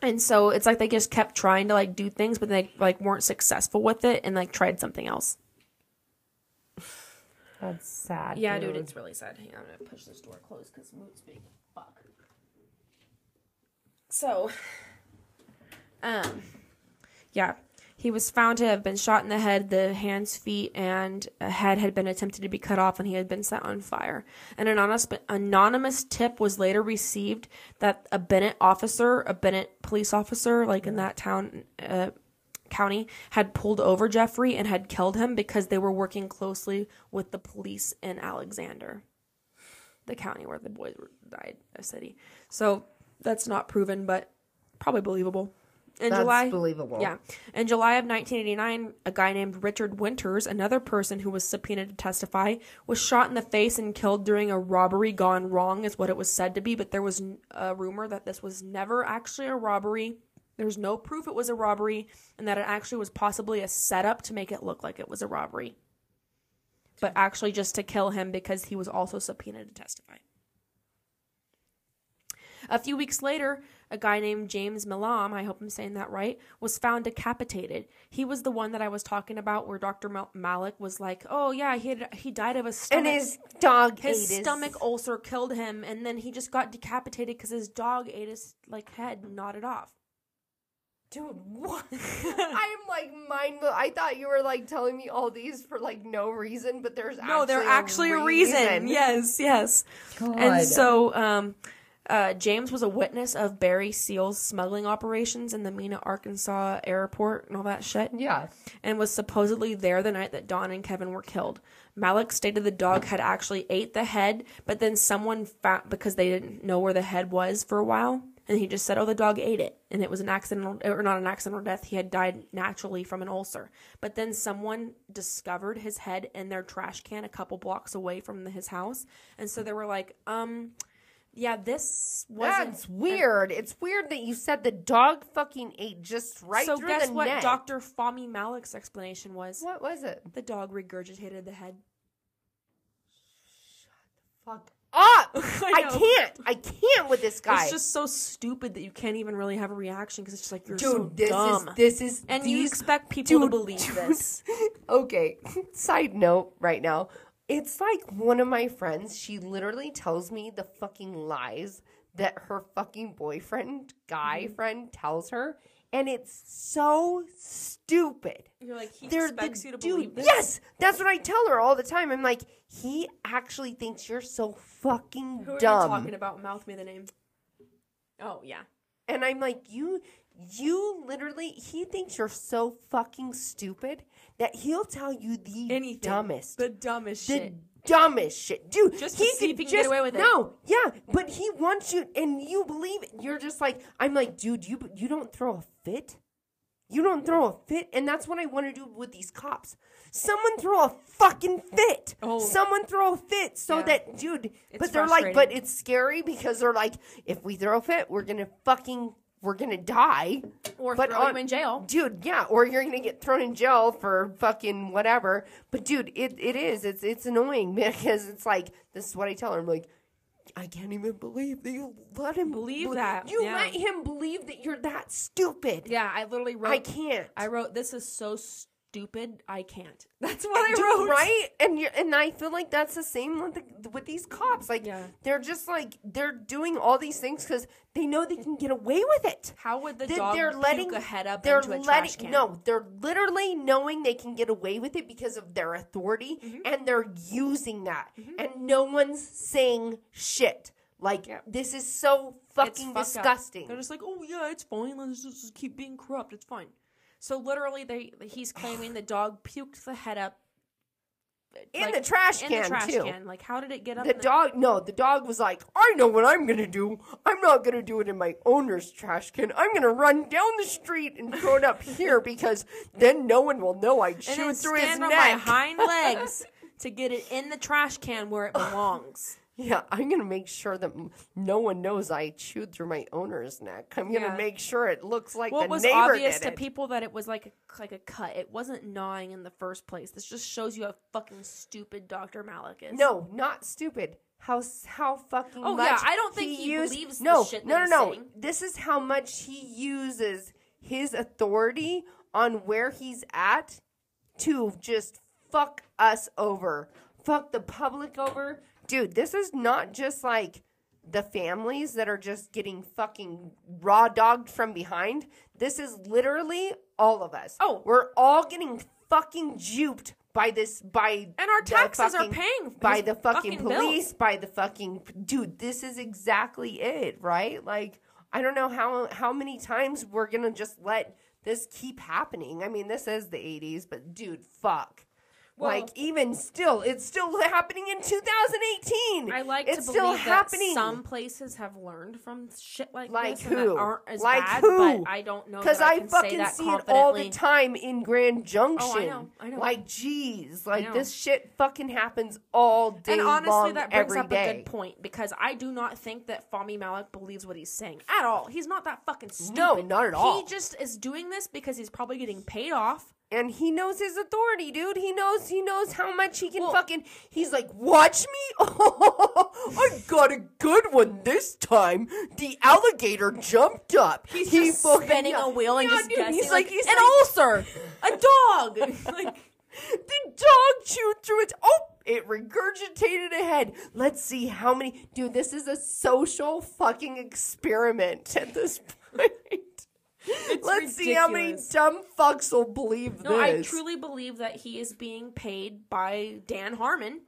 Speaker 1: and so it's like they just kept trying to like do things, but they like weren't successful with it, and like tried something else.
Speaker 2: That's sad.
Speaker 1: Yeah, dude, it's really sad. Hang on, I'm gonna push this door closed because Moot's being fuck. So, um, yeah, he was found to have been shot in the head, the hands, feet, and a head had been attempted to be cut off, and he had been set on fire. An anonymous anonymous tip was later received that a Benton officer, a Benton police officer, like in that town. Uh, County had pulled over Jeffrey and had killed him because they were working closely with the police in Alexander, the county where the boys were died, a city. So that's not proven, but probably believable. In
Speaker 2: That's
Speaker 1: July,
Speaker 2: believable.
Speaker 1: Yeah, in July of 1989, a guy named Richard Winters, another person who was subpoenaed to testify, was shot in the face and killed during a robbery gone wrong, is what it was said to be. But there was a rumor that this was never actually a robbery. There's no proof it was a robbery, and that it actually was possibly a setup to make it look like it was a robbery. But actually, just to kill him because he was also subpoenaed to testify. A few weeks later, a guy named James Milam, I hope I'm saying that right, was found decapitated. He was the one that I was talking about where Dr. Mal- Malik was like, "Oh yeah, he had, he died of a stomach
Speaker 2: And his dog
Speaker 1: his stomach ulcer killed him and then he just got decapitated cuz his dog ate his like head and gnawed it off."
Speaker 2: Dude, what? I'm like mind. blo- I thought you were like telling me all these for like no reason, but there's
Speaker 1: No,
Speaker 2: actually
Speaker 1: they're actually a reason. Yes, yes.
Speaker 2: God.
Speaker 1: And so, um, uh, James was a witness of Barry Seal's smuggling operations in the Mena, Arkansas airport and all that shit.
Speaker 2: Yeah.
Speaker 1: And was supposedly there the night that Don and Kevin were killed. Malik stated the dog had actually ate the head, but then someone found because they didn't know where the head was for a while, and he just said, "Oh, the dog ate it," and it was an accident or not an accidental death. He had died naturally from an ulcer. But then someone discovered his head in their trash can a couple blocks away from the, his house, and so they were like, "Um, yeah, this wasn't
Speaker 2: That's weird. It's weird that you said the dog fucking ate just right
Speaker 1: so
Speaker 2: through
Speaker 1: guess
Speaker 2: the
Speaker 1: what
Speaker 2: neck.
Speaker 1: Dr. Fahmy Malik's explanation was?
Speaker 2: What was it?
Speaker 1: The dog regurgitated the head.
Speaker 2: Shut the fuck up!
Speaker 1: I
Speaker 2: I, can't. I can't with this guy.
Speaker 1: It's just so stupid that you can't even really have a reaction because it's just like you're
Speaker 2: Dude,
Speaker 1: so
Speaker 2: this
Speaker 1: dumb.
Speaker 2: is this is
Speaker 1: and you expect people to believe
Speaker 2: dude.
Speaker 1: this.
Speaker 2: okay. Side note right now. It's like one of my friends, she literally tells me the fucking lies that her fucking boyfriend, guy
Speaker 1: Mm-hmm.
Speaker 2: friend, tells her. And it's so stupid.
Speaker 1: You're like he
Speaker 2: They're
Speaker 1: expects
Speaker 2: the
Speaker 1: you to
Speaker 2: dude.
Speaker 1: believe this.
Speaker 2: Yes, that's what I tell her all the time. I'm like, he actually thinks you're so fucking
Speaker 1: Who are
Speaker 2: dumb.
Speaker 1: you talking about? Mouth me the name. Oh yeah.
Speaker 2: And I'm like, you, you literally, he thinks you're so fucking stupid that he'll tell you the
Speaker 1: Anything.
Speaker 2: dumbest,
Speaker 1: The dumbest
Speaker 2: the
Speaker 1: shit.
Speaker 2: dumbest shit, dude.
Speaker 1: Just to see if he can get away with it.
Speaker 2: No, yeah, but he wants you, and you believe it. You're just like, I'm like, dude, you you don't throw a fit. You don't throw a fit, and that's what I want to do with these cops. Someone throw a fucking fit.
Speaker 1: Oh.
Speaker 2: Someone throw a fit so
Speaker 1: Yeah.
Speaker 2: that, dude.
Speaker 1: It's
Speaker 2: but they're like, but it's scary because they're like, if we throw a fit, we're gonna fucking, we're gonna die.
Speaker 1: Or
Speaker 2: But
Speaker 1: throw
Speaker 2: on-
Speaker 1: in jail.
Speaker 2: dude. Yeah, or you're gonna get thrown in jail for fucking whatever. But dude, it, it is. It's it's annoying because it's like this is what I tell her. I'm like, I can't even believe that you let him
Speaker 1: Believe
Speaker 2: bel-
Speaker 1: that,
Speaker 2: You
Speaker 1: yeah.
Speaker 2: let him believe that you're that stupid.
Speaker 1: Yeah, I literally wrote.
Speaker 2: I can't.
Speaker 1: I wrote this is so stupid. I can't. That's what I wrote.
Speaker 2: right? And you and I feel like that's the same with the, with these cops. Like
Speaker 1: Yeah.
Speaker 2: they're just like they're doing all these things because they know they can get away with it.
Speaker 1: How would the
Speaker 2: They-
Speaker 1: dog
Speaker 2: they're letting
Speaker 1: a head up
Speaker 2: they're
Speaker 1: into a
Speaker 2: letting
Speaker 1: trash can?
Speaker 2: no they're literally knowing they can get away with it because of their authority
Speaker 1: Mm-hmm.
Speaker 2: and they're using that and no one's saying shit like
Speaker 1: Yeah.
Speaker 2: this is so fucking
Speaker 1: fucked up.
Speaker 2: disgusting
Speaker 1: They're just like, oh yeah, it's fine. Let's just keep being corrupt. It's fine. So literally, they he's claiming the dog puked the head up
Speaker 2: in
Speaker 1: like,
Speaker 2: the trash
Speaker 1: in
Speaker 2: can
Speaker 1: the trash
Speaker 2: too
Speaker 1: can. Like, how did it get up?
Speaker 2: the
Speaker 1: in
Speaker 2: dog no the dog was like i know what i'm gonna do i'm not gonna do it in my owner's trash can i'm gonna run down the street and throw it up here because then no one will know i chewed through his
Speaker 1: stand on my hind legs to get it in the trash can where it belongs.
Speaker 2: Yeah, I'm gonna make sure that no one knows I chewed through my owner's neck. I'm gonna
Speaker 1: Yeah.
Speaker 2: make sure it looks like
Speaker 1: well,
Speaker 2: the
Speaker 1: was
Speaker 2: neighbor
Speaker 1: obvious
Speaker 2: did
Speaker 1: to
Speaker 2: it.
Speaker 1: people that it was like a, like a cut. It wasn't gnawing in the first place. This just shows you how fucking stupid Dr. Malik is.
Speaker 2: No, not stupid. How how fucking
Speaker 1: Oh,
Speaker 2: much
Speaker 1: yeah, I don't think he
Speaker 2: used-
Speaker 1: believes
Speaker 2: no,
Speaker 1: shit
Speaker 2: no, no, no.
Speaker 1: saying.
Speaker 2: This is how much he uses his authority on where he's at to just fuck us over, fuck the public over. Dude, this is not just like the families that are just getting fucking raw dogged from behind. This is literally all of us.
Speaker 1: Oh.
Speaker 2: we're all getting fucking duped by this by
Speaker 1: And our taxes are
Speaker 2: fucking-
Speaker 1: paying
Speaker 2: by the fucking,
Speaker 1: fucking bills.
Speaker 2: police by the fucking dude this is exactly it right like i don't know how how many times we're gonna just let this keep happening i mean this is the 80s but dude fuck like even still it's still happening in 2018
Speaker 1: I like
Speaker 2: it's
Speaker 1: to
Speaker 2: still
Speaker 1: believe
Speaker 2: happening
Speaker 1: that some places have learned from shit like,
Speaker 2: like
Speaker 1: this and that
Speaker 2: who
Speaker 1: aren't as
Speaker 2: like
Speaker 1: bad,
Speaker 2: who
Speaker 1: but I don't know
Speaker 2: because
Speaker 1: I,
Speaker 2: I, fucking see it all the time in grand junction Oh, I
Speaker 1: know, I know.
Speaker 2: like jeez like this shit fucking happens all day
Speaker 1: And honestly,
Speaker 2: long,
Speaker 1: that brings up
Speaker 2: day.
Speaker 1: a good point because I do not think that Fahmy Malik believes what he's saying at all. He's not that fucking stupid.
Speaker 2: No, not at all.
Speaker 1: He just is doing this because he's probably getting paid off.
Speaker 2: And he knows his authority, dude. He knows he knows how much he can
Speaker 1: Well-
Speaker 2: fucking. He's like, watch me. I got a good one this time. The alligator jumped up.
Speaker 1: He's
Speaker 2: he
Speaker 1: just spinning
Speaker 2: yeah.
Speaker 1: a wheel and
Speaker 2: Yeah,
Speaker 1: just
Speaker 2: dude,
Speaker 1: guessing.
Speaker 2: He's
Speaker 1: like,
Speaker 2: like, he's
Speaker 1: an
Speaker 2: like,
Speaker 1: ulcer, a dog. like,
Speaker 2: the dog chewed through it. Oh, it regurgitated ahead. Let's see how many. Dude, this is a social fucking experiment at this point. Let's see how many dumb fucks will believe
Speaker 1: no, I truly believe that he is being paid by Dan Harmon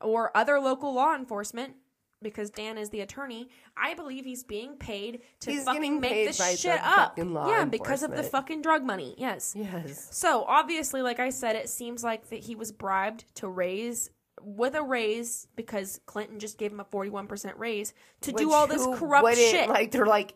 Speaker 1: or other local law enforcement. Because Dan is the attorney, I believe he's being paid to
Speaker 2: He's
Speaker 1: fucking make this shit up. yeah, because of the fucking drug money. Yes.
Speaker 2: Yes.
Speaker 1: So obviously, like I said, it seems like that he was bribed to raise with a raise because Clinton just gave him a forty-one percent raise to do all this corrupt shit.
Speaker 2: Like they're like,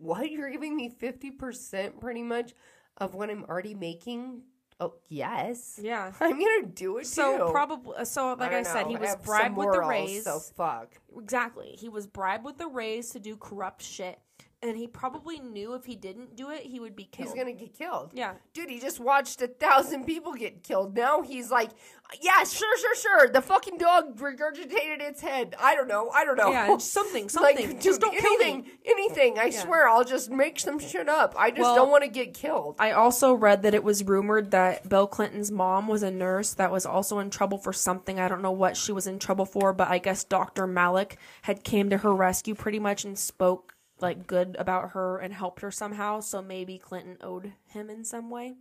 Speaker 2: what? You're giving me fifty percent, pretty much, of what I'm already making. Oh yes,
Speaker 1: yeah.
Speaker 2: I'm gonna do it
Speaker 1: So
Speaker 2: too.
Speaker 1: probably, uh, so like I,
Speaker 2: don't
Speaker 1: said,
Speaker 2: know,
Speaker 1: he was bribed with the
Speaker 2: morals,
Speaker 1: raise.
Speaker 2: So fuck.
Speaker 1: Exactly, he was bribed with the raise to do corrupt shit, and he probably knew if he didn't do it, he would be killed.
Speaker 2: He's gonna get killed.
Speaker 1: Yeah.
Speaker 2: Dude, he just watched a thousand people get killed. Now he's like, yeah, sure, sure, sure. The fucking dog regurgitated its head. I don't know. I don't know.
Speaker 1: Yeah, something,
Speaker 2: Like,
Speaker 1: something.
Speaker 2: dude,
Speaker 1: Just don't kill me.
Speaker 2: anything, anything. I swear, I'll just make some shit up. I just
Speaker 1: Well,
Speaker 2: don't want to get killed.
Speaker 1: I also read that it was rumored that Bill Clinton's mom was a nurse that was also in trouble for something. I don't know what she was in trouble for, but I guess Dr. Malik had came to her rescue pretty much and spoke like good about her and helped her somehow. So maybe Clinton owed him in some way.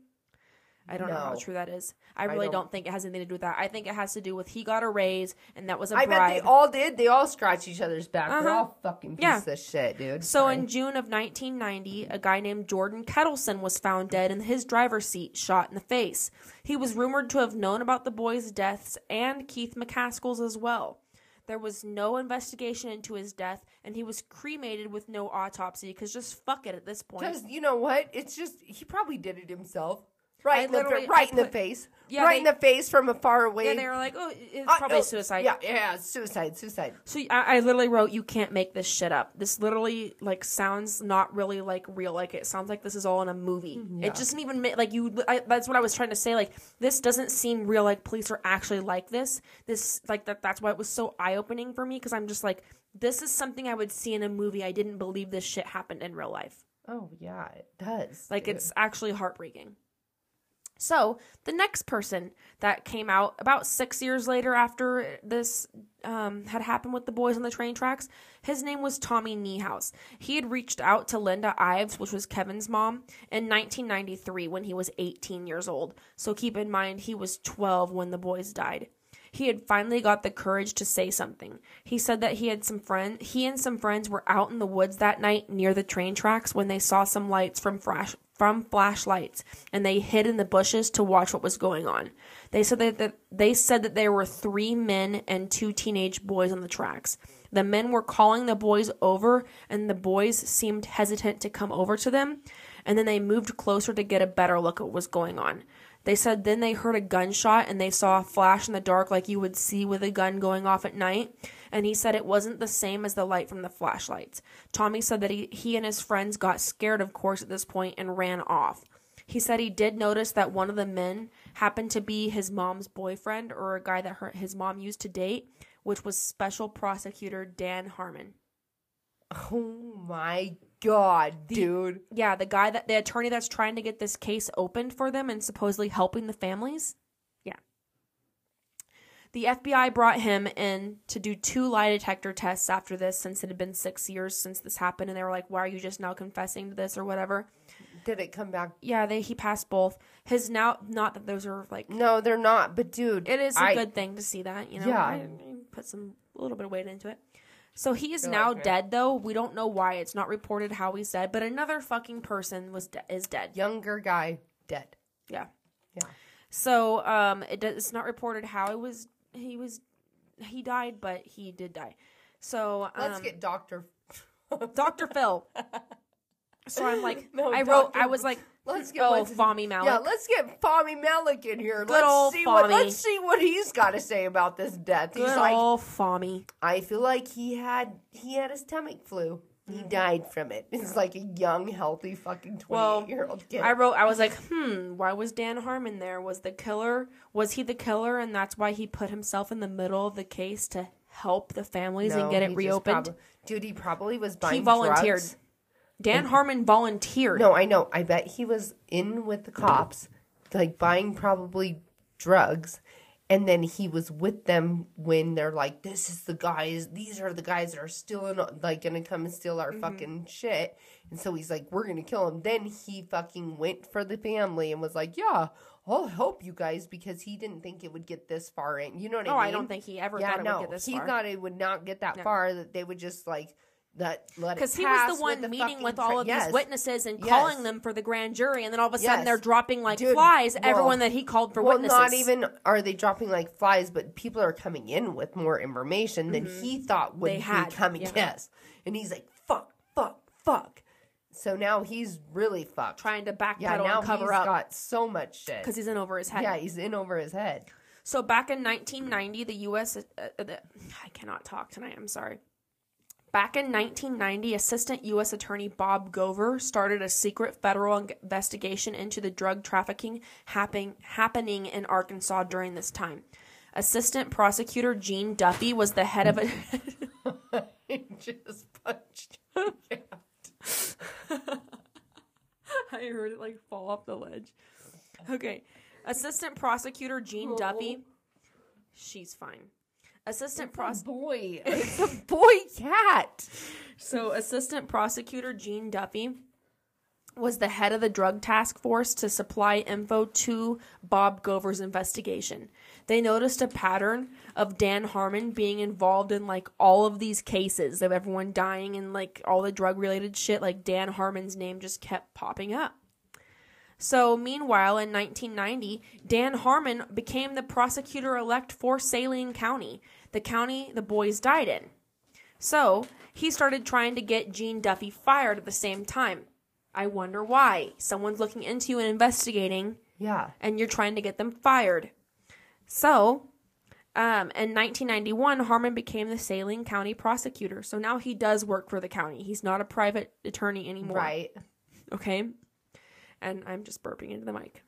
Speaker 1: I don't know how true that is. I really
Speaker 2: don't.
Speaker 1: don't. think it has anything to do with that. I think it has to do with he got a raise and that was a
Speaker 2: I
Speaker 1: bribe.
Speaker 2: bet they all did. They all scratch each other's back. They're
Speaker 1: Uh-huh.
Speaker 2: all fucking piece
Speaker 1: Yeah.
Speaker 2: of shit, dude.
Speaker 1: So
Speaker 2: Sorry.
Speaker 1: in June of 1990, a guy named Jordan Ketelsen was found dead in his driver's seat, shot in the face. He was rumored to have known about the boys' deaths and Keith McKaskle's as well. There was no investigation into his death, and he was cremated with no autopsy because just fuck it at this point.
Speaker 2: Because you know what? It's just he probably did it himself. Right,
Speaker 1: I
Speaker 2: in the,
Speaker 1: literally-
Speaker 2: right
Speaker 1: I
Speaker 2: in the face.
Speaker 1: Yeah,
Speaker 2: right in the face from a far away.
Speaker 1: Yeah, they were like, "Oh, it's
Speaker 2: Uh,
Speaker 1: probably
Speaker 2: oh,
Speaker 1: suicide."
Speaker 2: Yeah, yeah, suicide, suicide.
Speaker 1: So I, I literally wrote, "You can't make this shit up." This literally like sounds not really like real. Like it sounds like this is all in a movie. It just doesn't even ma- like you. I, that's what I was trying to say. Like this doesn't seem real. Like police are actually like this. This like that. That's why it was so eye opening for me because I'm just like, this is something I would see in a movie. I didn't believe this shit happened in real life.
Speaker 2: Oh yeah, it does.
Speaker 1: Like
Speaker 2: dude.
Speaker 1: it's actually heartbreaking. So the next person that came out about six years later after this um, had happened with the boys on the train tracks, his name was Tommy Niehaus. He had reached out to Linda Ives, which was Kevin's mom, in 1993 when he was 18 years old. So keep in mind he was 12 when the boys died. He had finally got the courage to say something. He said that he had some friend he and some friends were out in the woods that night near the train tracks when they saw some lights from flash from flashlights and they hid in the bushes to watch what was going on. They said that, they said that there were 3 men and 2 teenage boys on the tracks. The men were calling the boys over and the boys seemed hesitant to come over to them and then they moved closer to get a better look at what was going on. They said then they heard a gunshot and they saw a flash in the dark like you would see with a gun going off at night. And he said it wasn't the same as the light from the flashlights. Tommy said that he, he and his friends got scared, of course, at this point and ran off. He said he did notice that one of the men happened to be his mom's boyfriend or a guy that her, his mom used to date, which was Special Prosecutor Dan Harmon.
Speaker 2: Oh my god, dude.
Speaker 1: Yeah, the guy that the attorney that's trying to get this case opened for them and supposedly helping the families. The FBI brought him in to do two lie detector tests after this since it had been 6 years since this happened and they were like, "Why are you just now confessing to this or whatever?"
Speaker 2: Did it come back?
Speaker 1: Yeah, they he passed both. His now not that those are like
Speaker 2: No, they're not. But dude,
Speaker 1: it is a
Speaker 2: I-
Speaker 1: good thing to see that, you know.
Speaker 2: Yeah.
Speaker 1: I, I put some a little bit of weight into it. So he is
Speaker 2: You're
Speaker 1: now
Speaker 2: like,
Speaker 1: dead though. We don't know why. It's not reported how he's dead, but another fucking person was de- is dead.
Speaker 2: Younger guy dead.
Speaker 1: Yeah.
Speaker 2: Yeah.
Speaker 1: So um, it does, it's not reported how it was. He was he died, but he did die. So um,
Speaker 2: Let's get Doctor.
Speaker 1: Dr. Phil. So I'm like,
Speaker 2: No,
Speaker 1: I wrote,
Speaker 2: Dr.
Speaker 1: I was like,
Speaker 2: Let's get
Speaker 1: oh,
Speaker 2: what's-
Speaker 1: Malik.
Speaker 2: Yeah, let's get Fahmy Malik in here.
Speaker 1: Good
Speaker 2: let's
Speaker 1: old
Speaker 2: see what let's see what he's got to say about this death. He's
Speaker 1: Good
Speaker 2: like,
Speaker 1: old Fahmy.
Speaker 2: I feel like he had he had a stomach flu. He
Speaker 1: Mm-hmm.
Speaker 2: died from it. He's like a young, healthy, fucking twenty year old kid.
Speaker 1: I wrote, I was like, hmm, why was Dan Harmon there? Was the killer, was he the killer and that's why he put himself in the middle of the case to help the families and get
Speaker 2: he
Speaker 1: it
Speaker 2: just
Speaker 1: reopened?
Speaker 2: prob- Dude, he probably was buying.
Speaker 1: he volunteered.
Speaker 2: drugs.
Speaker 1: Dan Harmon volunteered.
Speaker 2: No, I know. I bet he was in with the cops, like buying probably drugs, and then he was with them when they're like, "This is the guys. These are the guys that are stealing, like, gonna come and steal our mm-hmm. fucking shit." And so he's like, "We're gonna kill him." Then he fucking went for the family and was like, "Yeah, I'll help you guys," because he didn't think it would get this far in. You know what
Speaker 1: No,
Speaker 2: I mean?
Speaker 1: I don't think he ever
Speaker 2: yeah,
Speaker 1: thought it
Speaker 2: no,
Speaker 1: would get this
Speaker 2: he
Speaker 1: far.
Speaker 2: thought it would not get that
Speaker 1: No.
Speaker 2: far. That they would just like. That let
Speaker 1: because he was the
Speaker 2: with
Speaker 1: one meeting with all of
Speaker 2: Yes.
Speaker 1: these witnesses and
Speaker 2: Yes.
Speaker 1: calling them for the grand jury, and then all of a sudden
Speaker 2: Yes.
Speaker 1: they're dropping like
Speaker 2: Dude,
Speaker 1: flies.
Speaker 2: well-
Speaker 1: everyone that he called for
Speaker 2: well,
Speaker 1: witnesses.
Speaker 2: not even are they dropping like flies, but people are coming in with more information than he thought would
Speaker 1: They
Speaker 2: be
Speaker 1: had,
Speaker 2: coming.
Speaker 1: yeah.
Speaker 2: Yes, and he's like, "Fuck, fuck, fuck." So now he's really fucked.
Speaker 1: trying to backpedal
Speaker 2: yeah, now
Speaker 1: and cover
Speaker 2: he's
Speaker 1: up
Speaker 2: got so much shit.
Speaker 1: because he's in over his head.
Speaker 2: yeah, he's in over his head.
Speaker 1: So back in 1990, the U.S. Uh, uh, the, I cannot talk tonight. I'm sorry. Back in 1990, Assistant U.S. Attorney Bob Govar started a secret federal investigation into the drug trafficking happen- happening in Arkansas during this time. Assistant Prosecutor Jean Duffy was the head of a.
Speaker 2: he just punched.
Speaker 1: I heard it like fall off the ledge. Okay. Assistant Prosecutor Jean Duffy. Oh. She's fine. Assistant Pros.
Speaker 2: Boy, it's a boy cat.
Speaker 1: So, Assistant Prosecutor Jean Duffy was the head of the drug task force to supply info to Bob Govar's investigation. They noticed a pattern of Dan Harmon being involved in like all of these cases of everyone dying and like all the drug related shit. Like Dan Harmon's name just kept popping up. So, meanwhile, in 1990, Dan Harmon became the prosecutor elect for Saline County, the county the boys died in. So, he started trying to get Jean Duffy fired at the same time. I wonder why. Someone's looking into you and investigating,
Speaker 2: Yeah,
Speaker 1: and you're trying to get them fired. So, um, in 1991, Harmon became the Saline County prosecutor. So now he does work for the county. He's not a private attorney anymore.
Speaker 2: right.
Speaker 1: Okay. And I'm just burping into the mic.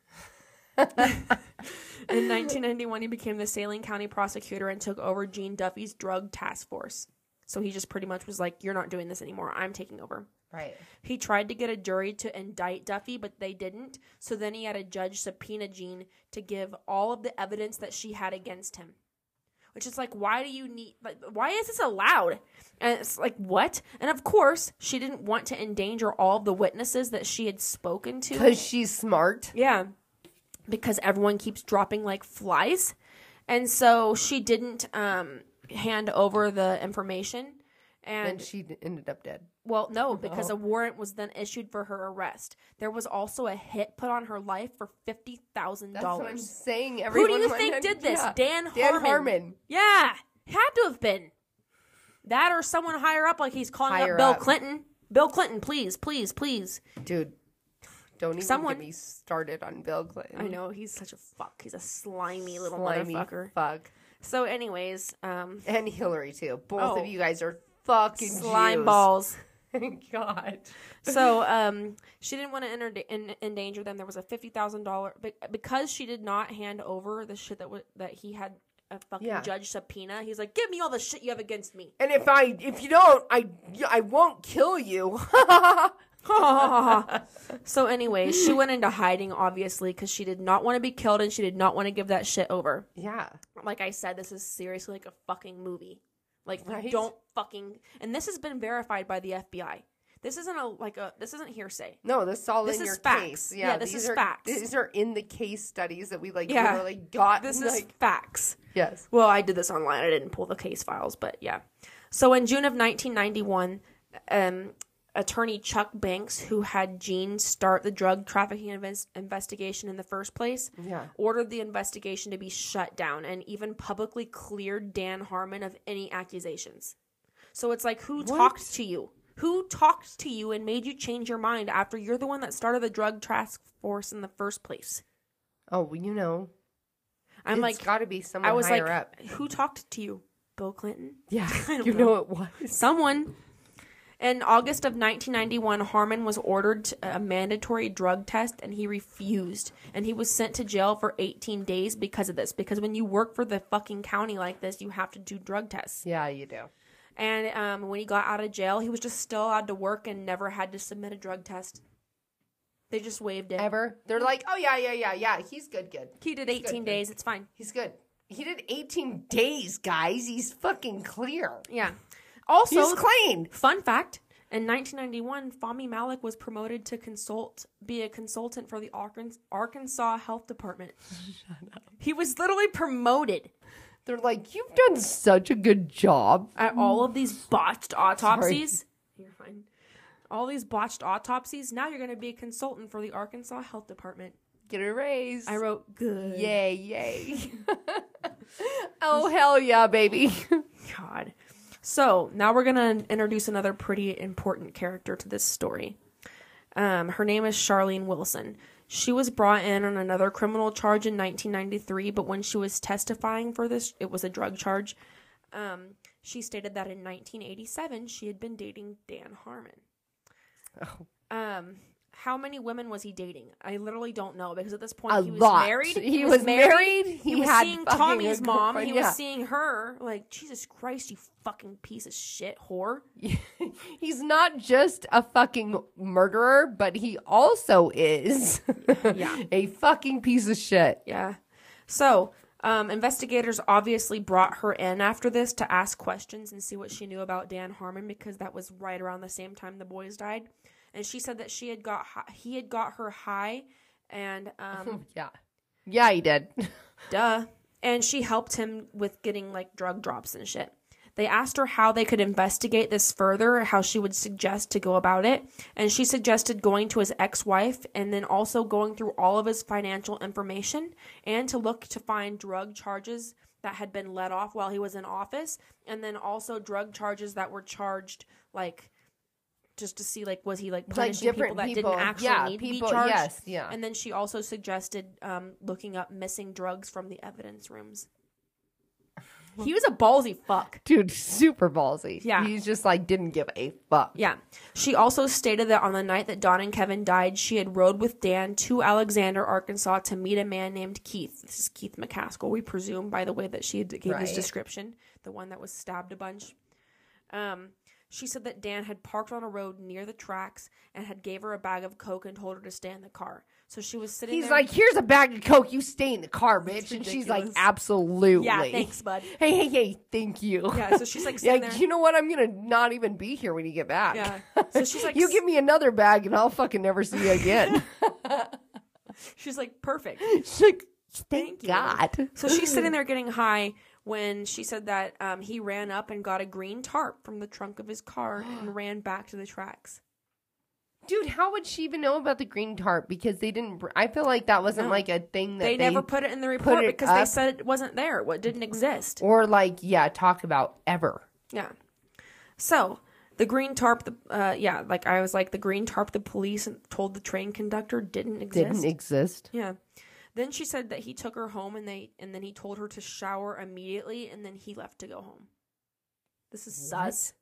Speaker 1: In 1991, he became the Saline County prosecutor and took over Jean Duffy's drug task force. So he just pretty much was like, You're not doing this anymore. I'm taking over.
Speaker 2: Right.
Speaker 1: He tried to get a jury to indict Duffy, but they didn't. So then he had a judge subpoena Jean to give all of the evidence that she had against him. Which is like, why do you need, like, why is this allowed? And it's like, what? And of course, she didn't want to endanger all of the witnesses that she had spoken to.
Speaker 2: Because she's smart.
Speaker 1: Yeah. Because everyone keeps dropping like flies. And so she didn't um, hand over the information. And
Speaker 2: And she ended up dead.
Speaker 1: well, no, because a warrant was then issued for her arrest. There was also a hit put on her life for fifty thousand
Speaker 2: That's what I'm
Speaker 1: dollars.
Speaker 2: saying.
Speaker 1: Who do you think
Speaker 2: in-
Speaker 1: did this?
Speaker 2: yeah.
Speaker 1: Dan
Speaker 2: Dan
Speaker 1: Harmon.
Speaker 2: Harmon.
Speaker 1: Yeah, had to have been that or someone higher up, like he's calling
Speaker 2: Higher
Speaker 1: up Bill
Speaker 2: up.
Speaker 1: Clinton. Bill Clinton, please, please, please.
Speaker 2: Dude, don't even
Speaker 1: Someone-
Speaker 2: get me started on Bill Clinton.
Speaker 1: I know he's such a fuck. He's a slimy little
Speaker 2: Slimy
Speaker 1: motherfucker.
Speaker 2: Fuck.
Speaker 1: So, anyways, um,
Speaker 2: and Hillary too. Both
Speaker 1: Oh.
Speaker 2: of you guys are fucking
Speaker 1: slime
Speaker 2: Jews.
Speaker 1: balls.
Speaker 2: Thank God.
Speaker 1: So, um, she didn't want to enter endanger them. There was a fifty thousand dollar because she did not hand over the shit that w- that he had a fucking
Speaker 2: Yeah.
Speaker 1: judge subpoena. He's like, "Give me all the shit you have against me."
Speaker 2: And if I if you don't, I I won't kill you.
Speaker 1: so, anyway, she went into hiding obviously because she did not want to be killed and she did not want to give that shit over.
Speaker 2: yeah.
Speaker 1: like I said, this is seriously like a fucking movie. Like
Speaker 2: Right?
Speaker 1: don't fucking and this has been verified by the FBI. This isn't a like a this isn't hearsay.
Speaker 2: No, this is all
Speaker 1: This
Speaker 2: in
Speaker 1: is
Speaker 2: your
Speaker 1: facts.
Speaker 2: case.
Speaker 1: Yeah, this
Speaker 2: these
Speaker 1: is
Speaker 2: are,
Speaker 1: facts.
Speaker 2: These are in the case studies that we like
Speaker 1: Yeah.
Speaker 2: literally got.
Speaker 1: This
Speaker 2: like,
Speaker 1: is facts.
Speaker 2: yes.
Speaker 1: Well, I did this online. I didn't pull the case files, but yeah. So in June of 1991, um, attorney Chuck Banks, who had Jean start the drug trafficking inves- investigation in the first place,
Speaker 2: Yeah.
Speaker 1: ordered the investigation to be shut down and even publicly cleared Dan Harmon of any accusations. So it's like, who talked to you? Who talked to you and made you change your mind after you're the one that started the drug task force in the first place?
Speaker 2: Oh, well, you know,
Speaker 1: I'm
Speaker 2: it's
Speaker 1: like,
Speaker 2: got to be someone
Speaker 1: I was
Speaker 2: higher
Speaker 1: like,
Speaker 2: up.
Speaker 1: who talked to you? Bill Clinton?
Speaker 2: Yeah, you
Speaker 1: know.
Speaker 2: know it was.
Speaker 1: Someone. In August of 1991, Harmon was ordered a mandatory drug test and he refused. And he was sent to jail for 18 days because of this. Because when you work for the fucking county like this, you have to do drug tests.
Speaker 2: Yeah, you do.
Speaker 1: And um, when he got out of jail, he was just still allowed to work and never had to submit a drug test. They just waived it.
Speaker 2: Ever? They're like, oh yeah, yeah, yeah, yeah. He's good, good.
Speaker 1: He did
Speaker 2: good,
Speaker 1: 18
Speaker 2: good.
Speaker 1: days. It's fine.
Speaker 2: He's good. He did 18 days, guys. He's fucking clear.
Speaker 1: Yeah. Also,
Speaker 2: He's clean.
Speaker 1: Fun fact: In 1991, Fahmy Malik was promoted to consult, be a consultant for the Arkansas Health Department. He was literally promoted
Speaker 2: They're like, you've done such a good job.
Speaker 1: at all of these botched autopsies. You're fine. All these botched autopsies. Now you're going to be a consultant for the Arkansas Health Department.
Speaker 2: Get a raise.
Speaker 1: I wrote good.
Speaker 2: Yay, yay. oh, hell yeah, baby.
Speaker 1: God. So now we're gonna introduce another pretty important character to this story. Um, her name is Charlene Wilson. She was brought in on another criminal charge in 1993, but when she was testifying for this, it was a drug charge. Um, she stated that in 1987 she had been dating Dan Harmon. Um, how many women was he dating? I literally don't know because at this point
Speaker 2: A
Speaker 1: he was
Speaker 2: lot.
Speaker 1: married.
Speaker 2: He was married.
Speaker 1: He,
Speaker 2: He
Speaker 1: was seeing Tommy's mom. He
Speaker 2: girlfriend,
Speaker 1: was seeing her. Like Jesus Christ, you fucking piece of shit whore.
Speaker 2: He's not just a fucking murderer, but he also is
Speaker 1: Yeah.
Speaker 2: a fucking piece of shit.
Speaker 1: Yeah. So, um, investigators obviously brought her in after this to ask questions and see what she knew about Dan Harmon because that was right around the same time the boys died. And she said that she had got hi- he had got her high, and um,
Speaker 2: Yeah. Yeah, he did.
Speaker 1: duh, and she helped him with getting like drug drops and shit. They asked her how they could investigate this further, how she would suggest to go about it, and she suggested going to his ex-wife and then also going through all of his financial information and to look to find drug charges that had been let off while he was in office and then also drug charges that were charged like just to see like was he like
Speaker 2: Like
Speaker 1: punishing
Speaker 2: different
Speaker 1: people that
Speaker 2: people.
Speaker 1: didn't actually
Speaker 2: Yeah,
Speaker 1: need to be charged.
Speaker 2: yes, yeah.
Speaker 1: And then she also suggested um, looking up missing drugs from the evidence rooms. He was a ballsy fuck.
Speaker 2: Dude, super ballsy.
Speaker 1: Yeah.
Speaker 2: He's just like, didn't give a fuck.
Speaker 1: Yeah. She also stated that on the night that Don and Kevin died, she had rode with Dan to Alexander, Arkansas to meet a man named Keith. This is Keith McKaskle, we presume, by the way that she gave his description, the one that was stabbed a bunch. Um, she said that Dan had parked on a road near the tracks and had gave her a bag of coke and told her to stay in the car. So she was sitting
Speaker 2: He's
Speaker 1: there.
Speaker 2: like, here's a bag of coke. You stay in the car, bitch. And she's like, absolutely.
Speaker 1: Yeah, thanks, bud.
Speaker 2: Hey, hey, hey, thank you.
Speaker 1: Yeah, so she's like
Speaker 2: Yeah,
Speaker 1: there.
Speaker 2: you know what? I'm gonna not even be here when you get back.
Speaker 1: Yeah. So she's like,
Speaker 2: you give me another bag and I'll fucking never see you again.
Speaker 1: she's like, perfect.
Speaker 2: She's like,
Speaker 1: Thank
Speaker 2: thank
Speaker 1: you.
Speaker 2: God.
Speaker 1: So she's sitting there getting high when she said that um, he ran up and got a green tarp from the trunk of his car and ran back to the tracks.
Speaker 2: Dude, how would she even know about the green tarp? Because they didn't. br- I feel like that wasn't
Speaker 1: No.
Speaker 2: like a thing that
Speaker 1: They,
Speaker 2: they,
Speaker 1: never put it in the report
Speaker 2: it
Speaker 1: because they
Speaker 2: up.
Speaker 1: said it wasn't there. What didn't exist.
Speaker 2: or like yeah talk about ever.
Speaker 1: Yeah. So the green tarp, the uh, yeah, like I was like the green tarp. The police told the train conductor didn't exist.
Speaker 2: Didn't exist.
Speaker 1: Yeah. Then she said that he took her home and they and then he told her to shower immediately and then he left to go home. This is sus.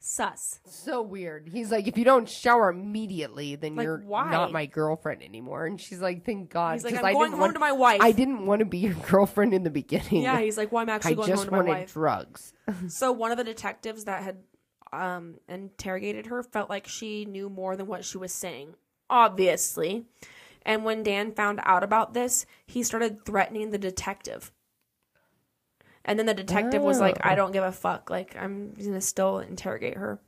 Speaker 1: Sus.
Speaker 2: So weird. He's like, if you don't shower immediately, then
Speaker 1: Like,
Speaker 2: you're
Speaker 1: why?
Speaker 2: not my girlfriend anymore. And she's like, thank God.
Speaker 1: He's like, I'm
Speaker 2: I
Speaker 1: going
Speaker 2: didn't
Speaker 1: home
Speaker 2: want-
Speaker 1: to my wife.
Speaker 2: I didn't want to be your girlfriend in the beginning.
Speaker 1: Yeah, he's like, well, I'm actually
Speaker 2: I
Speaker 1: going
Speaker 2: just
Speaker 1: home to my
Speaker 2: wanted
Speaker 1: wife.
Speaker 2: drugs.
Speaker 1: So one of the detectives that had um, interrogated her felt like she knew more than what she was saying, obviously. And when Dan found out about this, he started threatening the detective. And then the detective was like,
Speaker 2: Oh.
Speaker 1: I don't give a fuck. Like, I'm going to still interrogate her.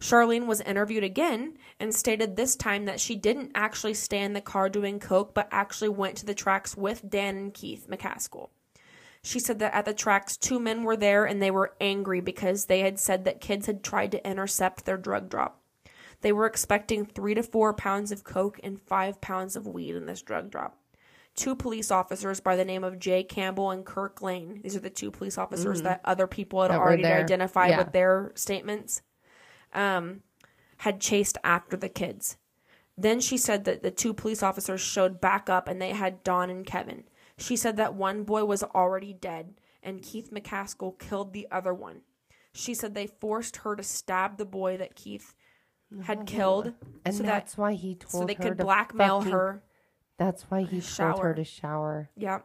Speaker 1: Charlene was interviewed again and stated this time that she didn't actually stay in the car doing coke, but actually went to the tracks with Dan and Keith McKaskle. She said that at the tracks, two men were there and they were angry because they had said that kids had tried to intercept their drug drop. They were expecting three to four pounds of coke and five pounds of weed in this drug drop. Two police officers by the name of Jay Campbell and Kirk Lane, these are the two police officers that other people had
Speaker 2: Mm-hmm. That
Speaker 1: already identified
Speaker 2: Yeah.
Speaker 1: with their statements, um, had chased after the kids. Then she said that the two police officers showed back up and they had Don and Kevin. She said that one boy was already dead and Keith McKaskle killed the other one. She said they forced her to stab the boy that Keith had killed
Speaker 2: And
Speaker 1: so
Speaker 2: that's
Speaker 1: that
Speaker 2: why he told
Speaker 1: so they
Speaker 2: her
Speaker 1: could blackmail
Speaker 2: fucking-
Speaker 1: her.
Speaker 2: That's why he told her to shower.
Speaker 1: Yeah.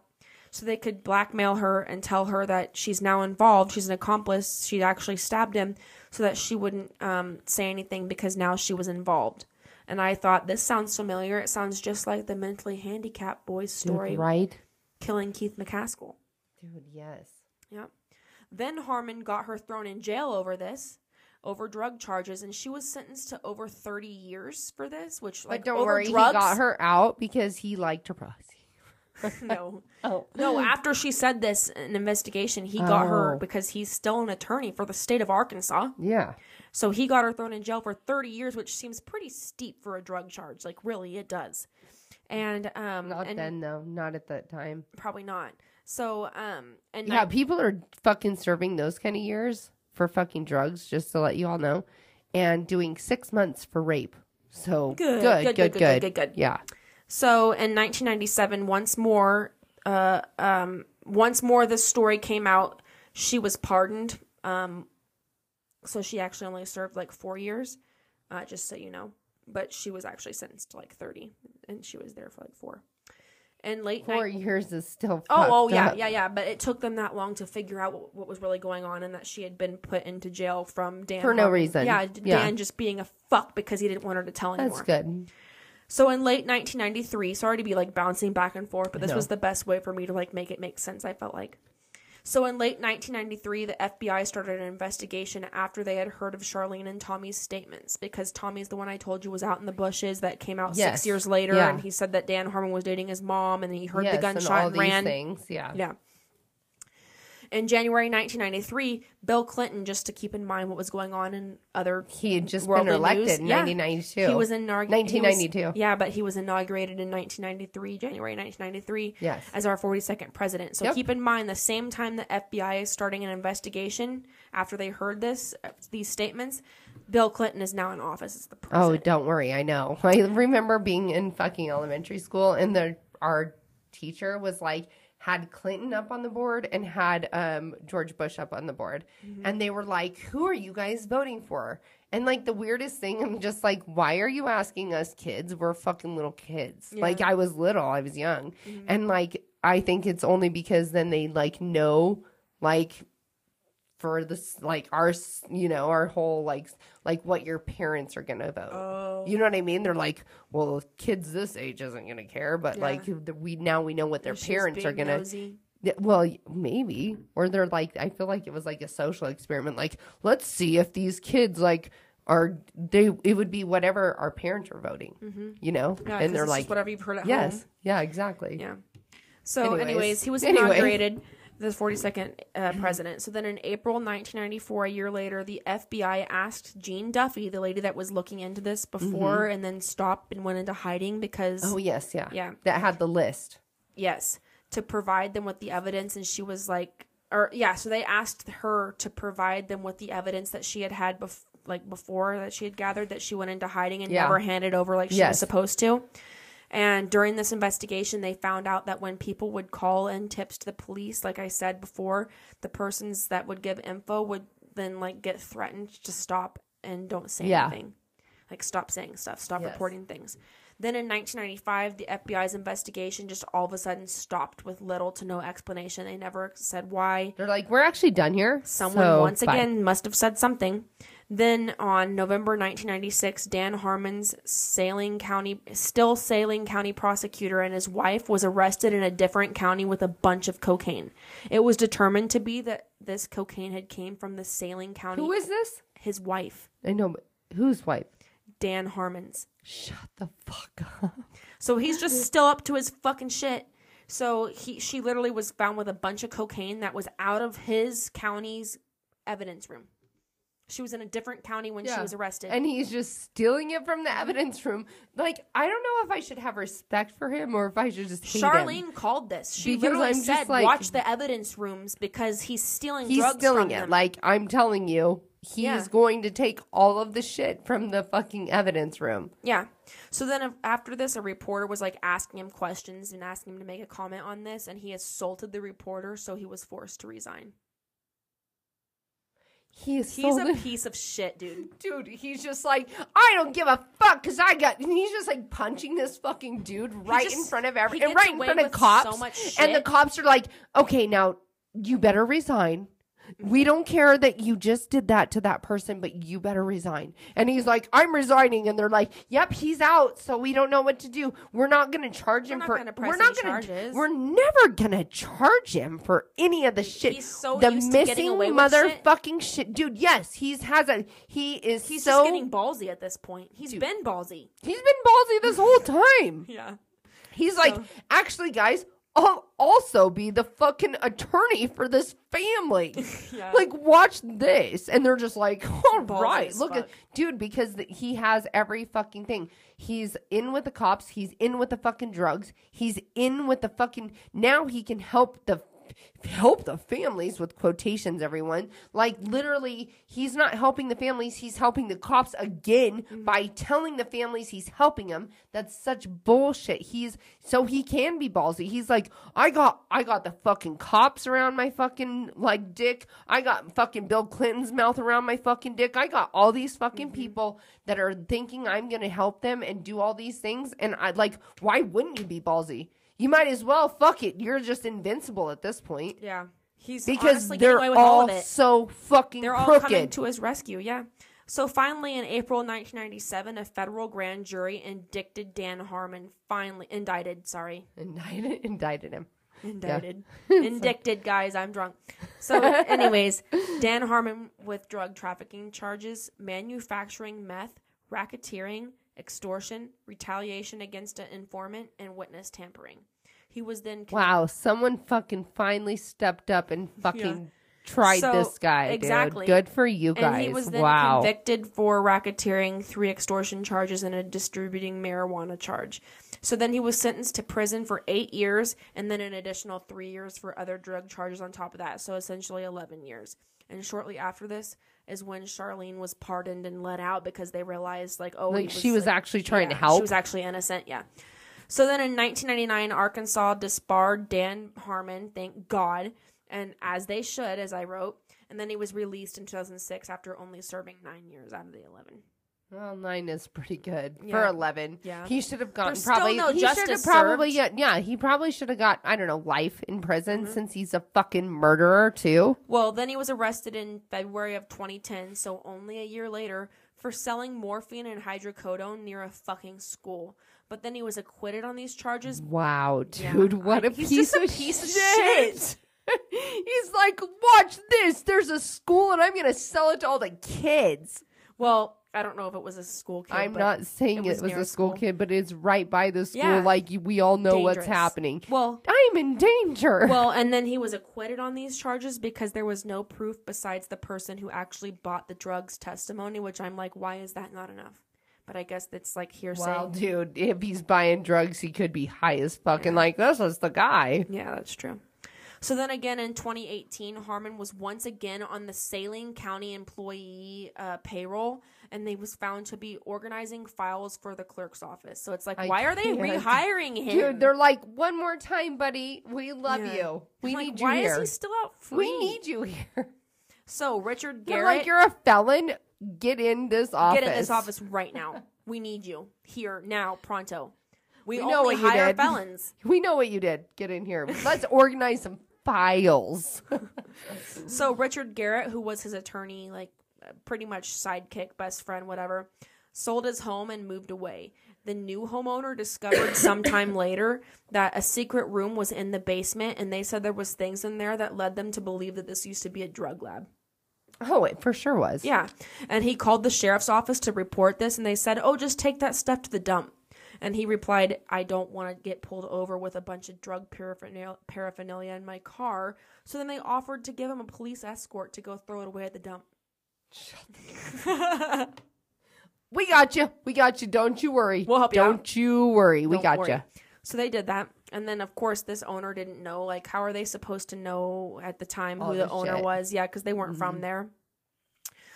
Speaker 1: So they could blackmail her and tell her that she's now involved. She's an accomplice. She actually stabbed him so that she wouldn't um, say anything because now she was involved. And I thought, this sounds familiar. It sounds just like the mentally handicapped boy's story
Speaker 2: Dude, right?
Speaker 1: killing Keith McKaskle.
Speaker 2: Dude, yes.
Speaker 1: Yep. Then Harmon got her thrown in jail over this, over drug charges, and she was sentenced to over 30 years for this, which, like,
Speaker 2: But don't
Speaker 1: over
Speaker 2: worry,
Speaker 1: drugs,
Speaker 2: he got her out because he liked her pussy.
Speaker 1: no.
Speaker 2: Oh.
Speaker 1: No, after she said this in investigation, he got her
Speaker 2: Oh.
Speaker 1: because he's still an attorney for the state of Arkansas.
Speaker 2: Yeah.
Speaker 1: So he got her thrown in jail for 30 years, which seems pretty steep for a drug charge. Like really, it does. And um
Speaker 2: Not
Speaker 1: and
Speaker 2: then though. Not at that time.
Speaker 1: probably not. So um and
Speaker 2: Yeah,
Speaker 1: I-
Speaker 2: people are fucking serving those kind of years for fucking drugs, just to let you all know, and doing six months for rape. So
Speaker 1: good,
Speaker 2: good,
Speaker 1: good,
Speaker 2: good,
Speaker 1: good,
Speaker 2: good.
Speaker 1: good, good.
Speaker 2: Yeah.
Speaker 1: So in 1997, once more, uh, um, once more, this story came out. She was pardoned. Um, so she actually only served like four years, uh, just so you know. But she was actually sentenced to like 30, and she was there for like four. And late
Speaker 2: Four
Speaker 1: night.
Speaker 2: years is still.
Speaker 1: Oh, oh yeah,
Speaker 2: up.
Speaker 1: yeah, yeah. But it took them that long to figure out what, what was really going on, and that she had been put into jail from Dan
Speaker 2: For no
Speaker 1: Harmon.
Speaker 2: reason.
Speaker 1: Yeah, Dan
Speaker 2: Yeah.
Speaker 1: just being a fuck because he didn't want her to tell anymore.
Speaker 2: That's good.
Speaker 1: So in late 1993, sorry to be like bouncing back and forth, but this
Speaker 2: No.
Speaker 1: was the best way for me to like make it make sense. I felt like. So in late 1993, the FBI started an investigation after they had heard of Charlene and Tommy's statements because Tommy's the one I told you was out in the bushes that came out
Speaker 2: Yes.
Speaker 1: six years later,
Speaker 2: Yeah.
Speaker 1: and he said that Dan Harmon was dating his mom, and he heard
Speaker 2: Yes,
Speaker 1: the
Speaker 2: and
Speaker 1: gunshot
Speaker 2: all
Speaker 1: and,
Speaker 2: these
Speaker 1: ran.
Speaker 2: things. Yeah.
Speaker 1: Yeah. In January 1993, Bill Clinton, just to keep in mind what was going on in other
Speaker 2: He had just been elected
Speaker 1: news,
Speaker 2: in
Speaker 1: yeah.
Speaker 2: 1992.
Speaker 1: He was inaugurated.
Speaker 2: 1992.
Speaker 1: yeah, but he was inaugurated in 1993, January 1993,
Speaker 2: Yes.
Speaker 1: as our 42nd president. So
Speaker 2: Yep.
Speaker 1: keep in mind, the same time the FBI is starting an investigation after they heard this, uh, these statements, Bill Clinton is now in office as the president.
Speaker 2: Oh, don't worry. I know. I remember being in fucking elementary school, and the our teacher was like had Clinton up on the board and had um, George Bush up on the board,
Speaker 1: Mm-hmm.
Speaker 2: and they were like, "Who are you guys voting for?" And like the weirdest thing, I'm just like, "Why are you asking us kids? We're fucking little kids." Like I was little, I was young,
Speaker 1: Mm-hmm.
Speaker 2: and like I think it's only because then they like know like for this like our you know our whole like like what your parents are gonna vote
Speaker 1: Oh.
Speaker 2: you know what i mean they're like well kids this age isn't gonna care but
Speaker 1: Yeah.
Speaker 2: like we now we know what their
Speaker 1: She's
Speaker 2: parents are gonna
Speaker 1: nosy.
Speaker 2: Well maybe or they're like i feel like it was like a social experiment like let's see if these kids like are they it would be whatever our parents are voting you know
Speaker 1: Mm-hmm. Yeah,
Speaker 2: and they're like
Speaker 1: whatever you've heard at
Speaker 2: yes
Speaker 1: home.
Speaker 2: yeah exactly
Speaker 1: Yeah. So, anyways,
Speaker 2: Anyways.
Speaker 1: he was
Speaker 2: Anyway.
Speaker 1: The 42nd uh, president. So then in April 1994, a year later, the FBI asked Jean Duffy, the lady that was looking into this before and then stopped and went into hiding because,
Speaker 2: oh yes yeah
Speaker 1: Yeah.
Speaker 2: that had the list
Speaker 1: yes, to provide them with the evidence. And she was like, or yeah, so they asked her to provide them with the evidence that she had had bef- like before that she had gathered that she went into hiding and
Speaker 2: Yeah.
Speaker 1: never handed over like she was supposed to. And during this investigation, they found out that when people would call in tips to the police, like I said before, the persons that would give info would then like get threatened to stop and don't say
Speaker 2: Yeah.
Speaker 1: anything. Like stop saying stuff, stop
Speaker 2: Yes.
Speaker 1: reporting things. Then in 1995, the FBI's investigation just all of a sudden stopped with little to no explanation. They never said why.
Speaker 2: They're like, we're actually done here.
Speaker 1: Someone
Speaker 2: so
Speaker 1: once
Speaker 2: bye."
Speaker 1: again must have said something. Then on November 1996, Dan Harmon's Saline County, still Saline County prosecutor, and his wife was arrested in a different county with a bunch of cocaine. It was determined to be that this cocaine had came from the Saline County.
Speaker 2: Who is this?
Speaker 1: his wife,
Speaker 2: I know, but whose wife?
Speaker 1: Dan Harmon's?
Speaker 2: Shut the fuck up.
Speaker 1: So he's just still up to his fucking shit. So he she literally was found with a bunch of cocaine that was out of his county's evidence room. She was in a different county when she
Speaker 2: Yeah.
Speaker 1: was arrested.
Speaker 2: And he's just stealing it from the evidence room. Like, I don't know if I should have respect for him or if I should just hate him.
Speaker 1: Charlene called this. She
Speaker 2: Because
Speaker 1: literally
Speaker 2: I'm just
Speaker 1: said,
Speaker 2: like-
Speaker 1: "Watch the evidence rooms because he's stealing
Speaker 2: He's
Speaker 1: drugs
Speaker 2: stealing
Speaker 1: from
Speaker 2: it.
Speaker 1: them."
Speaker 2: Like, I'm telling you, he's
Speaker 1: Yeah.
Speaker 2: going to take all of the shit from the fucking evidence room.
Speaker 1: yeah. So then af- after this, a reporter was like asking him questions and asking him to make a comment on this, and he assaulted the reporter, so he was forced to resign.
Speaker 2: He is
Speaker 1: He's
Speaker 2: so
Speaker 1: a piece of shit, dude.
Speaker 2: dude. He's just like, I don't give a fuck because I got. And he's just like punching this fucking dude right in front of
Speaker 1: he
Speaker 2: every, and right in front of
Speaker 1: with
Speaker 2: cops.
Speaker 1: so much
Speaker 2: And the cops are like, okay, now you better resign. We mm-hmm. don't care that you just did that to that person, but you better resign. And he's like, I'm resigning. And they're like, Yep, he's out. So we don't know what to do. We're not going to charge him for. we're not gonna. We're never going to charge him for any of the shit.
Speaker 1: he's so
Speaker 2: the
Speaker 1: to
Speaker 2: missing
Speaker 1: with shit.
Speaker 2: motherfucking shit. dude. Yes, he's has a. He is
Speaker 1: He's
Speaker 2: so.
Speaker 1: just getting ballsy at this point. He's been ballsy.
Speaker 2: He's been ballsy this whole time.
Speaker 1: Yeah.
Speaker 2: He's like, actually, guys, also be the fucking attorney for this family.
Speaker 1: Yeah.
Speaker 2: Like, watch this. And they're just like, all right, look at, dude, because th- he has every fucking thing. He's in with the cops. He's in with the fucking drugs. He's in with the fucking, now he can help the, help the families with quotations everyone. Like literally he's not helping the families he's helping the cops again mm. by telling the families he's helping them that's such bullshit. He's so he can be ballsy. He's like i got i got the fucking cops around my fucking like dick. I got fucking bill clinton's mouth around my fucking dick. I got all these fucking mm-hmm. people that are thinking i'm gonna help them and do all these things and i like why wouldn't you be ballsy you might as well fuck it. You're just invincible at this point
Speaker 1: Yeah. He's
Speaker 2: because they're
Speaker 1: away with all
Speaker 2: all
Speaker 1: of it.
Speaker 2: so fucking
Speaker 1: They're all
Speaker 2: crooked.
Speaker 1: coming to his rescue, yeah. So finally, in April 1997, a federal grand jury indicted Dan Harmon. Finally indicted. Sorry,
Speaker 2: indicted, indicted him.
Speaker 1: indicted, indicted. Guys, I'm drunk. So, anyways, Dan Harmon with drug trafficking charges, manufacturing meth, racketeering, extortion, retaliation against an informant, and witness tampering. He was then con-
Speaker 2: Wow, someone fucking finally stepped up and fucking tried
Speaker 1: So,
Speaker 2: this guy.
Speaker 1: exactly.
Speaker 2: Dude. Good for you guys.
Speaker 1: And he was then
Speaker 2: wow.
Speaker 1: convicted for racketeering, three extortion charges, and a distributing marijuana charge. So then he was sentenced to prison for eight years, and then an additional three years for other drug charges on top of that. So essentially 11 years. And shortly after this is when Charlene was pardoned and let out because they realized, like, oh,
Speaker 2: Like,
Speaker 1: he
Speaker 2: she was
Speaker 1: like-
Speaker 2: actually trying to help?
Speaker 1: She was actually innocent, yeah. So then in 1999, Arkansas disbarred Dan Harmon, thank God, and as they should, as I wrote. And then he was released in 2006 after only serving nine years out of the 11.
Speaker 2: Well, nine is pretty good for eleven.
Speaker 1: Yeah.
Speaker 2: he should have gotten
Speaker 1: There's still
Speaker 2: probably.
Speaker 1: no
Speaker 2: he should have probably.
Speaker 1: served.
Speaker 2: Yeah, yeah, he probably should have got. I don't know, life in prison
Speaker 1: Mm-hmm.
Speaker 2: since he's a fucking murderer too.
Speaker 1: Well, then he was arrested in February of 2010, so only a year later, for selling morphine and hydrocodone near a fucking school. But then he was acquitted on these charges.
Speaker 2: Wow,
Speaker 1: Yeah,
Speaker 2: dude, what
Speaker 1: I-
Speaker 2: a
Speaker 1: he's
Speaker 2: piece
Speaker 1: just a piece of
Speaker 2: shit.
Speaker 1: shit.
Speaker 2: he's like, watch this. There's a school, and I'm gonna sell it to all the kids.
Speaker 1: Well, I don't know if it was a school kid.
Speaker 2: I'm not saying it was,
Speaker 1: near
Speaker 2: a school, kid, but it's right by the school.
Speaker 1: Yeah.
Speaker 2: Like we all know what's happening.
Speaker 1: Well,
Speaker 2: I'm in danger.
Speaker 1: Well, and then he was acquitted on these charges because there was no proof besides the person who actually bought the drugs testimony, which I'm like, why is that not enough? But I guess it's like hearsay.
Speaker 2: Well, dude, if he's buying drugs, he could be high as fuck and like, this is the guy.
Speaker 1: Yeah, that's true. So then again in 2018, Harmon was once again on the Saline County employee uh, payroll, and they was found to be organizing files for the clerk's office. So it's like,
Speaker 2: I
Speaker 1: why are they
Speaker 2: can't.
Speaker 1: rehiring him?
Speaker 2: Dude, they're like, one more time, buddy. We love
Speaker 1: Yeah.
Speaker 2: you. We
Speaker 1: Like,
Speaker 2: need you
Speaker 1: why
Speaker 2: here.
Speaker 1: is he still out free?
Speaker 2: we need you here.
Speaker 1: So Richard
Speaker 2: They're
Speaker 1: Garrett,
Speaker 2: like, you're a felon. Get in this office.
Speaker 1: get in this office right now. We need you here now, pronto. We,
Speaker 2: We know what you did.
Speaker 1: felons.
Speaker 2: We know what you did. Get in here. Let's organize some files.
Speaker 1: So Richard Garrett, who was his attorney, like pretty much sidekick, best friend, whatever, sold his home and moved away. The new homeowner discovered sometime later that a secret room was in the basement, and they said there was things in there that led them to believe that this used to be a drug lab.
Speaker 2: Oh, it for sure was.
Speaker 1: Yeah, and he called the sheriff's office to report this, and they said, "Oh, just take that stuff to the dump." And he replied, "I don't want to get pulled over with a bunch of drug paraphernalia, paraphernalia in my car." So then they offered to give him a police escort to go throw it away at the dump.
Speaker 2: We got you. We got you. Don't you worry.
Speaker 1: We'll help you
Speaker 2: Don't you worry. We
Speaker 1: Don't
Speaker 2: got
Speaker 1: worry.
Speaker 2: you.
Speaker 1: So they did that. And then, of course, this owner didn't know. Like, how are they supposed to know at the time
Speaker 2: All
Speaker 1: who the owner
Speaker 2: shit.
Speaker 1: was? Yeah, because they weren't
Speaker 2: Mm-hmm.
Speaker 1: from there.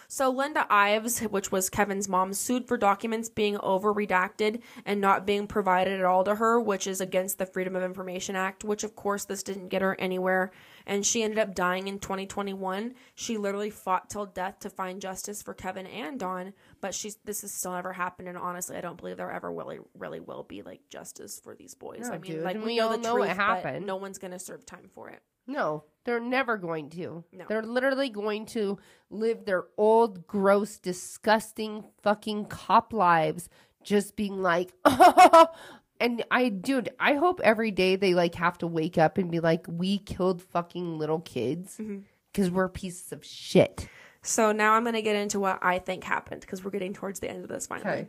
Speaker 1: So Linda Ives, which was Kevin's mom, sued for documents being over redacted and not being provided at all to her, which is against the Freedom of Information Act, which of course this didn't get her anywhere. And she ended up dying in 2021. She literally fought till death to find justice for Kevin and Don, but she's this has still never happened. And honestly, I don't believe there ever really, really will be like justice for these boys.
Speaker 2: No,
Speaker 1: I mean,
Speaker 2: dude,
Speaker 1: like we,
Speaker 2: we
Speaker 1: know
Speaker 2: all
Speaker 1: the
Speaker 2: know what
Speaker 1: truth, but
Speaker 2: happened.
Speaker 1: no one's gonna serve time for it.
Speaker 2: No, they're never going to.
Speaker 1: No.
Speaker 2: They're literally going to live their old, gross, disgusting fucking cop lives just being like, oh, and I, dude, I hope every day they like have to wake up and be like, we killed fucking little kids
Speaker 1: Mm-hmm.
Speaker 2: because we're pieces of shit.
Speaker 1: So now I'm going to get into what I think happened because we're getting towards the end of this finally.
Speaker 2: Okay.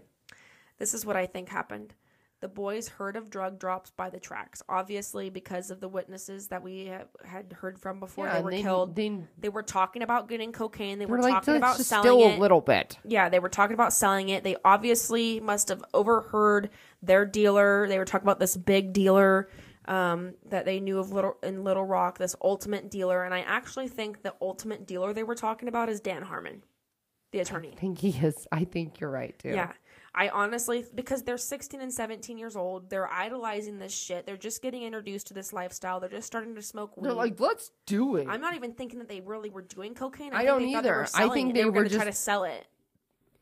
Speaker 1: This is what I think happened. The boys heard of drug drops by the tracks, obviously because of the witnesses that we have, had heard from before
Speaker 2: Yeah,
Speaker 1: they were
Speaker 2: they-
Speaker 1: killed.
Speaker 2: they-
Speaker 1: They were talking about getting cocaine. They
Speaker 2: We're like,
Speaker 1: talking about selling
Speaker 2: still
Speaker 1: it.
Speaker 2: a little bit.
Speaker 1: Yeah, they were talking about selling it. They obviously must have overheard their dealer. They were talking about this big dealer um, that they knew of little in Little Rock, this ultimate dealer. And I actually think the ultimate dealer they were talking about is Dan Harmon, the attorney.
Speaker 2: I think he is. I think you're right too.
Speaker 1: Yeah. I honestly, because they're 16 and 17 years old, they're idolizing this shit. They're just getting introduced to this lifestyle. They're just starting to smoke weed.
Speaker 2: They're like, let's do it.
Speaker 1: I'm not even thinking that they really were doing cocaine.
Speaker 2: I
Speaker 1: think
Speaker 2: don't
Speaker 1: they they
Speaker 2: either.
Speaker 1: were
Speaker 2: I think they
Speaker 1: were,
Speaker 2: were
Speaker 1: going to try to sell it.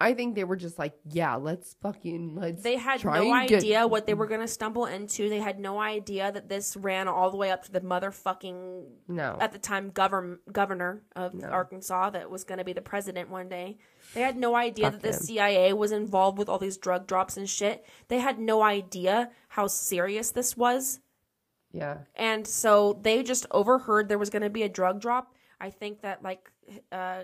Speaker 2: I think they were just like, yeah, let's fucking let's.
Speaker 1: They had no
Speaker 2: and get-
Speaker 1: idea what they were going to stumble into. They had no idea that this ran all the way up to the motherfucking
Speaker 2: No.
Speaker 1: at the time govern governor of Arkansas that was going to be the president one day. They had no idea
Speaker 2: Fuck
Speaker 1: that the
Speaker 2: him.
Speaker 1: CIA was involved with all these drug drops and shit. They had no idea how serious this was.
Speaker 2: Yeah.
Speaker 1: And so they just overheard there was going to be a drug drop. I think that like uh,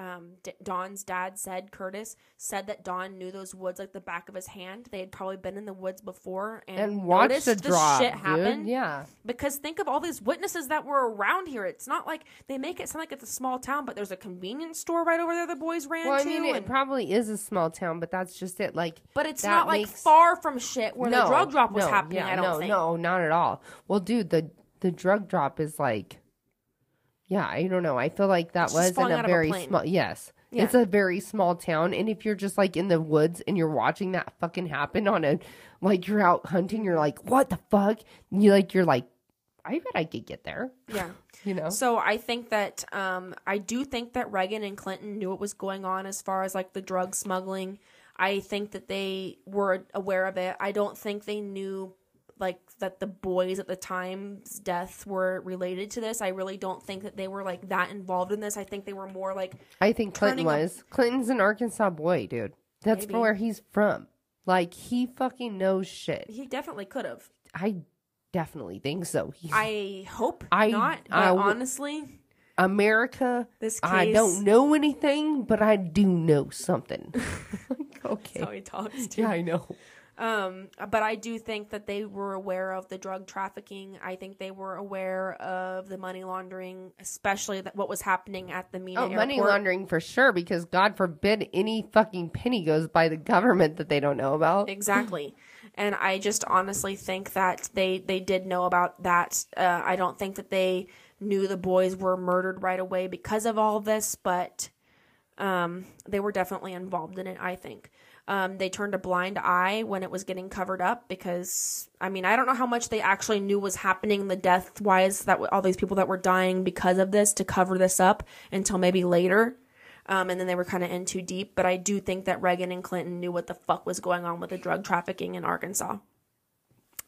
Speaker 1: um, D- Don's dad said, Curtis said that Don knew those woods like the back of his hand. They had probably been in the woods before and,
Speaker 2: And watch
Speaker 1: noticed
Speaker 2: the drop,
Speaker 1: shit
Speaker 2: dude.
Speaker 1: happen.
Speaker 2: Yeah.
Speaker 1: Because think of all these witnesses that were around here. It's not like they make it sound like it's a small town, but there's a convenience store right over there the boys ran
Speaker 2: Well, I
Speaker 1: to.
Speaker 2: mean, it
Speaker 1: and-
Speaker 2: probably is a small town, but that's just it. Like,
Speaker 1: but it's not like far from shit where the drug drop was
Speaker 2: no,
Speaker 1: happening.
Speaker 2: Yeah,
Speaker 1: I don't
Speaker 2: no,
Speaker 1: think.
Speaker 2: no, not at all. Well, dude, the the drug drop is like, yeah, I don't know. I feel like that
Speaker 1: It's
Speaker 2: was in a very small. Yes,
Speaker 1: Yeah.
Speaker 2: it's a very small town, and if you're just like in the woods and you're watching that fucking happen on a, like you're out hunting, you're like, what the fuck? You like, you're like, I bet I could get there.
Speaker 1: Yeah.
Speaker 2: You know.
Speaker 1: So I think that um, I do think that Reagan and Clinton knew what was going on as far as like the drug smuggling. I think that they were aware of it. I don't think they knew like that the boys at the time's death were related to this. I really don't think that they were like that involved in this. I think they were more like
Speaker 2: I think Clinton
Speaker 1: a-
Speaker 2: was. Clinton's an Arkansas boy, dude. That's
Speaker 1: Maybe.
Speaker 2: where he's from. Like he fucking knows shit.
Speaker 1: he definitely could have.
Speaker 2: I definitely think so. He,
Speaker 1: I hope
Speaker 2: I-
Speaker 1: not, but
Speaker 2: I
Speaker 1: honestly,
Speaker 2: America.
Speaker 1: This case, I
Speaker 2: don't know anything, but I do know something. okay.
Speaker 1: that's how he talks too.
Speaker 2: Yeah, I know.
Speaker 1: Um, but I do think that they were aware of the drug trafficking. I think they were aware of the money laundering, especially that what was happening at the Mena
Speaker 2: Oh,
Speaker 1: airport.
Speaker 2: money laundering for sure, because God forbid any fucking penny goes by the government that they don't know about.
Speaker 1: Exactly. and I just honestly think that they they did know about that. Uh, I don't think that they knew the boys were murdered right away because of all this, but um, they were definitely involved in it. I think. Um, they turned a blind eye when it was getting covered up because I mean I don't know how much they actually knew was happening the death wise that all these people that were dying because of this to cover this up until maybe later. Um, and then they were kind of in too deep. But I do think that Reagan and Clinton knew what the fuck was going on with the drug trafficking in Arkansas.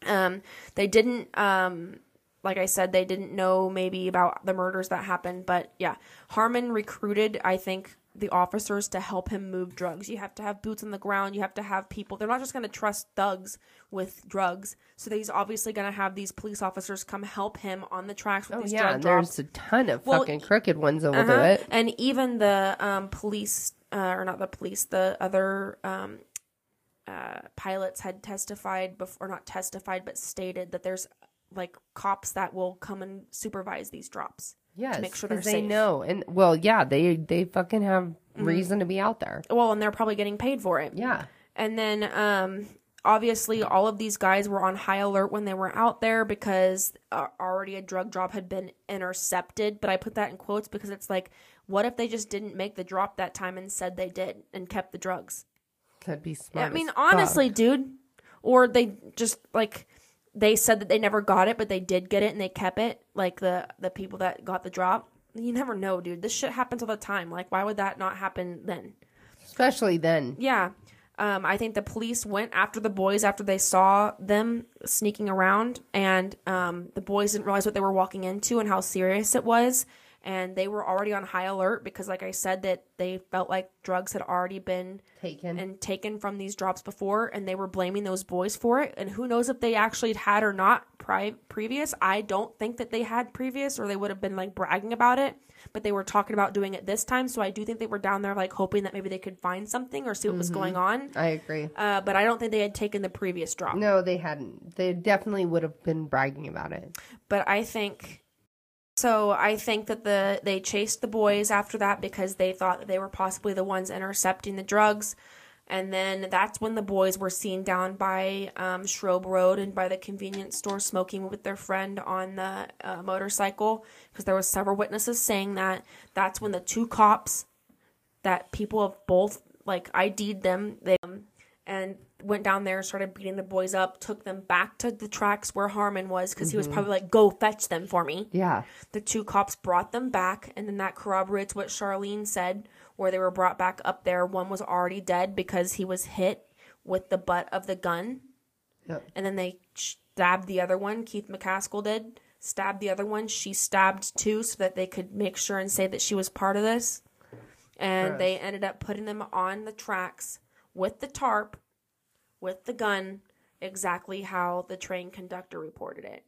Speaker 1: Um, they didn't, um, like I said, they didn't know maybe about the murders that happened. But yeah, Harmon recruited, I think, the officers to help him move drugs. You have to have boots on the ground. You have to have people. They're not just going to trust thugs with drugs. So he's obviously going to have these police officers come help him on the tracks with
Speaker 2: Oh
Speaker 1: these
Speaker 2: yeah,
Speaker 1: drug
Speaker 2: and
Speaker 1: drops.
Speaker 2: there's a ton of
Speaker 1: Well,
Speaker 2: fucking crooked ones that will
Speaker 1: Uh-huh.
Speaker 2: do it.
Speaker 1: And even the um, police, uh, or not the police, the other um, uh, pilots had testified before, not testified, but stated that there's like cops that will come and supervise these drops.
Speaker 2: Yes,
Speaker 1: to make sure they're
Speaker 2: they
Speaker 1: safe.
Speaker 2: know, and well, yeah, they they fucking have
Speaker 1: Mhm.
Speaker 2: reason to be out there.
Speaker 1: Well, and they're probably getting paid for it.
Speaker 2: Yeah.
Speaker 1: And then um obviously all of these guys were on high alert when they were out there because uh, already a drug drop had been intercepted, but I put that in quotes because it's like what if they just didn't make the drop that time and said they did and kept the drugs?
Speaker 2: Could be smart.
Speaker 1: I mean, honestly, dude, or they just like they said that they never got it, but they did get it and they kept it. Like the the people that got the drop, you never know, dude. This shit happens all the time. Like, why would that not happen then?
Speaker 2: especially then.
Speaker 1: Yeah. Um, I think the police went after the boys after they saw them sneaking around, and um, the boys didn't realize what they were walking into and how serious it was. And they were already on high alert because, like I said, that they felt like drugs had already been
Speaker 2: Taken.
Speaker 1: and taken from these drops before, and they were blaming those boys for it. And who knows if they actually had or not pri- previous? I don't think that they had previous, or they would have been like bragging about it. But they were talking about doing it this time, so I do think they were down there like hoping that maybe they could find something or see what was
Speaker 2: Mhm.
Speaker 1: going on.
Speaker 2: I agree.
Speaker 1: Uh, but I don't think they had taken the previous drop.
Speaker 2: No, they hadn't. They definitely would have been bragging about it.
Speaker 1: but I think so I think that the they chased the boys after that because they thought that they were possibly the ones intercepting the drugs. And then that's when the boys were seen down by um, Shrobe Road and by the convenience store smoking with their friend on the uh, motorcycle because there was several witnesses saying that that's when the two cops that people have both like ID'd them they um, and went down there started beating the boys up took them back to the tracks where Harmon was because he was
Speaker 2: Mhm.
Speaker 1: probably like go fetch them for me
Speaker 2: Yeah.
Speaker 1: the two cops brought them back and then that corroborates what Sharlene said where they were brought back up there one was already dead because he was hit with the butt of the gun
Speaker 2: Yep.
Speaker 1: and then they stabbed the other one Keith McKaskle did stabbed the other one she stabbed too so that they could make sure and say that she was part of this and
Speaker 2: Gross.
Speaker 1: they ended up putting them on the tracks with the tarp with the gun exactly how the train conductor reported it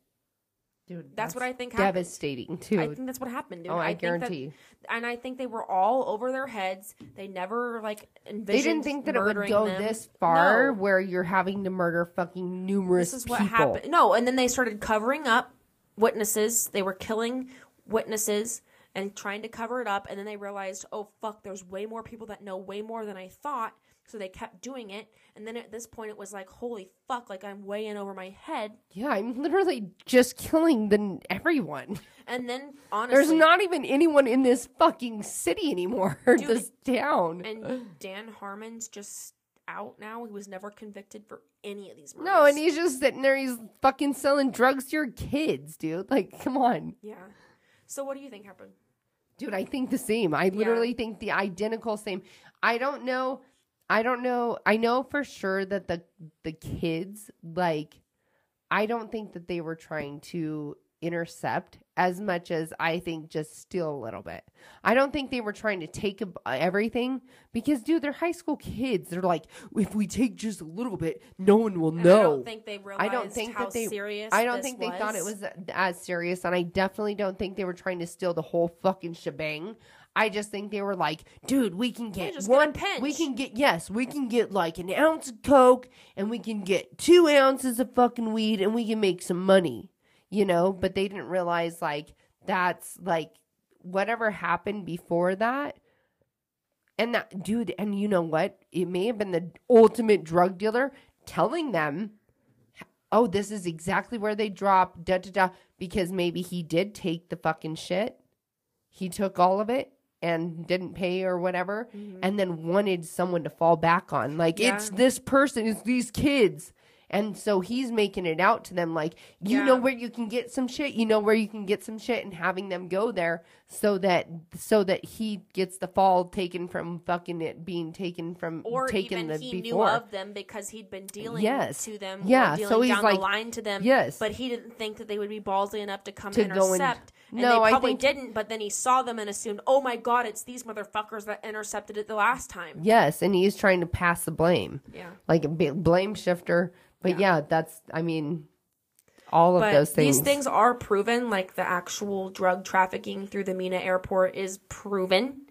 Speaker 2: Dude,
Speaker 1: that's, what I think happened.
Speaker 2: Devastating too.
Speaker 1: I think that's what happened, dude.
Speaker 2: Oh, I
Speaker 1: that-
Speaker 2: guarantee.
Speaker 1: and I think they were all over their heads. They never like envisioned.
Speaker 2: They didn't think that it would go
Speaker 1: them.
Speaker 2: this far
Speaker 1: No.
Speaker 2: where you're having to murder fucking numerous
Speaker 1: This is what
Speaker 2: people.
Speaker 1: happened. No, and then they started covering up witnesses. They were killing witnesses and trying to cover it up. And then they realized, oh fuck, there's way more people that know way more than I thought. So they kept doing it. And then at this point, it was like, holy fuck, like I'm way in over my head.
Speaker 2: Yeah, I'm literally just killing the everyone.
Speaker 1: And then honestly,
Speaker 2: There's not even anyone in this fucking city anymore. or
Speaker 1: Dude,
Speaker 2: this town.
Speaker 1: And Dan Harmon's just out now. He was never convicted for any of these murders.
Speaker 2: no, and he's just sitting there. He's fucking selling drugs to your kids, dude. Like, come on.
Speaker 1: Yeah. So what do you think happened?
Speaker 2: Dude, I think the same. I literally think the identical same. I don't know. I don't know. I know for sure that the the kids like I don't think that they were trying to intercept as much as I think just steal a little bit. I don't think they were trying to take uh, everything because dude, they're high school kids. They're like if we take just a little bit, no one will
Speaker 1: And
Speaker 2: know.
Speaker 1: I don't think they
Speaker 2: I don't
Speaker 1: realized
Speaker 2: think
Speaker 1: how
Speaker 2: that they
Speaker 1: serious
Speaker 2: I don't think they
Speaker 1: was.
Speaker 2: thought it was uh, as serious and I definitely don't think they were trying to steal the whole fucking shebang. I just think they were like, dude, we can get one
Speaker 1: pinch.
Speaker 2: we can get yes, we can get like an ounce of coke and we can get two ounces of fucking weed and we can make some money. You know, but they didn't realize like that's like whatever happened before that and that dude, and you know what? It may have been the ultimate drug dealer telling them oh, this is exactly where they drop, da da da, because maybe he did take the fucking shit. He took all of it and didn't pay or whatever, mm-hmm. and then wanted someone to fall back on. Like,
Speaker 1: Yeah.
Speaker 2: it's this person, it's these kids. And so he's making it out to them like, you know where you can get some shit, you know where you can get some shit, and having them go there so that so that he gets the fall taken from fucking it being taken from
Speaker 1: or
Speaker 2: taken
Speaker 1: even
Speaker 2: the
Speaker 1: he
Speaker 2: before.
Speaker 1: knew of them because he'd been dealing
Speaker 2: Yes.
Speaker 1: to them
Speaker 2: Yeah,
Speaker 1: dealing
Speaker 2: so he's
Speaker 1: down
Speaker 2: like-
Speaker 1: the line to them
Speaker 2: Yes.
Speaker 1: but he didn't think that they would be ballsy enough to come
Speaker 2: To
Speaker 1: intercept and,
Speaker 2: No, I
Speaker 1: they probably
Speaker 2: think-
Speaker 1: didn't but then he saw them and assumed oh my god it's these motherfuckers that intercepted it the last time
Speaker 2: Yes, and he's trying to pass the blame.
Speaker 1: Yeah.
Speaker 2: Like a blame shifter. But yeah, that's I mean all of
Speaker 1: but
Speaker 2: those things.
Speaker 1: these things are proven like the actual drug trafficking through the Mena airport is proven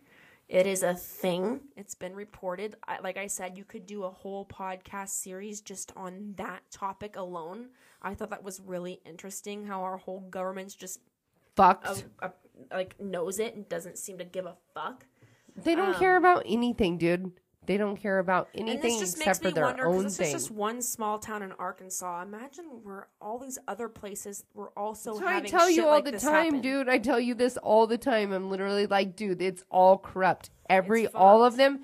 Speaker 1: it is a thing it's been reported I, like i said you could do a whole podcast series just on that topic alone i thought that was really interesting how our whole government's just
Speaker 2: fucked.
Speaker 1: uh, uh, like knows it and doesn't seem to give a fuck
Speaker 2: they don't care about anything, dude. They don't care about
Speaker 1: and
Speaker 2: anything
Speaker 1: this just
Speaker 2: except
Speaker 1: makes
Speaker 2: for
Speaker 1: me
Speaker 2: their
Speaker 1: wonder
Speaker 2: own
Speaker 1: this
Speaker 2: thing.
Speaker 1: is just one small town in arkansas imagine where all these other places were also
Speaker 2: what I tell
Speaker 1: shit
Speaker 2: you all
Speaker 1: like
Speaker 2: the
Speaker 1: this
Speaker 2: time,
Speaker 1: happen.
Speaker 2: dude. I tell you this all the time. I'm literally like, dude, it's all corrupt. Every all of them,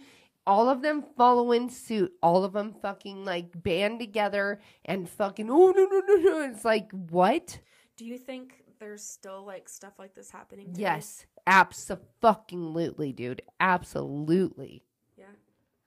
Speaker 2: all of them follow in suit. All of them fucking like band together and fucking oh no no no no. It's like what?
Speaker 1: Do you think there's still like stuff like this happening?
Speaker 2: Yes, absolutely, dude. Absolutely.
Speaker 1: Yeah.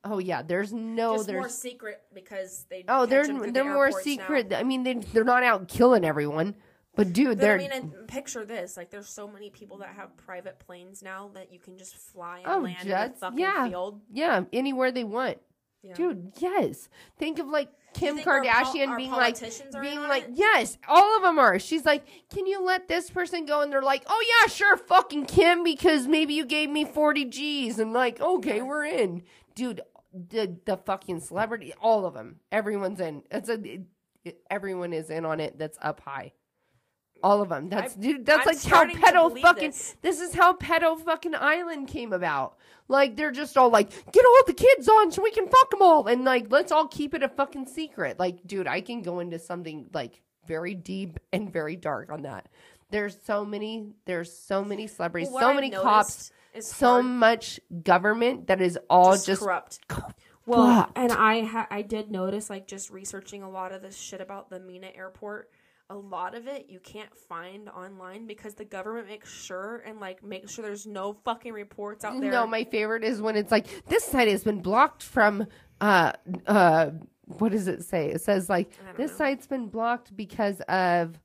Speaker 2: Oh yeah, there's no
Speaker 1: Just more secret because they.
Speaker 2: oh they're
Speaker 1: through the
Speaker 2: they're more
Speaker 1: airports now.
Speaker 2: secret. I mean they they're not out killing everyone, but dude,
Speaker 1: But
Speaker 2: they're
Speaker 1: I mean, and picture this: like, there's so many people that have private planes now that you can just fly and
Speaker 2: oh
Speaker 1: land in
Speaker 2: jets,
Speaker 1: the fucking
Speaker 2: yeah,
Speaker 1: field.
Speaker 2: yeah, anywhere they want.
Speaker 1: Yeah.
Speaker 2: Dude, yes. Think of like Kim
Speaker 1: our
Speaker 2: Kardashian
Speaker 1: our
Speaker 2: being like, being like, yes, all of them are. She's like, can you let this person go? And they're like, oh yeah, sure, fucking Kim, because maybe you gave me forty G's. And like, okay, we're in, dude. The the fucking celebrity, all of them, everyone's in. It's a, it- everyone is in on it. That's up high. All of them. That's
Speaker 1: I'm-
Speaker 2: dude. That's
Speaker 1: I'm
Speaker 2: like how
Speaker 1: starting
Speaker 2: pedo fucking.
Speaker 1: this.
Speaker 2: This is how pedo fucking island came about. Like they're just all like, get all the kids on so we can fuck them all, and like let's all keep it a fucking secret. Like, dude, I can go into something like very deep and very dark on that. There's so many. There's so many celebrities,
Speaker 1: Well, what
Speaker 2: so many cops, so much government that is all
Speaker 1: Just
Speaker 2: just,
Speaker 1: corrupt.
Speaker 2: co-
Speaker 1: Well, and I ha- I did notice like just researching a lot of this shit about the Mena airport. A lot of it you can't find online because the government makes sure and like makes sure there's no fucking reports out there.
Speaker 2: No, my favorite is when it's like this site has been blocked from uh uh what does it say? It says like this
Speaker 1: know.
Speaker 2: site's been blocked because of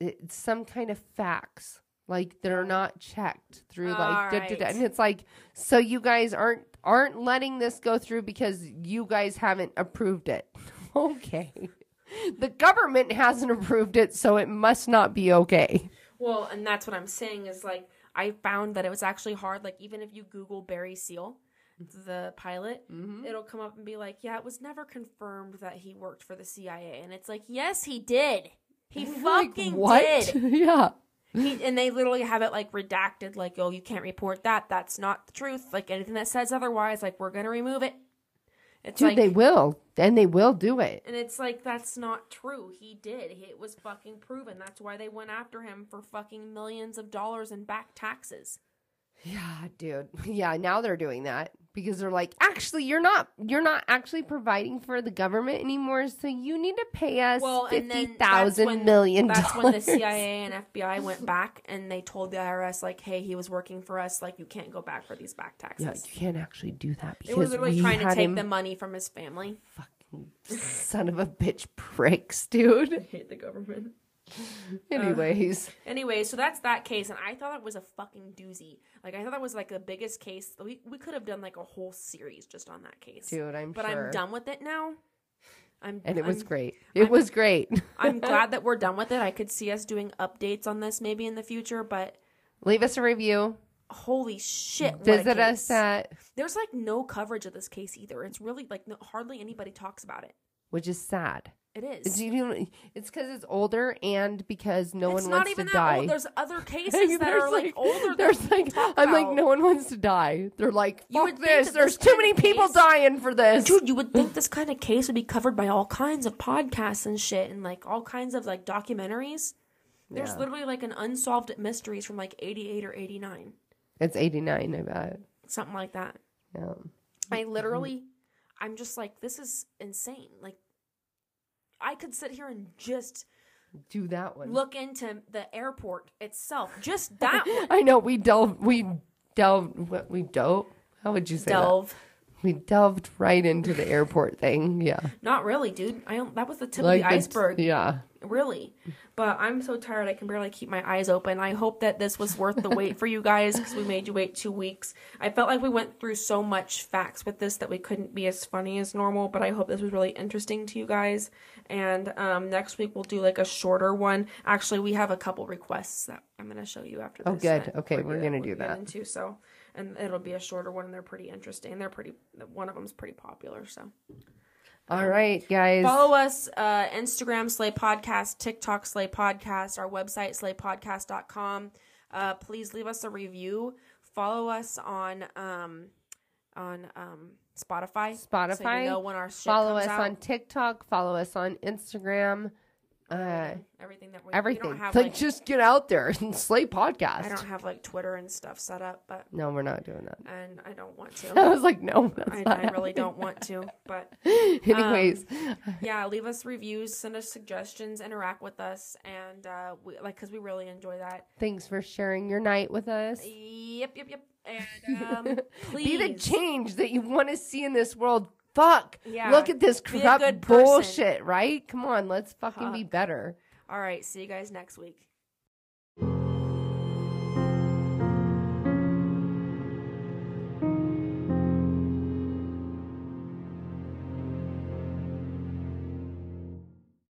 Speaker 2: it's some kind of facts. Like they're not checked through like da, da, da. And it's like so you guys aren't aren't letting this go through because you guys haven't approved it. okay. The government hasn't approved it, so it must not be okay.
Speaker 1: Well, and that's what I'm saying is like I found that it was actually hard. Like even if you Google Barry Seal, the pilot,
Speaker 2: Mm-hmm.
Speaker 1: it'll come up and be like, "Yeah, it was never confirmed that he worked for the CIA," and it's like, "Yes, he did. He fucking
Speaker 2: what?
Speaker 1: did."
Speaker 2: yeah.
Speaker 1: He, and they literally have it like redacted, like, "Oh, you can't report that. That's not the truth." Like anything that says otherwise, like we're gonna remove it. It's
Speaker 2: Dude,
Speaker 1: like,
Speaker 2: they will. And they will do it.
Speaker 1: and it's like that's not true. He did. It was fucking proven. That's why they went after him for fucking millions of dollars in back taxes.
Speaker 2: Yeah, dude. Yeah, now they're doing that because they're like, actually, you're not you're not actually providing for the government anymore, so you need to pay us
Speaker 1: Well, and
Speaker 2: fifty
Speaker 1: that's when
Speaker 2: million
Speaker 1: that's when the. CIA and FBI went back and they told the IRS like, "Hey, he was working for us. Like, you can't go back for these back taxes."
Speaker 2: Yeah, you can't actually do that
Speaker 1: they were
Speaker 2: because
Speaker 1: literally trying to take the money from his family.
Speaker 2: fucking son of a bitch pricks, dude.
Speaker 1: I hate the government.
Speaker 2: Uh, anyways,
Speaker 1: Anyway, so that's that case, and I thought it was a fucking doozy. Like, I thought that was like the biggest case. We we could have done like a whole series just on that case.
Speaker 2: dude, I'm
Speaker 1: but
Speaker 2: sure.
Speaker 1: I'm done with it now. I'm
Speaker 2: and it was
Speaker 1: I'm-
Speaker 2: great. It was great.
Speaker 1: I'm glad that we're done with it. I could see us doing updates on this maybe in the future, but
Speaker 2: Leave us a review.
Speaker 1: holy shit! what a
Speaker 2: Visit us at
Speaker 1: There's like no coverage of this case either. It's really like no, hardly anybody talks about it.
Speaker 2: which is sad.
Speaker 1: It is.
Speaker 2: It's, you know, it's because it's older and because no
Speaker 1: it's
Speaker 2: one
Speaker 1: not
Speaker 2: wants
Speaker 1: even
Speaker 2: to
Speaker 1: that
Speaker 2: die.
Speaker 1: old. There's other cases that are like, older.
Speaker 2: There's like, I'm like, no one wants to die. They're like,
Speaker 1: You would
Speaker 2: fuck this. There's
Speaker 1: this
Speaker 2: too many people
Speaker 1: case-
Speaker 2: dying for this.
Speaker 1: Dude, you would think this kind of case would be covered by all kinds of podcasts and shit and like all kinds of like documentaries. There's
Speaker 2: Yeah.
Speaker 1: literally like an unsolved mysteries from like 88 or 89.
Speaker 2: It's 89, I bet.
Speaker 1: Something like that.
Speaker 2: Yeah.
Speaker 1: I literally, I'm just like, this is insane. Like, I could sit here and just
Speaker 2: Do that one.
Speaker 1: look into the airport itself. Just that one.
Speaker 2: I know we delve. We delve. What we dove? How would you say that? We delved right into the airport thing. Yeah,
Speaker 1: Not really, dude. I don't, that was the tip
Speaker 2: like
Speaker 1: of the iceberg.
Speaker 2: Yeah,
Speaker 1: Really. But I'm so tired I can barely keep my eyes open. I hope that this was worth the wait for you guys because we made you wait two weeks. I felt like we went through so much facts with this that we couldn't be as funny as normal, but I hope this was really interesting to you guys. And um, next week we'll do like a shorter one. Actually, we have a couple requests that I'm going to show you after
Speaker 2: Oh, good. Okay, we're gonna do
Speaker 1: get
Speaker 2: that.
Speaker 1: Into, so, and it'll be a shorter one and they're pretty interesting. They're pretty, one of them's pretty popular, so.
Speaker 2: All right, guys.
Speaker 1: Follow us uh, Instagram Slay Podcast, TikTok Slay Podcast, our website slaypodcast.com. Uh, please leave us a review. Follow us on um, on um, Spotify.
Speaker 2: Spotify.
Speaker 1: So you know when our
Speaker 2: follow us
Speaker 1: out.
Speaker 2: on TikTok. Follow us on Instagram. Uh,
Speaker 1: everything that we
Speaker 2: everything.
Speaker 1: Have
Speaker 2: like,
Speaker 1: like,
Speaker 2: just get out there and slay podcast.
Speaker 1: I don't have like Twitter and stuff set up, but
Speaker 2: no, we're not doing that.
Speaker 1: and I don't want to.
Speaker 2: I was like, no,
Speaker 1: I, I really don't want to, but
Speaker 2: Anyways,
Speaker 1: yeah, leave us reviews, send us suggestions, interact with us, and uh, we, like because we really enjoy that.
Speaker 2: thanks for sharing your night with us.
Speaker 1: Yep, yep, yep. And um, please
Speaker 2: Be the change that you want to see in this world. Fuck.
Speaker 1: Yeah,
Speaker 2: Look at this corrupt
Speaker 1: person.
Speaker 2: bullshit, right? Come on, let's fucking be better.
Speaker 1: All right, see you guys next week.